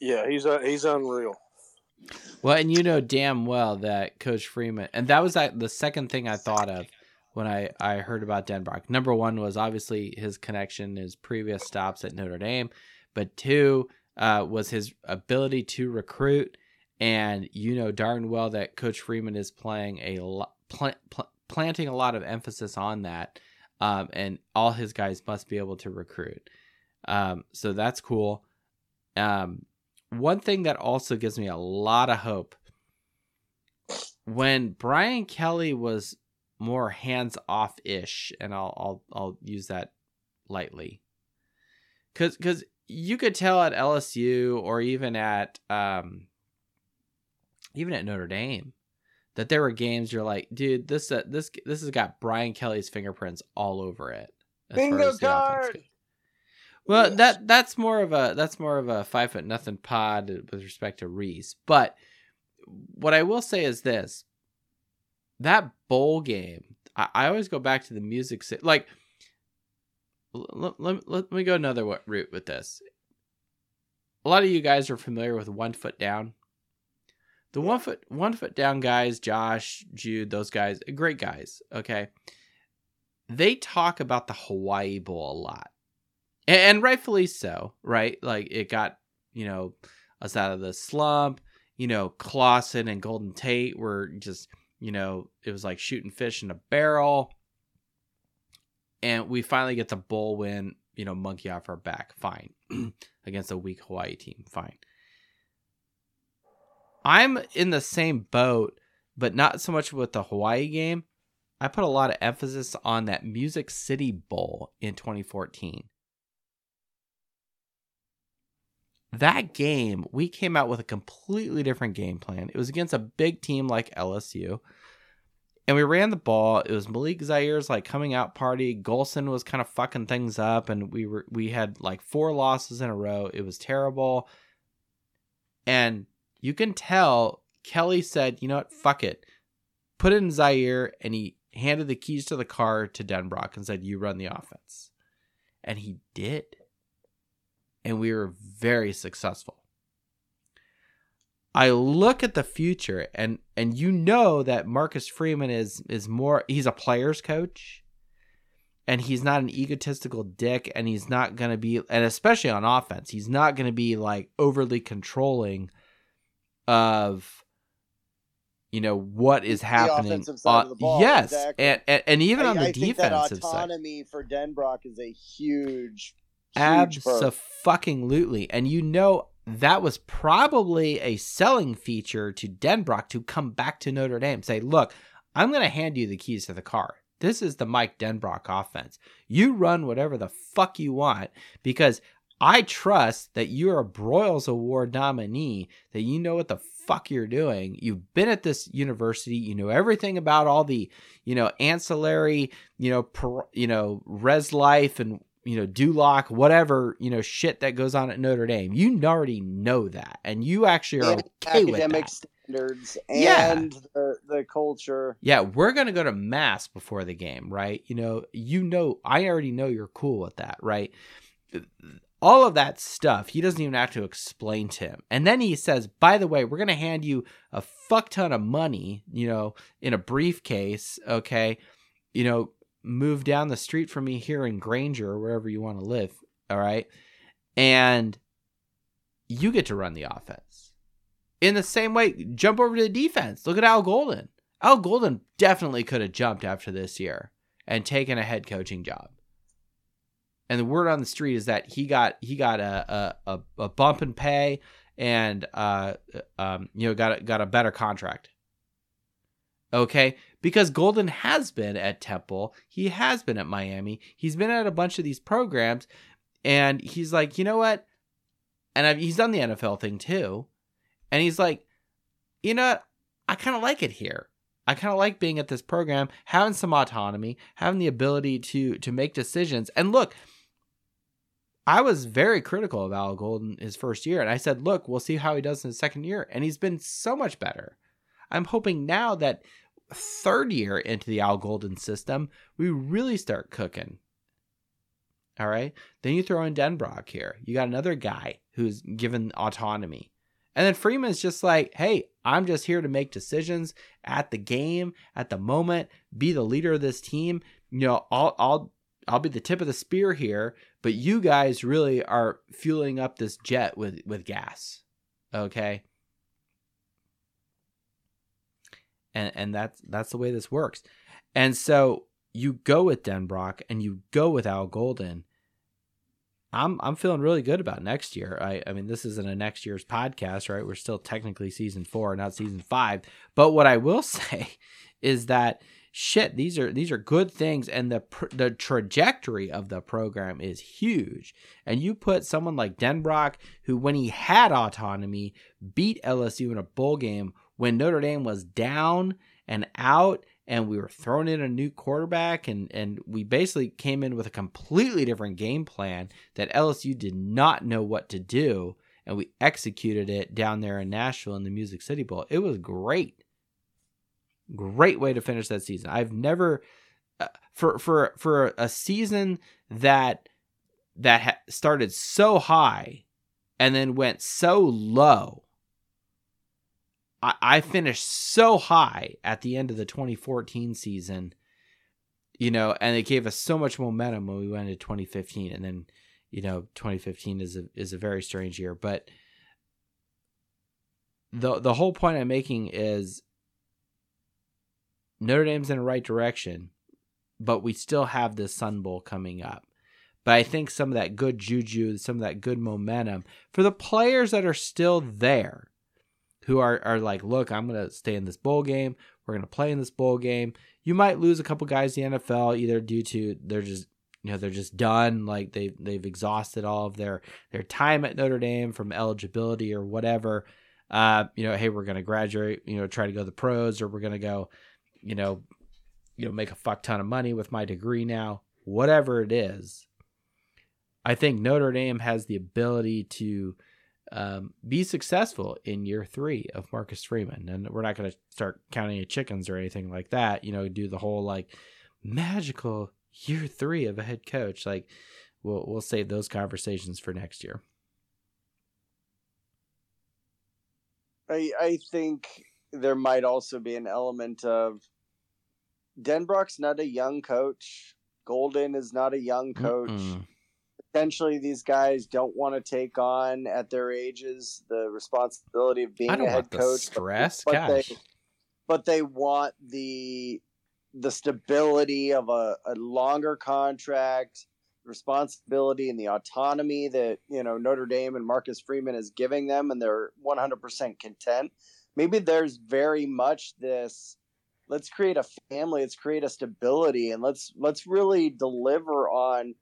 Yeah, he's a, he's unreal. Well, and you know damn well that Coach Freeman, and that was the second thing I thought of when I I heard about Denbrock. Number one was obviously his connection, his previous stops at Notre Dame, but two uh, was his ability to recruit. And you know darn well that Coach Freeman is playing a lot, pl- pl- planting a lot of emphasis on that, um, and all his guys must be able to recruit. Um, so that's cool. Um, one thing that also gives me a lot of hope when Brian Kelly was more hands off ish, and I'll I'll I'll use that lightly, because because you could tell at LSU or even at um even at Notre Dame that there were games you're like, dude, this uh, this this has got Brian Kelly's fingerprints all over it. Bingo card! Well, Yes. that that's more of a that's more of a five foot nothing pod with respect to Rees. But what I will say is this: that bowl game, I, I always go back to the music. si- Like, let, let, let me go another route with this. A lot of you guys are familiar with One Foot Down. The one foot one foot down guys, Josh, Jude, those guys, great guys. Okay, they talk about the Hawaii Bowl a lot and, and rightfully so, right? Like it got you know us out of the slump. You know, Clausen and Golden Tate were just you know it was like shooting fish in a barrel, and we finally get the bowl win. You know, monkey off our back, fine, against a weak Hawaii team, fine. I'm in the same boat, but not so much with the Hawaii game. I put a lot of emphasis on that Music City Bowl in 2014. That game, we came out with a completely different game plan. It was against a big team like LSU. And we ran the ball. It was Malik Zaire's like coming out party. Golson was kind of fucking things up, and we were we had like four losses in a row. It was terrible. And you can tell Kelly said, you know what, fuck it. Put in Zaire, and he handed the keys to the car to Denbrock and said, You run the offense. And he did. And we were very successful. I look at the future and and you know that Marcus Freeman is is more he's a player's coach and he's not an egotistical dick and he's not going to be and especially on offense he's not going to be like overly controlling of you know what is happening offensive side on- of the ball, yes exactly. and, and and even I, on the I think that defensive side autonomy for Denbrock is a huge. Absolutely. And you know, that was probably a selling feature to Denbrock to come back to Notre Dame. Say, look, I'm going to hand you the keys to the car. This is the Mike Denbrock offense. You run whatever the fuck you want because I trust that you're a Broyles Award nominee, that you know what the fuck you're doing. You've been at this university, you know everything about all the, you know, ancillary, you know, per, you know, res life and you know, du Lac, whatever, you know, shit that goes on at Notre Dame. You already know that. And you actually are okay with academic that. standards Yeah. and the, the culture. Yeah, we're going to go to mass before the game, right? You know, you know, I already know you're cool with that, right? All of that stuff, he doesn't even have to explain to him. And then he says, by the way, we're going to hand you a fuck ton of money, you know, in a briefcase, okay? You know, move down the street from me here in Granger or wherever you want to live, all right? And you get to run the offense. In the same way, jump over to the defense. Look at Al Golden. Al Golden definitely could have jumped after this year and taken a head coaching job. And the word on the street is that he got he got a a, a, bump in pay and uh um you know got a, got a better contract. Okay, because Golden has been at Temple, he has been at Miami, he's been at a bunch of these programs, and he's like, you know what? And I've, he's done the NFL thing too, and he's like, you know what? I kind of like it here. I kind of like being at this program, having some autonomy, having the ability to to make decisions. And look, I was very critical of Al Golden his first year, and I said, look, we'll see how he does in his second year, and he's been so much better. I'm hoping now that third year into the Al Golden system, we really start cooking. All right. Then you throw in Denbrock here. You got another guy who's given autonomy. And then Freeman's just like, hey, I'm just here to make decisions at the game, at the moment, be the leader of this team. You know, I'll I'll I'll be the tip of the spear here, but you guys really are fueling up this jet with with gas. Okay? And and that's that's the way this works. And so you go with Denbrock and you go with Al Golden. I'm I'm feeling really good about next year. I I mean this isn't a next year's podcast, right? We're still technically season 4, not season 5. But what I will say is that shit, these are these are good things and the the trajectory of the program is huge. And you put someone like Denbrock who when he had autonomy beat LSU in a bowl game when Notre Dame was down and out and we were throwing in a new quarterback and and we basically came in with a completely different game plan that LSU did not know what to do and we executed it down there in Nashville in the Music City Bowl. It was great. Great way to finish that season. I've never uh, for for for a season that that ha- started so high and then went so low I, I finished so high at the end of the 2014 season, you know, and it gave us so much momentum when we went into 2015, and then, you know, 2015 is a is a very strange year. But the the whole point I'm making is Notre Dame's in the right direction, but we still have this Sun Bowl coming up. But I think some of that good juju, some of that good momentum for the players that are still there who are, are like, look, I'm going to stay in this bowl game. We're going to play in this bowl game. You might lose a couple guys in the NFL either due to they're just you know they're just done like they they've exhausted all of their their time at Notre Dame from eligibility or whatever. Uh, you know, hey, we're going to graduate, you know, try to go to the pros or we're going to go, you know, you know, make a fuck ton of money with my degree now. Whatever it is. I think Notre Dame has the ability to um, be successful in year three of Marcus Freeman. And we're not going to start counting any chickens or anything like that. You know, do the whole like magical year three of a head coach. Like, we'll we'll save those conversations for next year. I I think there might also be an element of Denbrock's not a young coach. Golden is not a young coach. Mm-mm. Potentially, these guys don't want to take on at their ages the responsibility of being I a head coach. but- stress. but Gosh. they but they want the the stability of a, a longer contract responsibility and the autonomy that you know Notre Dame and Marcus Freeman is giving them, and they're 100% content. Maybe there's very much this. Let's create a family. Let's create a stability, and let's let's really deliver on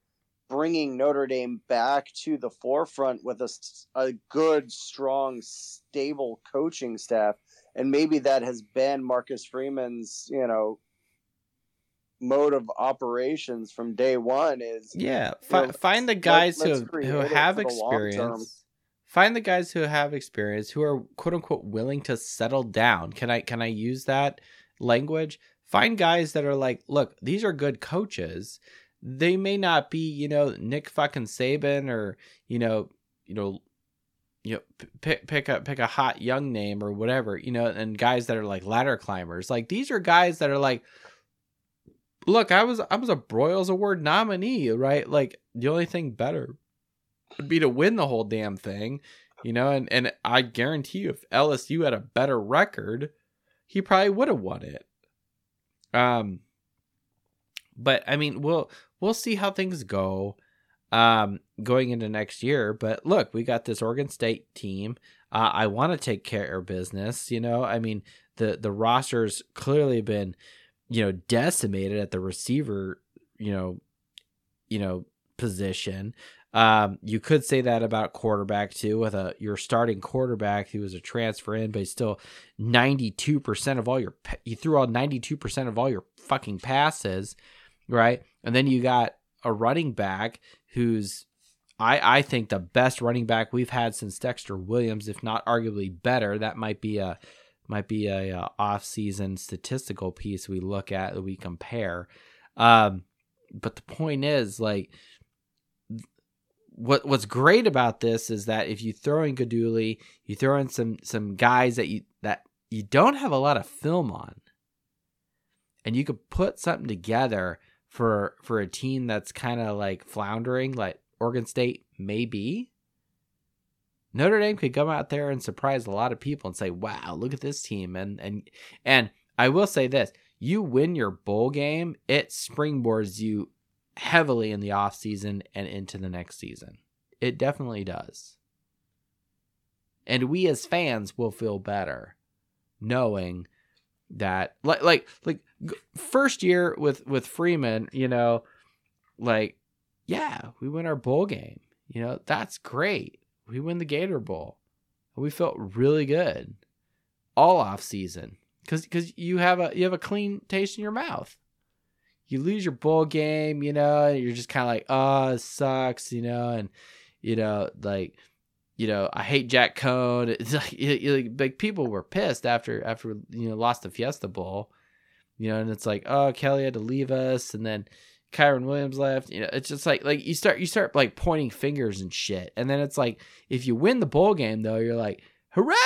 bringing Notre Dame back to the forefront with a, a good, strong, stable coaching staff. And maybe that has been Marcus Freeman's, you know, mode of operations from day one is yeah. fi- know, find the guys let, who who have experience. Find the guys who have experience who are quote unquote willing to settle down. Can i can i use that language? Find guys that are like look these are good coaches they may not be you know nick fucking saban or you know you know you know pick pick a pick a hot young name or whatever you know and guys that are like ladder climbers like these are guys that are like look, I was I was a Broyles Award nominee, right? Like the only thing better would be to win the whole damn thing, you know. And and I guarantee you, if LSU had a better record, he probably would have won it. Um, but I mean, we'll we'll see how things go, um, going into next year. But look, we got this Oregon State team. Uh, I want to take care of business. You know, I mean, the the roster's clearly been you know, decimated at the receiver, you know, you know, position. Um, you could say that about quarterback too, with a your starting quarterback who was a transfer in, but still ninety two percent of all your you threw out ninety two percent of all your fucking passes, right? And then you got a running back who's I I think the best running back we've had since Dexter Williams, if not arguably better. That might be a might be a, a off-season statistical piece we look at that we compare. Um, but the point is, like, what what's great about this is that if you throw in Guidugli, you throw in some some guys that you that you don't have a lot of film on, and you could put something together for for a team that's kind of like floundering, like Oregon State maybe. Notre Dame could come out there and surprise a lot of people and say, "Wow, look at this team!" And and and I will say this: you win your bowl game, it springboards you heavily in the off season and into the next season. It definitely does. And we as fans will feel better knowing that like like like first year with with Freeman, you know, like yeah, we win our bowl game. You know, that's great we win the Gator Bowl. We felt really good all off season because because you have a you have a clean taste in your mouth. You lose your bowl game, you know, you're just kind of like, oh, sucks, you know, and you know, like, you know, I hate Jack Coan. It's like, it, like people were pissed after after you know lost the Fiesta Bowl, you know, and it's like, oh, Kelly had to leave us, and then Kyren Williams left. You know, it's just like like you start you start like pointing fingers and shit, and then it's like if you win the bowl game though, you're like, hooray!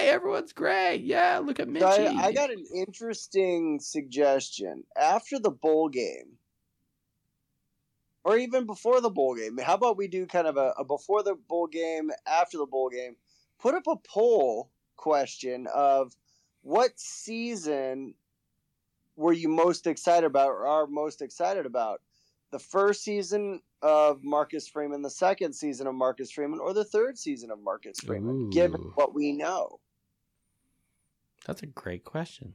Everyone's great. Yeah, look at Mitchie. I, I got an interesting suggestion after the bowl game, or even before the bowl game. How about we do kind of a, a before the bowl game, after the bowl game? Put up a poll question of what season were you most excited about or are most excited about? The first season of Marcus Freeman, the second season of Marcus Freeman, or the third season of Marcus Freeman, Ooh. given what we know? That's a great question.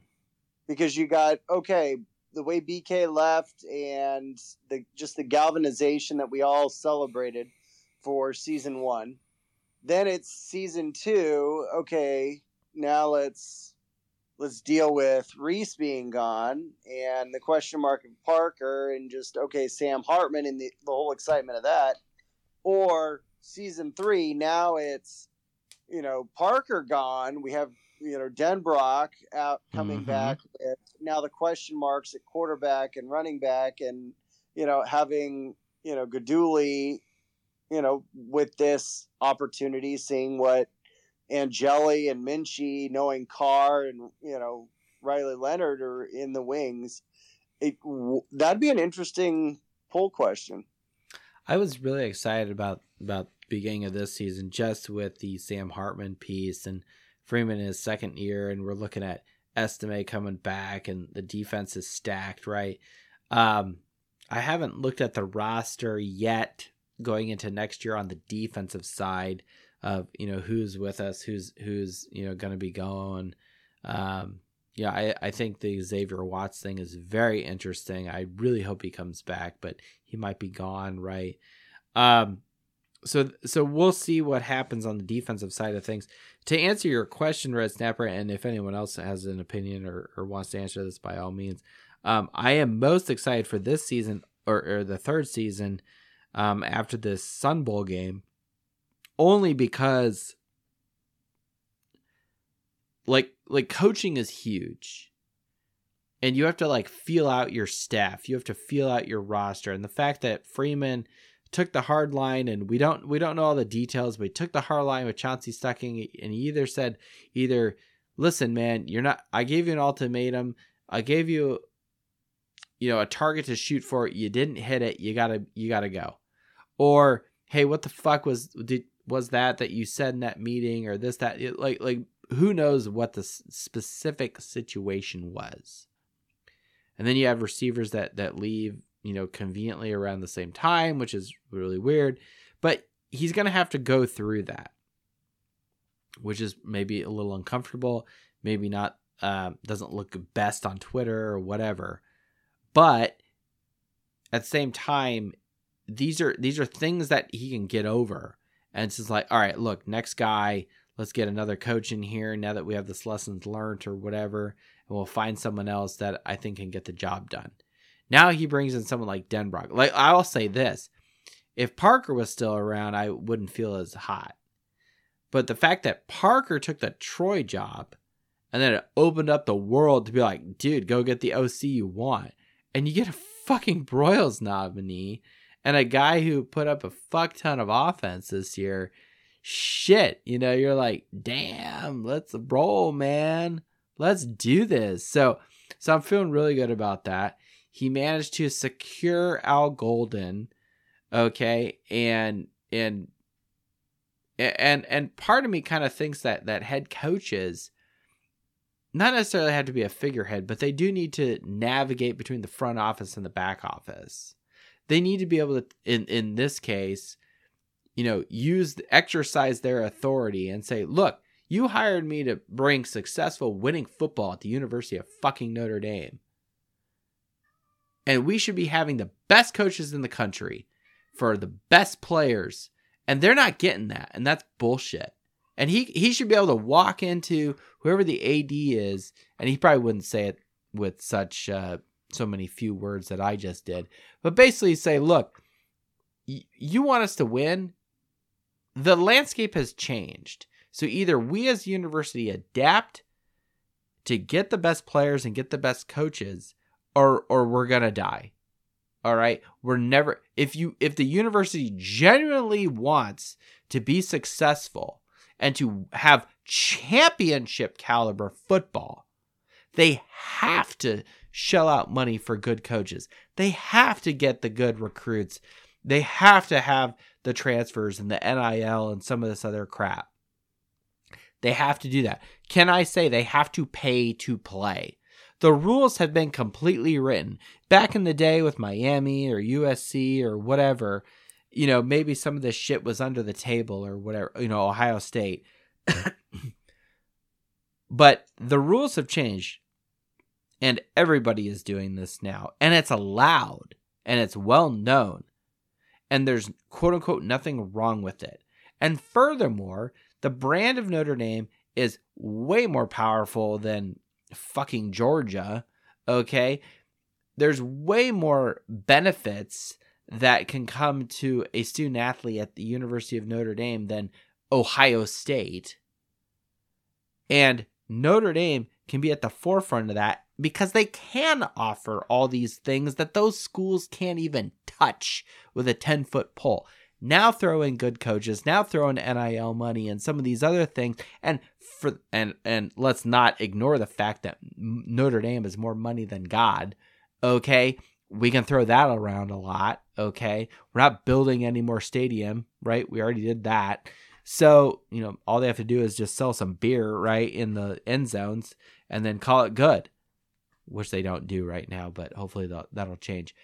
Because you got, okay, the way BK left and the just the galvanization that we all celebrated for season one. Then it's season two. Okay, now let's let's deal with Rees being gone and the question mark of Parker and just okay Sam Hartman and the, the whole excitement of that, or season three now it's you know Parker gone we have you know Denbrock out coming mm-hmm. back now the question marks at quarterback and running back and you know having you know Guidugli you know with this opportunity seeing what Angeli and Minchey, knowing Carr and you know Riley Leonard are in the wings, it that'd be an interesting poll question. I was really excited about about beginning of this season just with the Sam Hartman piece and Freeman in his second year, and we're looking at Estime coming back, and the defense is stacked, right? Um, I haven't looked at the roster yet going into next year on the defensive side of you know who's with us, who's who's you know going to be going. Um, yeah, I, I think the Xavier Watts thing is very interesting. I really hope he comes back, but he might be gone, right? Um, so so we'll see what happens on the defensive side of things. To answer your question, Red Snapper, and if anyone else has an opinion or, or wants to answer this, by all means, um, I am most excited for this season or, or the third season um, after this Sun Bowl game, only because like like coaching is huge and you have to like feel out your staff. You have to feel out your roster and the fact that freeman took the hard line and we don't we don't know all the details but he took the hard line with Chansi Stuckey and he either said either listen man you're not i gave you an ultimatum. I gave you you know a target to shoot for. You didn't hit it. You gotta you gotta go. Or hey what the fuck was did was that that you said in that meeting or this that? Like like who knows what the specific situation was. And then you have receivers that that leave, you know, conveniently around the same time, which is really weird. But he's going to have to go through that, which is maybe a little uncomfortable, maybe not um, doesn't look best on Twitter or whatever. But at the same time, these are these are things that he can get over. And it's just like, all right, look, next guy, let's get another coach in here now that we have this lessons learned or whatever, and we'll find someone else that I think can get the job done. Now he brings in someone like Denbrock. Like I'll say this. If Parker was still around, I wouldn't feel as hot. But the fact that Parker took the Troy job and then it opened up the world to be like, dude, go get the OC you want. And you get a fucking Broyles nominee and a guy who put up a fuck ton of offense this year shit, you know, you're like, damn, let's roll, man. Let's do this. So, so I'm feeling really good about that. He managed to secure Al Golden, okay, and and and and part of me kind of thinks that that head coaches not necessarily have to be a figurehead, but they do need to navigate between the front office and the back office. They need to be able to, in in this case, you know, use exercise their authority and say, "Look, you hired me to bring successful winning football at the University of fucking Notre Dame. And we should be having the best coaches in the country for the best players, and they're not getting that, and that's bullshit." And he he should be able to walk into whoever the AD is, and he probably wouldn't say it with such uh, so many few words that I just did, but basically say, "Look, y- you want us to win? the landscape has changed. So either we as a university adapt to get the best players and get the best coaches or or we're to die. All right? We're never if you if the university genuinely wants to be successful and to have championship caliber football, they have to shell out money for good coaches. They have to get the good recruits. They have to have the transfers and the NIL and some of this other crap. They have to do that. Can I say they have to pay to play? The rules have been completely written. Back in the day with Miami or USC or whatever, you know, maybe some of this shit was under the table or whatever, you know, Ohio State. but the rules have changed and everybody is doing this now and it's allowed and it's well known and there's quote unquote nothing wrong with it. And furthermore, the brand of Notre Dame is way more powerful than fucking Georgia. Okay. There's way more benefits that can come to a student athlete at the University of Notre Dame than Ohio State. And Notre Dame can be at the forefront of that because they can offer all these things that those schools can't even touch with a 10 foot pole. Now throw in good coaches, now throw in NIL money and some of these other things. And for and and let's not ignore the fact that Notre Dame is more money than God. Okay. We can throw that around a lot. Okay. We're not building any more stadium, right? We already did that. So, you know, all they have to do is just sell some beer, right, in the end zones and then call it good which they don't do right now, but hopefully that'll change.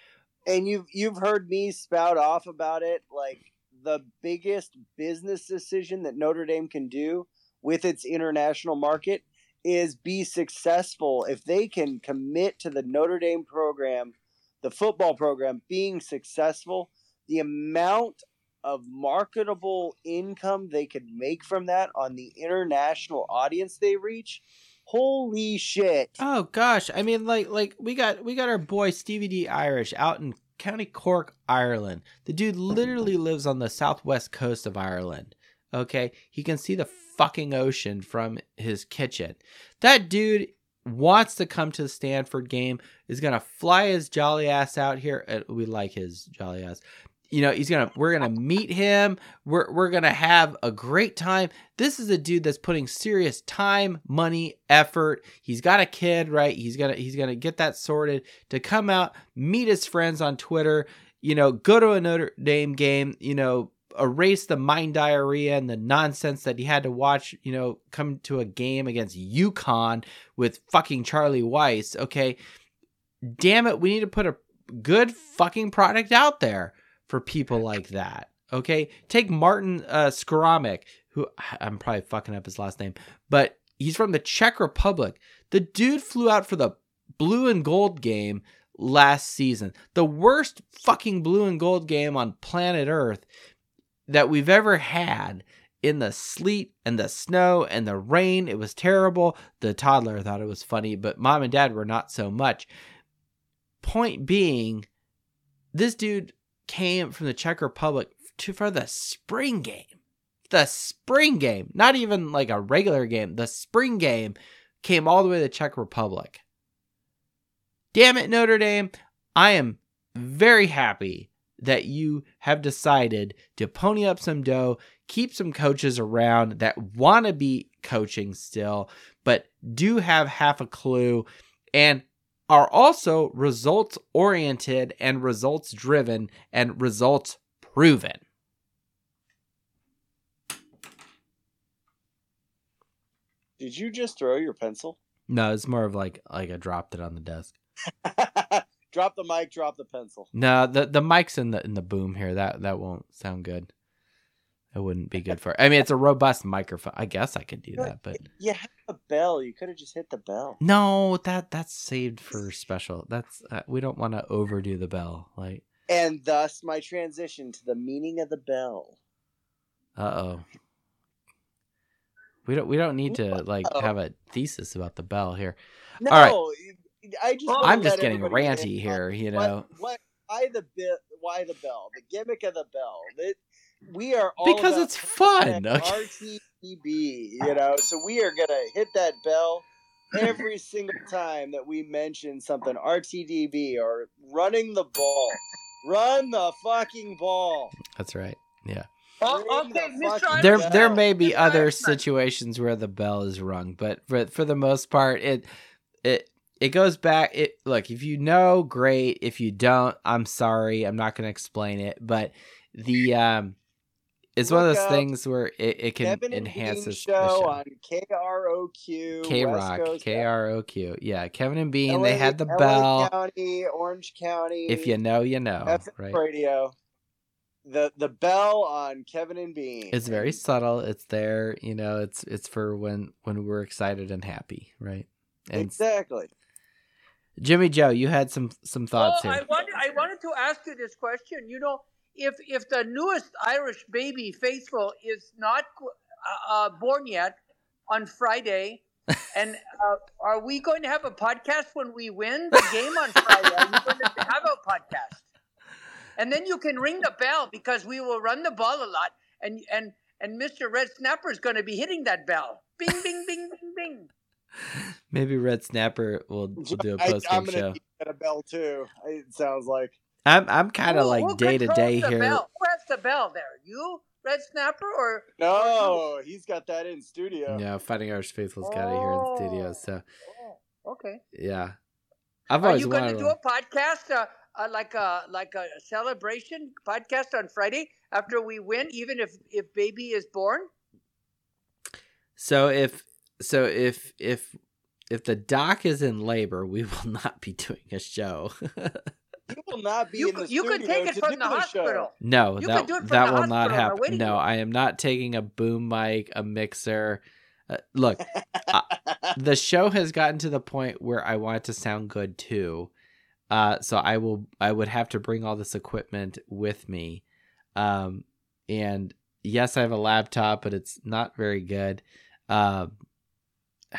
and you've you've heard me spout off about it like the biggest business decision that Notre Dame can do with its international market is be successful if they can commit to the Notre Dame program, the football program being successful, the amount of marketable income they could make from that on the international audience they reach. Holy shit. Oh gosh, I mean like like we got we got our boy Stevie D Irish out in County Cork, Ireland. The dude literally lives on the southwest coast of Ireland. Okay? He can see the fucking ocean from his kitchen. That dude wants to come to the Stanford game, is going to fly his jolly ass out here. We like his jolly ass. You know, he's to we're to meet him. We're we're to have a great time. This is a dude that's putting serious time, money, effort. He's got a kid, right? He's to he's to get that sorted to come out, meet his friends on Twitter, you know, go to a Notre Dame game, you know, erase the mind diarrhea and the nonsense that he had to watch, you know, come to a game against UConn with fucking Charlie Weis. Okay. Damn it, we need to put a good fucking product out there for people like that. Okay. Take Martin uh who I'm probably fucking up his last name, but he's from the Czech Republic. The dude flew out for the blue and gold game last season. The worst fucking blue and gold game on planet Earth that we've ever had in the sleet and the snow and the rain. It was terrible. The toddler thought it was funny, but mom and dad were not so much. Point being, this dude came from the Czech Republic to for the spring game. The spring game, not even like a regular game. The spring game came all the way to the Czech Republic. Damn it, Notre Dame. I am very happy that you have decided to pony up some dough, keep some coaches around that want to be coaching still, but do have half a clue and are also results oriented and results driven and results proven. Did you just throw your pencil? No, it's more of like like I dropped it on the desk. drop the mic, drop the pencil. No, the the mic's in the in the boom here. That that won't sound good. It wouldn't be good for. I mean, it's a robust microphone. I guess I could do that, but You have a bell. You could have just hit the bell. no, that that's saved for special. That's uh, we don't want to overdo the bell. Like, And thus my transition to the meaning of the bell. uh oh. We don't we don't need to like have a thesis about the bell here. No, All right. I just. Oh, wanna I'm just getting ranty here, you know. What? Why the bit? Why the bell? The gimmick of the bell. That we are all Because it's fun, hashtag okay? RTDB. You know, so we are gonna hit that bell every single time that we mention something RTDB or running the ball. Run the fucking ball. That's right. Yeah. Oh, okay, the Mr. There bell. there may be Mr. other Eichmann. situations where the bell is rung, but for for the most part it it it goes back it look, if you know, great. If you don't, I'm sorry. I'm not gonna explain it. But the um it's one of those things where it, it can Kevin and enhance Bean the show show on KROQ, K Rock, K R O Q. Yeah, Kevin and Bean, LA they had the LA bell. County, Orange County. If you know, you know, FM right? radio. The the bell on Kevin and Bean. It's very subtle. It's there, you know, it's it's for when when we're excited and happy, right? And exactly. Jimmy Joe, you had some some thoughts oh, here. I wanted, I wanted to ask you this question. You know, if if the newest Irish baby faithful is not uh, uh, born yet on Friday, and uh, are we going to have a podcast when we win the game on Friday? Are we going to have a podcast? And then you can ring the bell because we will run the ball a lot, and and and Mr. Red Snapper is going to be hitting that bell. Bing, bing, bing, bing, bing. Maybe Red Snapper will, will do a I, post I'm game gonna show. keep a bell too. It sounds like. I'm I'm kind of like day to day here. Bell? Who has the bell there? You, Red Snapper, or No, he's got that in studio. Yeah, Fighting Irish Faithful's got it here in studio. Oh. So Oh, okay. yeah, I've Are you going to do a podcast, uh, uh, like a like a celebration podcast on Friday after we win, even if if baby is born? So if so if if if the doc is in labor, we will not be doing a show. He will not be You in the could- you could take it from do the show. hospital. No, You that could do it from that will not hospital in our happen. No, room. I am not taking a boom mic, a mixer. Uh, look, the show has gotten to the point where I want it to sound good too. Uh, so I will. I would have to bring all this equipment with me. Um, and yes, I have a laptop, but it's not very good. Um,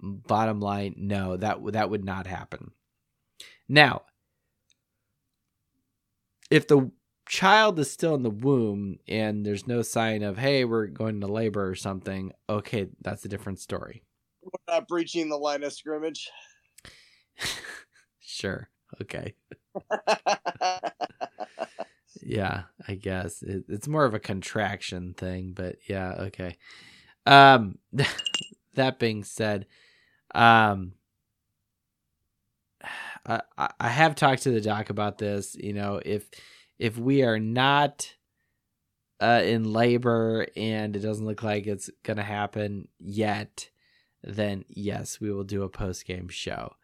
bottom line, no, that that would not happen. Now, if the child is still in the womb and there's no sign of hey we're going to labor or something okay that's a different story. We're not breaching the line of scrimmage. sure okay. Yeah i guess. It, it's more of a contraction thing but yeah okay. Um that being said um I, I have talked to the doc about this you know if if we are not uh in labor and it doesn't look like it's gonna happen yet then yes we will do a post game show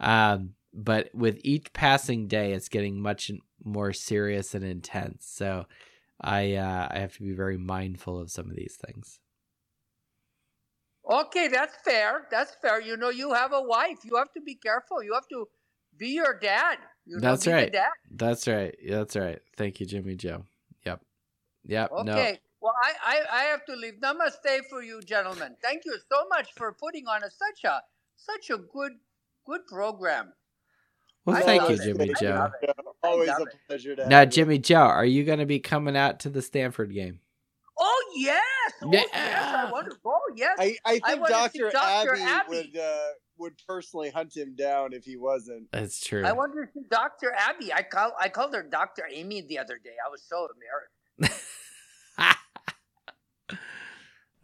um but with each passing day it's getting much more serious and intense so i uh i have to be very mindful of some of these things Okay, that's fair. That's fair. You know, you have a wife. You have to be careful. You have to be your dad. You know, That's be right. dad. that's right that's right thank you jimmy joe yep yep no Okay. Well, I, I, I have to leave. Namaste for you, gentlemen. Thank you so much for putting on a, such a such a good good program. well I thank you jimmy I joe. Always a pleasure to now you. jimmy joe are you going to be coming out to the stanford game Oh yes, oh, yes. I Yeah. want to go. Yes. I, I I think wanna Dr. Dr. Abby, Abby. would uh, would personally hunt him down if he wasn't. that's true I wonder if Dr. Abby. I call I called her Dr. Amy the other day. I was so embarrassed.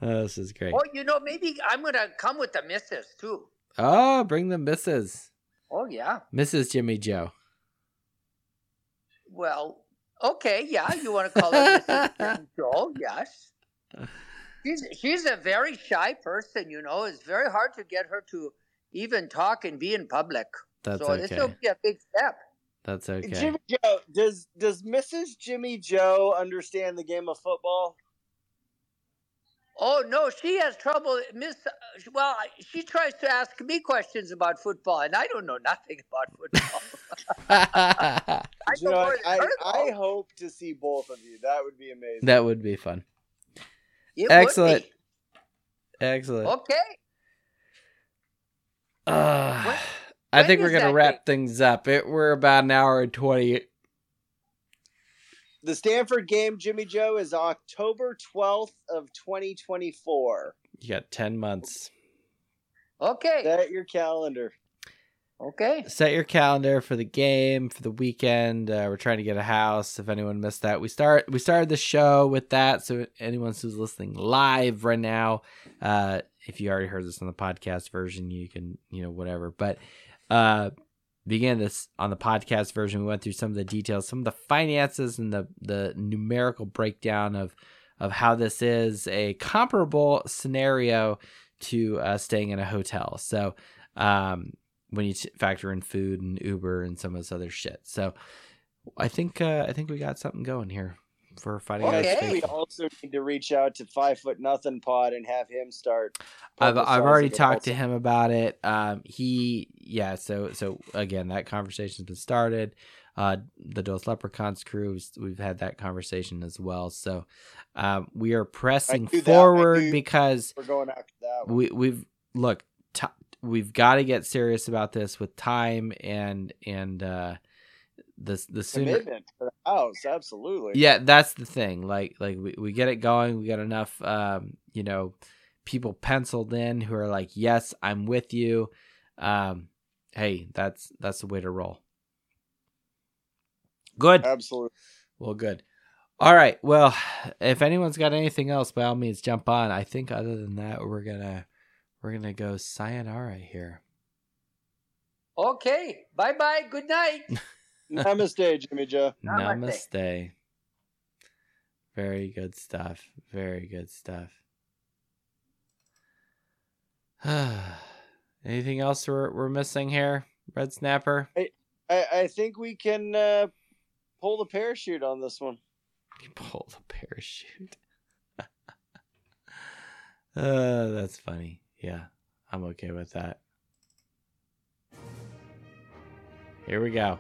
oh, this is great Oh, you know, maybe I'm gonna come with the missus too. oh bring the misses Oh yeah. mrs jimmy joe Well, okay, yeah. You want to call her Mrs. Jim Joe? Yes. She's she's a very shy person. You know, it's very hard to get her to even talk and be in public. that's so this will okay be a big step. that's okay Jimmy Joe, does does Mrs. Jimmy Joe understand the game of football? Oh no, she has trouble. Miss, well, she tries to ask me questions about football, and I don't know nothing about football. I You know know, I, I hope to see both of you. That would be amazing. that would be fun It would excellent be. excellent Okay. Uh, When- I think we're gonna that wrap things up. It we're about an hour and twenty. The Stanford game, Jimmy Joe, is October twelfth of twenty twenty four. You got ten months. Okay. Set your calendar. Okay. Set your calendar for the game for the weekend. Uh, we're trying to get a house. If anyone missed that, we start we started the show with that. So anyone who's listening live right now, uh, if you already heard this on the podcast version, you can you know whatever. But uh, began this on the podcast version. We went through some of the details, some of the finances, and the the numerical breakdown of of how this is a comparable scenario to uh, staying in a hotel. So um, when you factor in food and Uber and some of this other shit. So I think uh, I think we got something going here for fighting I Guys we also need to reach out to Five Foot Nothing Pod and have him start. I've I've already it talked to him about it. Um, he yeah. So so again, that conversation's been started. Uh, the Dos Leprechauns crew, we've- we've had that conversation as well. So um, we are pressing knew that. I forward because We're going after that one. we we've look t- we've got to get serious about this with time and and uh the the sooner Commitment for the house, absolutely. yeah that's the thing like like we, we get it going we got enough um you know people penciled in who are like yes i'm with you. Um hey that's that's the way to roll. Good. Absolutely. well good. All right well if anyone's got anything else by all means jump on. I think other than that we're gonna we're gonna go sayonara here Okay. Bye bye. Good night. Namaste, Jimmy Joe. Namaste. Namaste. Very good stuff. Very good stuff. Anything else we're, we're missing here, Red Snapper? I I, I think we can uh, pull the parachute on this one. Pull the parachute. uh, that's funny. Yeah, I'm okay with that. Here we go.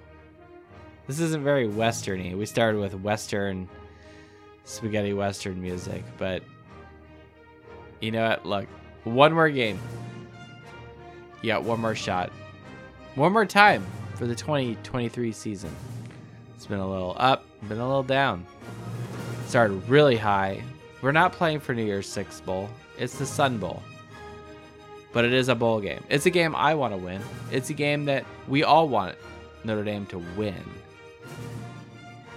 This isn't very westerny. We started with western spaghetti western music, but you know what? Look, one more game. Got one more shot. One more time for the 2023 season. It's been a little up, been a little down. Started really high. We're not playing for New Year's Six Bowl. It's the Sun Bowl. But it is a bowl game. It's a game I want to win. It's a game that we all want Notre Dame to win.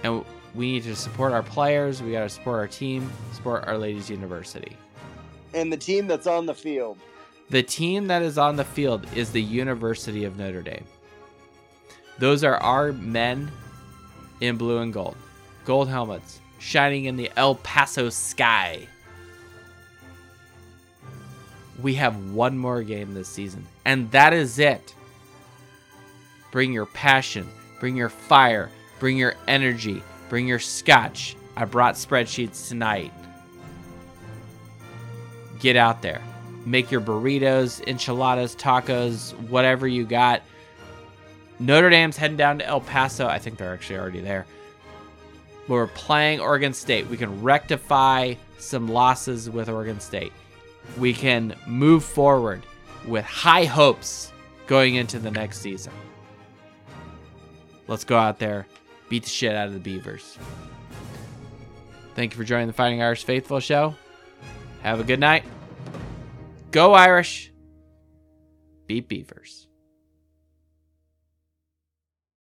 And we need to support our players. We got to support our team, support our ladies' university. And the team that's on the field. The team that is on the field is the University of Notre Dame. Those are our men in blue and gold. Gold helmets shining in the El Paso sky. We have one more game this season, and that is it. Bring your passion, bring your fire, bring your energy, bring your scotch. I brought spreadsheets tonight. Get out there. Make your burritos, enchiladas, tacos, whatever you got. Notre Dame's heading down to El Paso. I think they're actually already there. We're playing Oregon State. We can rectify some losses with Oregon State. We can move forward with high hopes going into the next season. Let's go out there, beat the shit out of the Beavers. Thank you for joining the Fighting Irish Faithful show. Have a good night. Go Irish. Beat Beavers.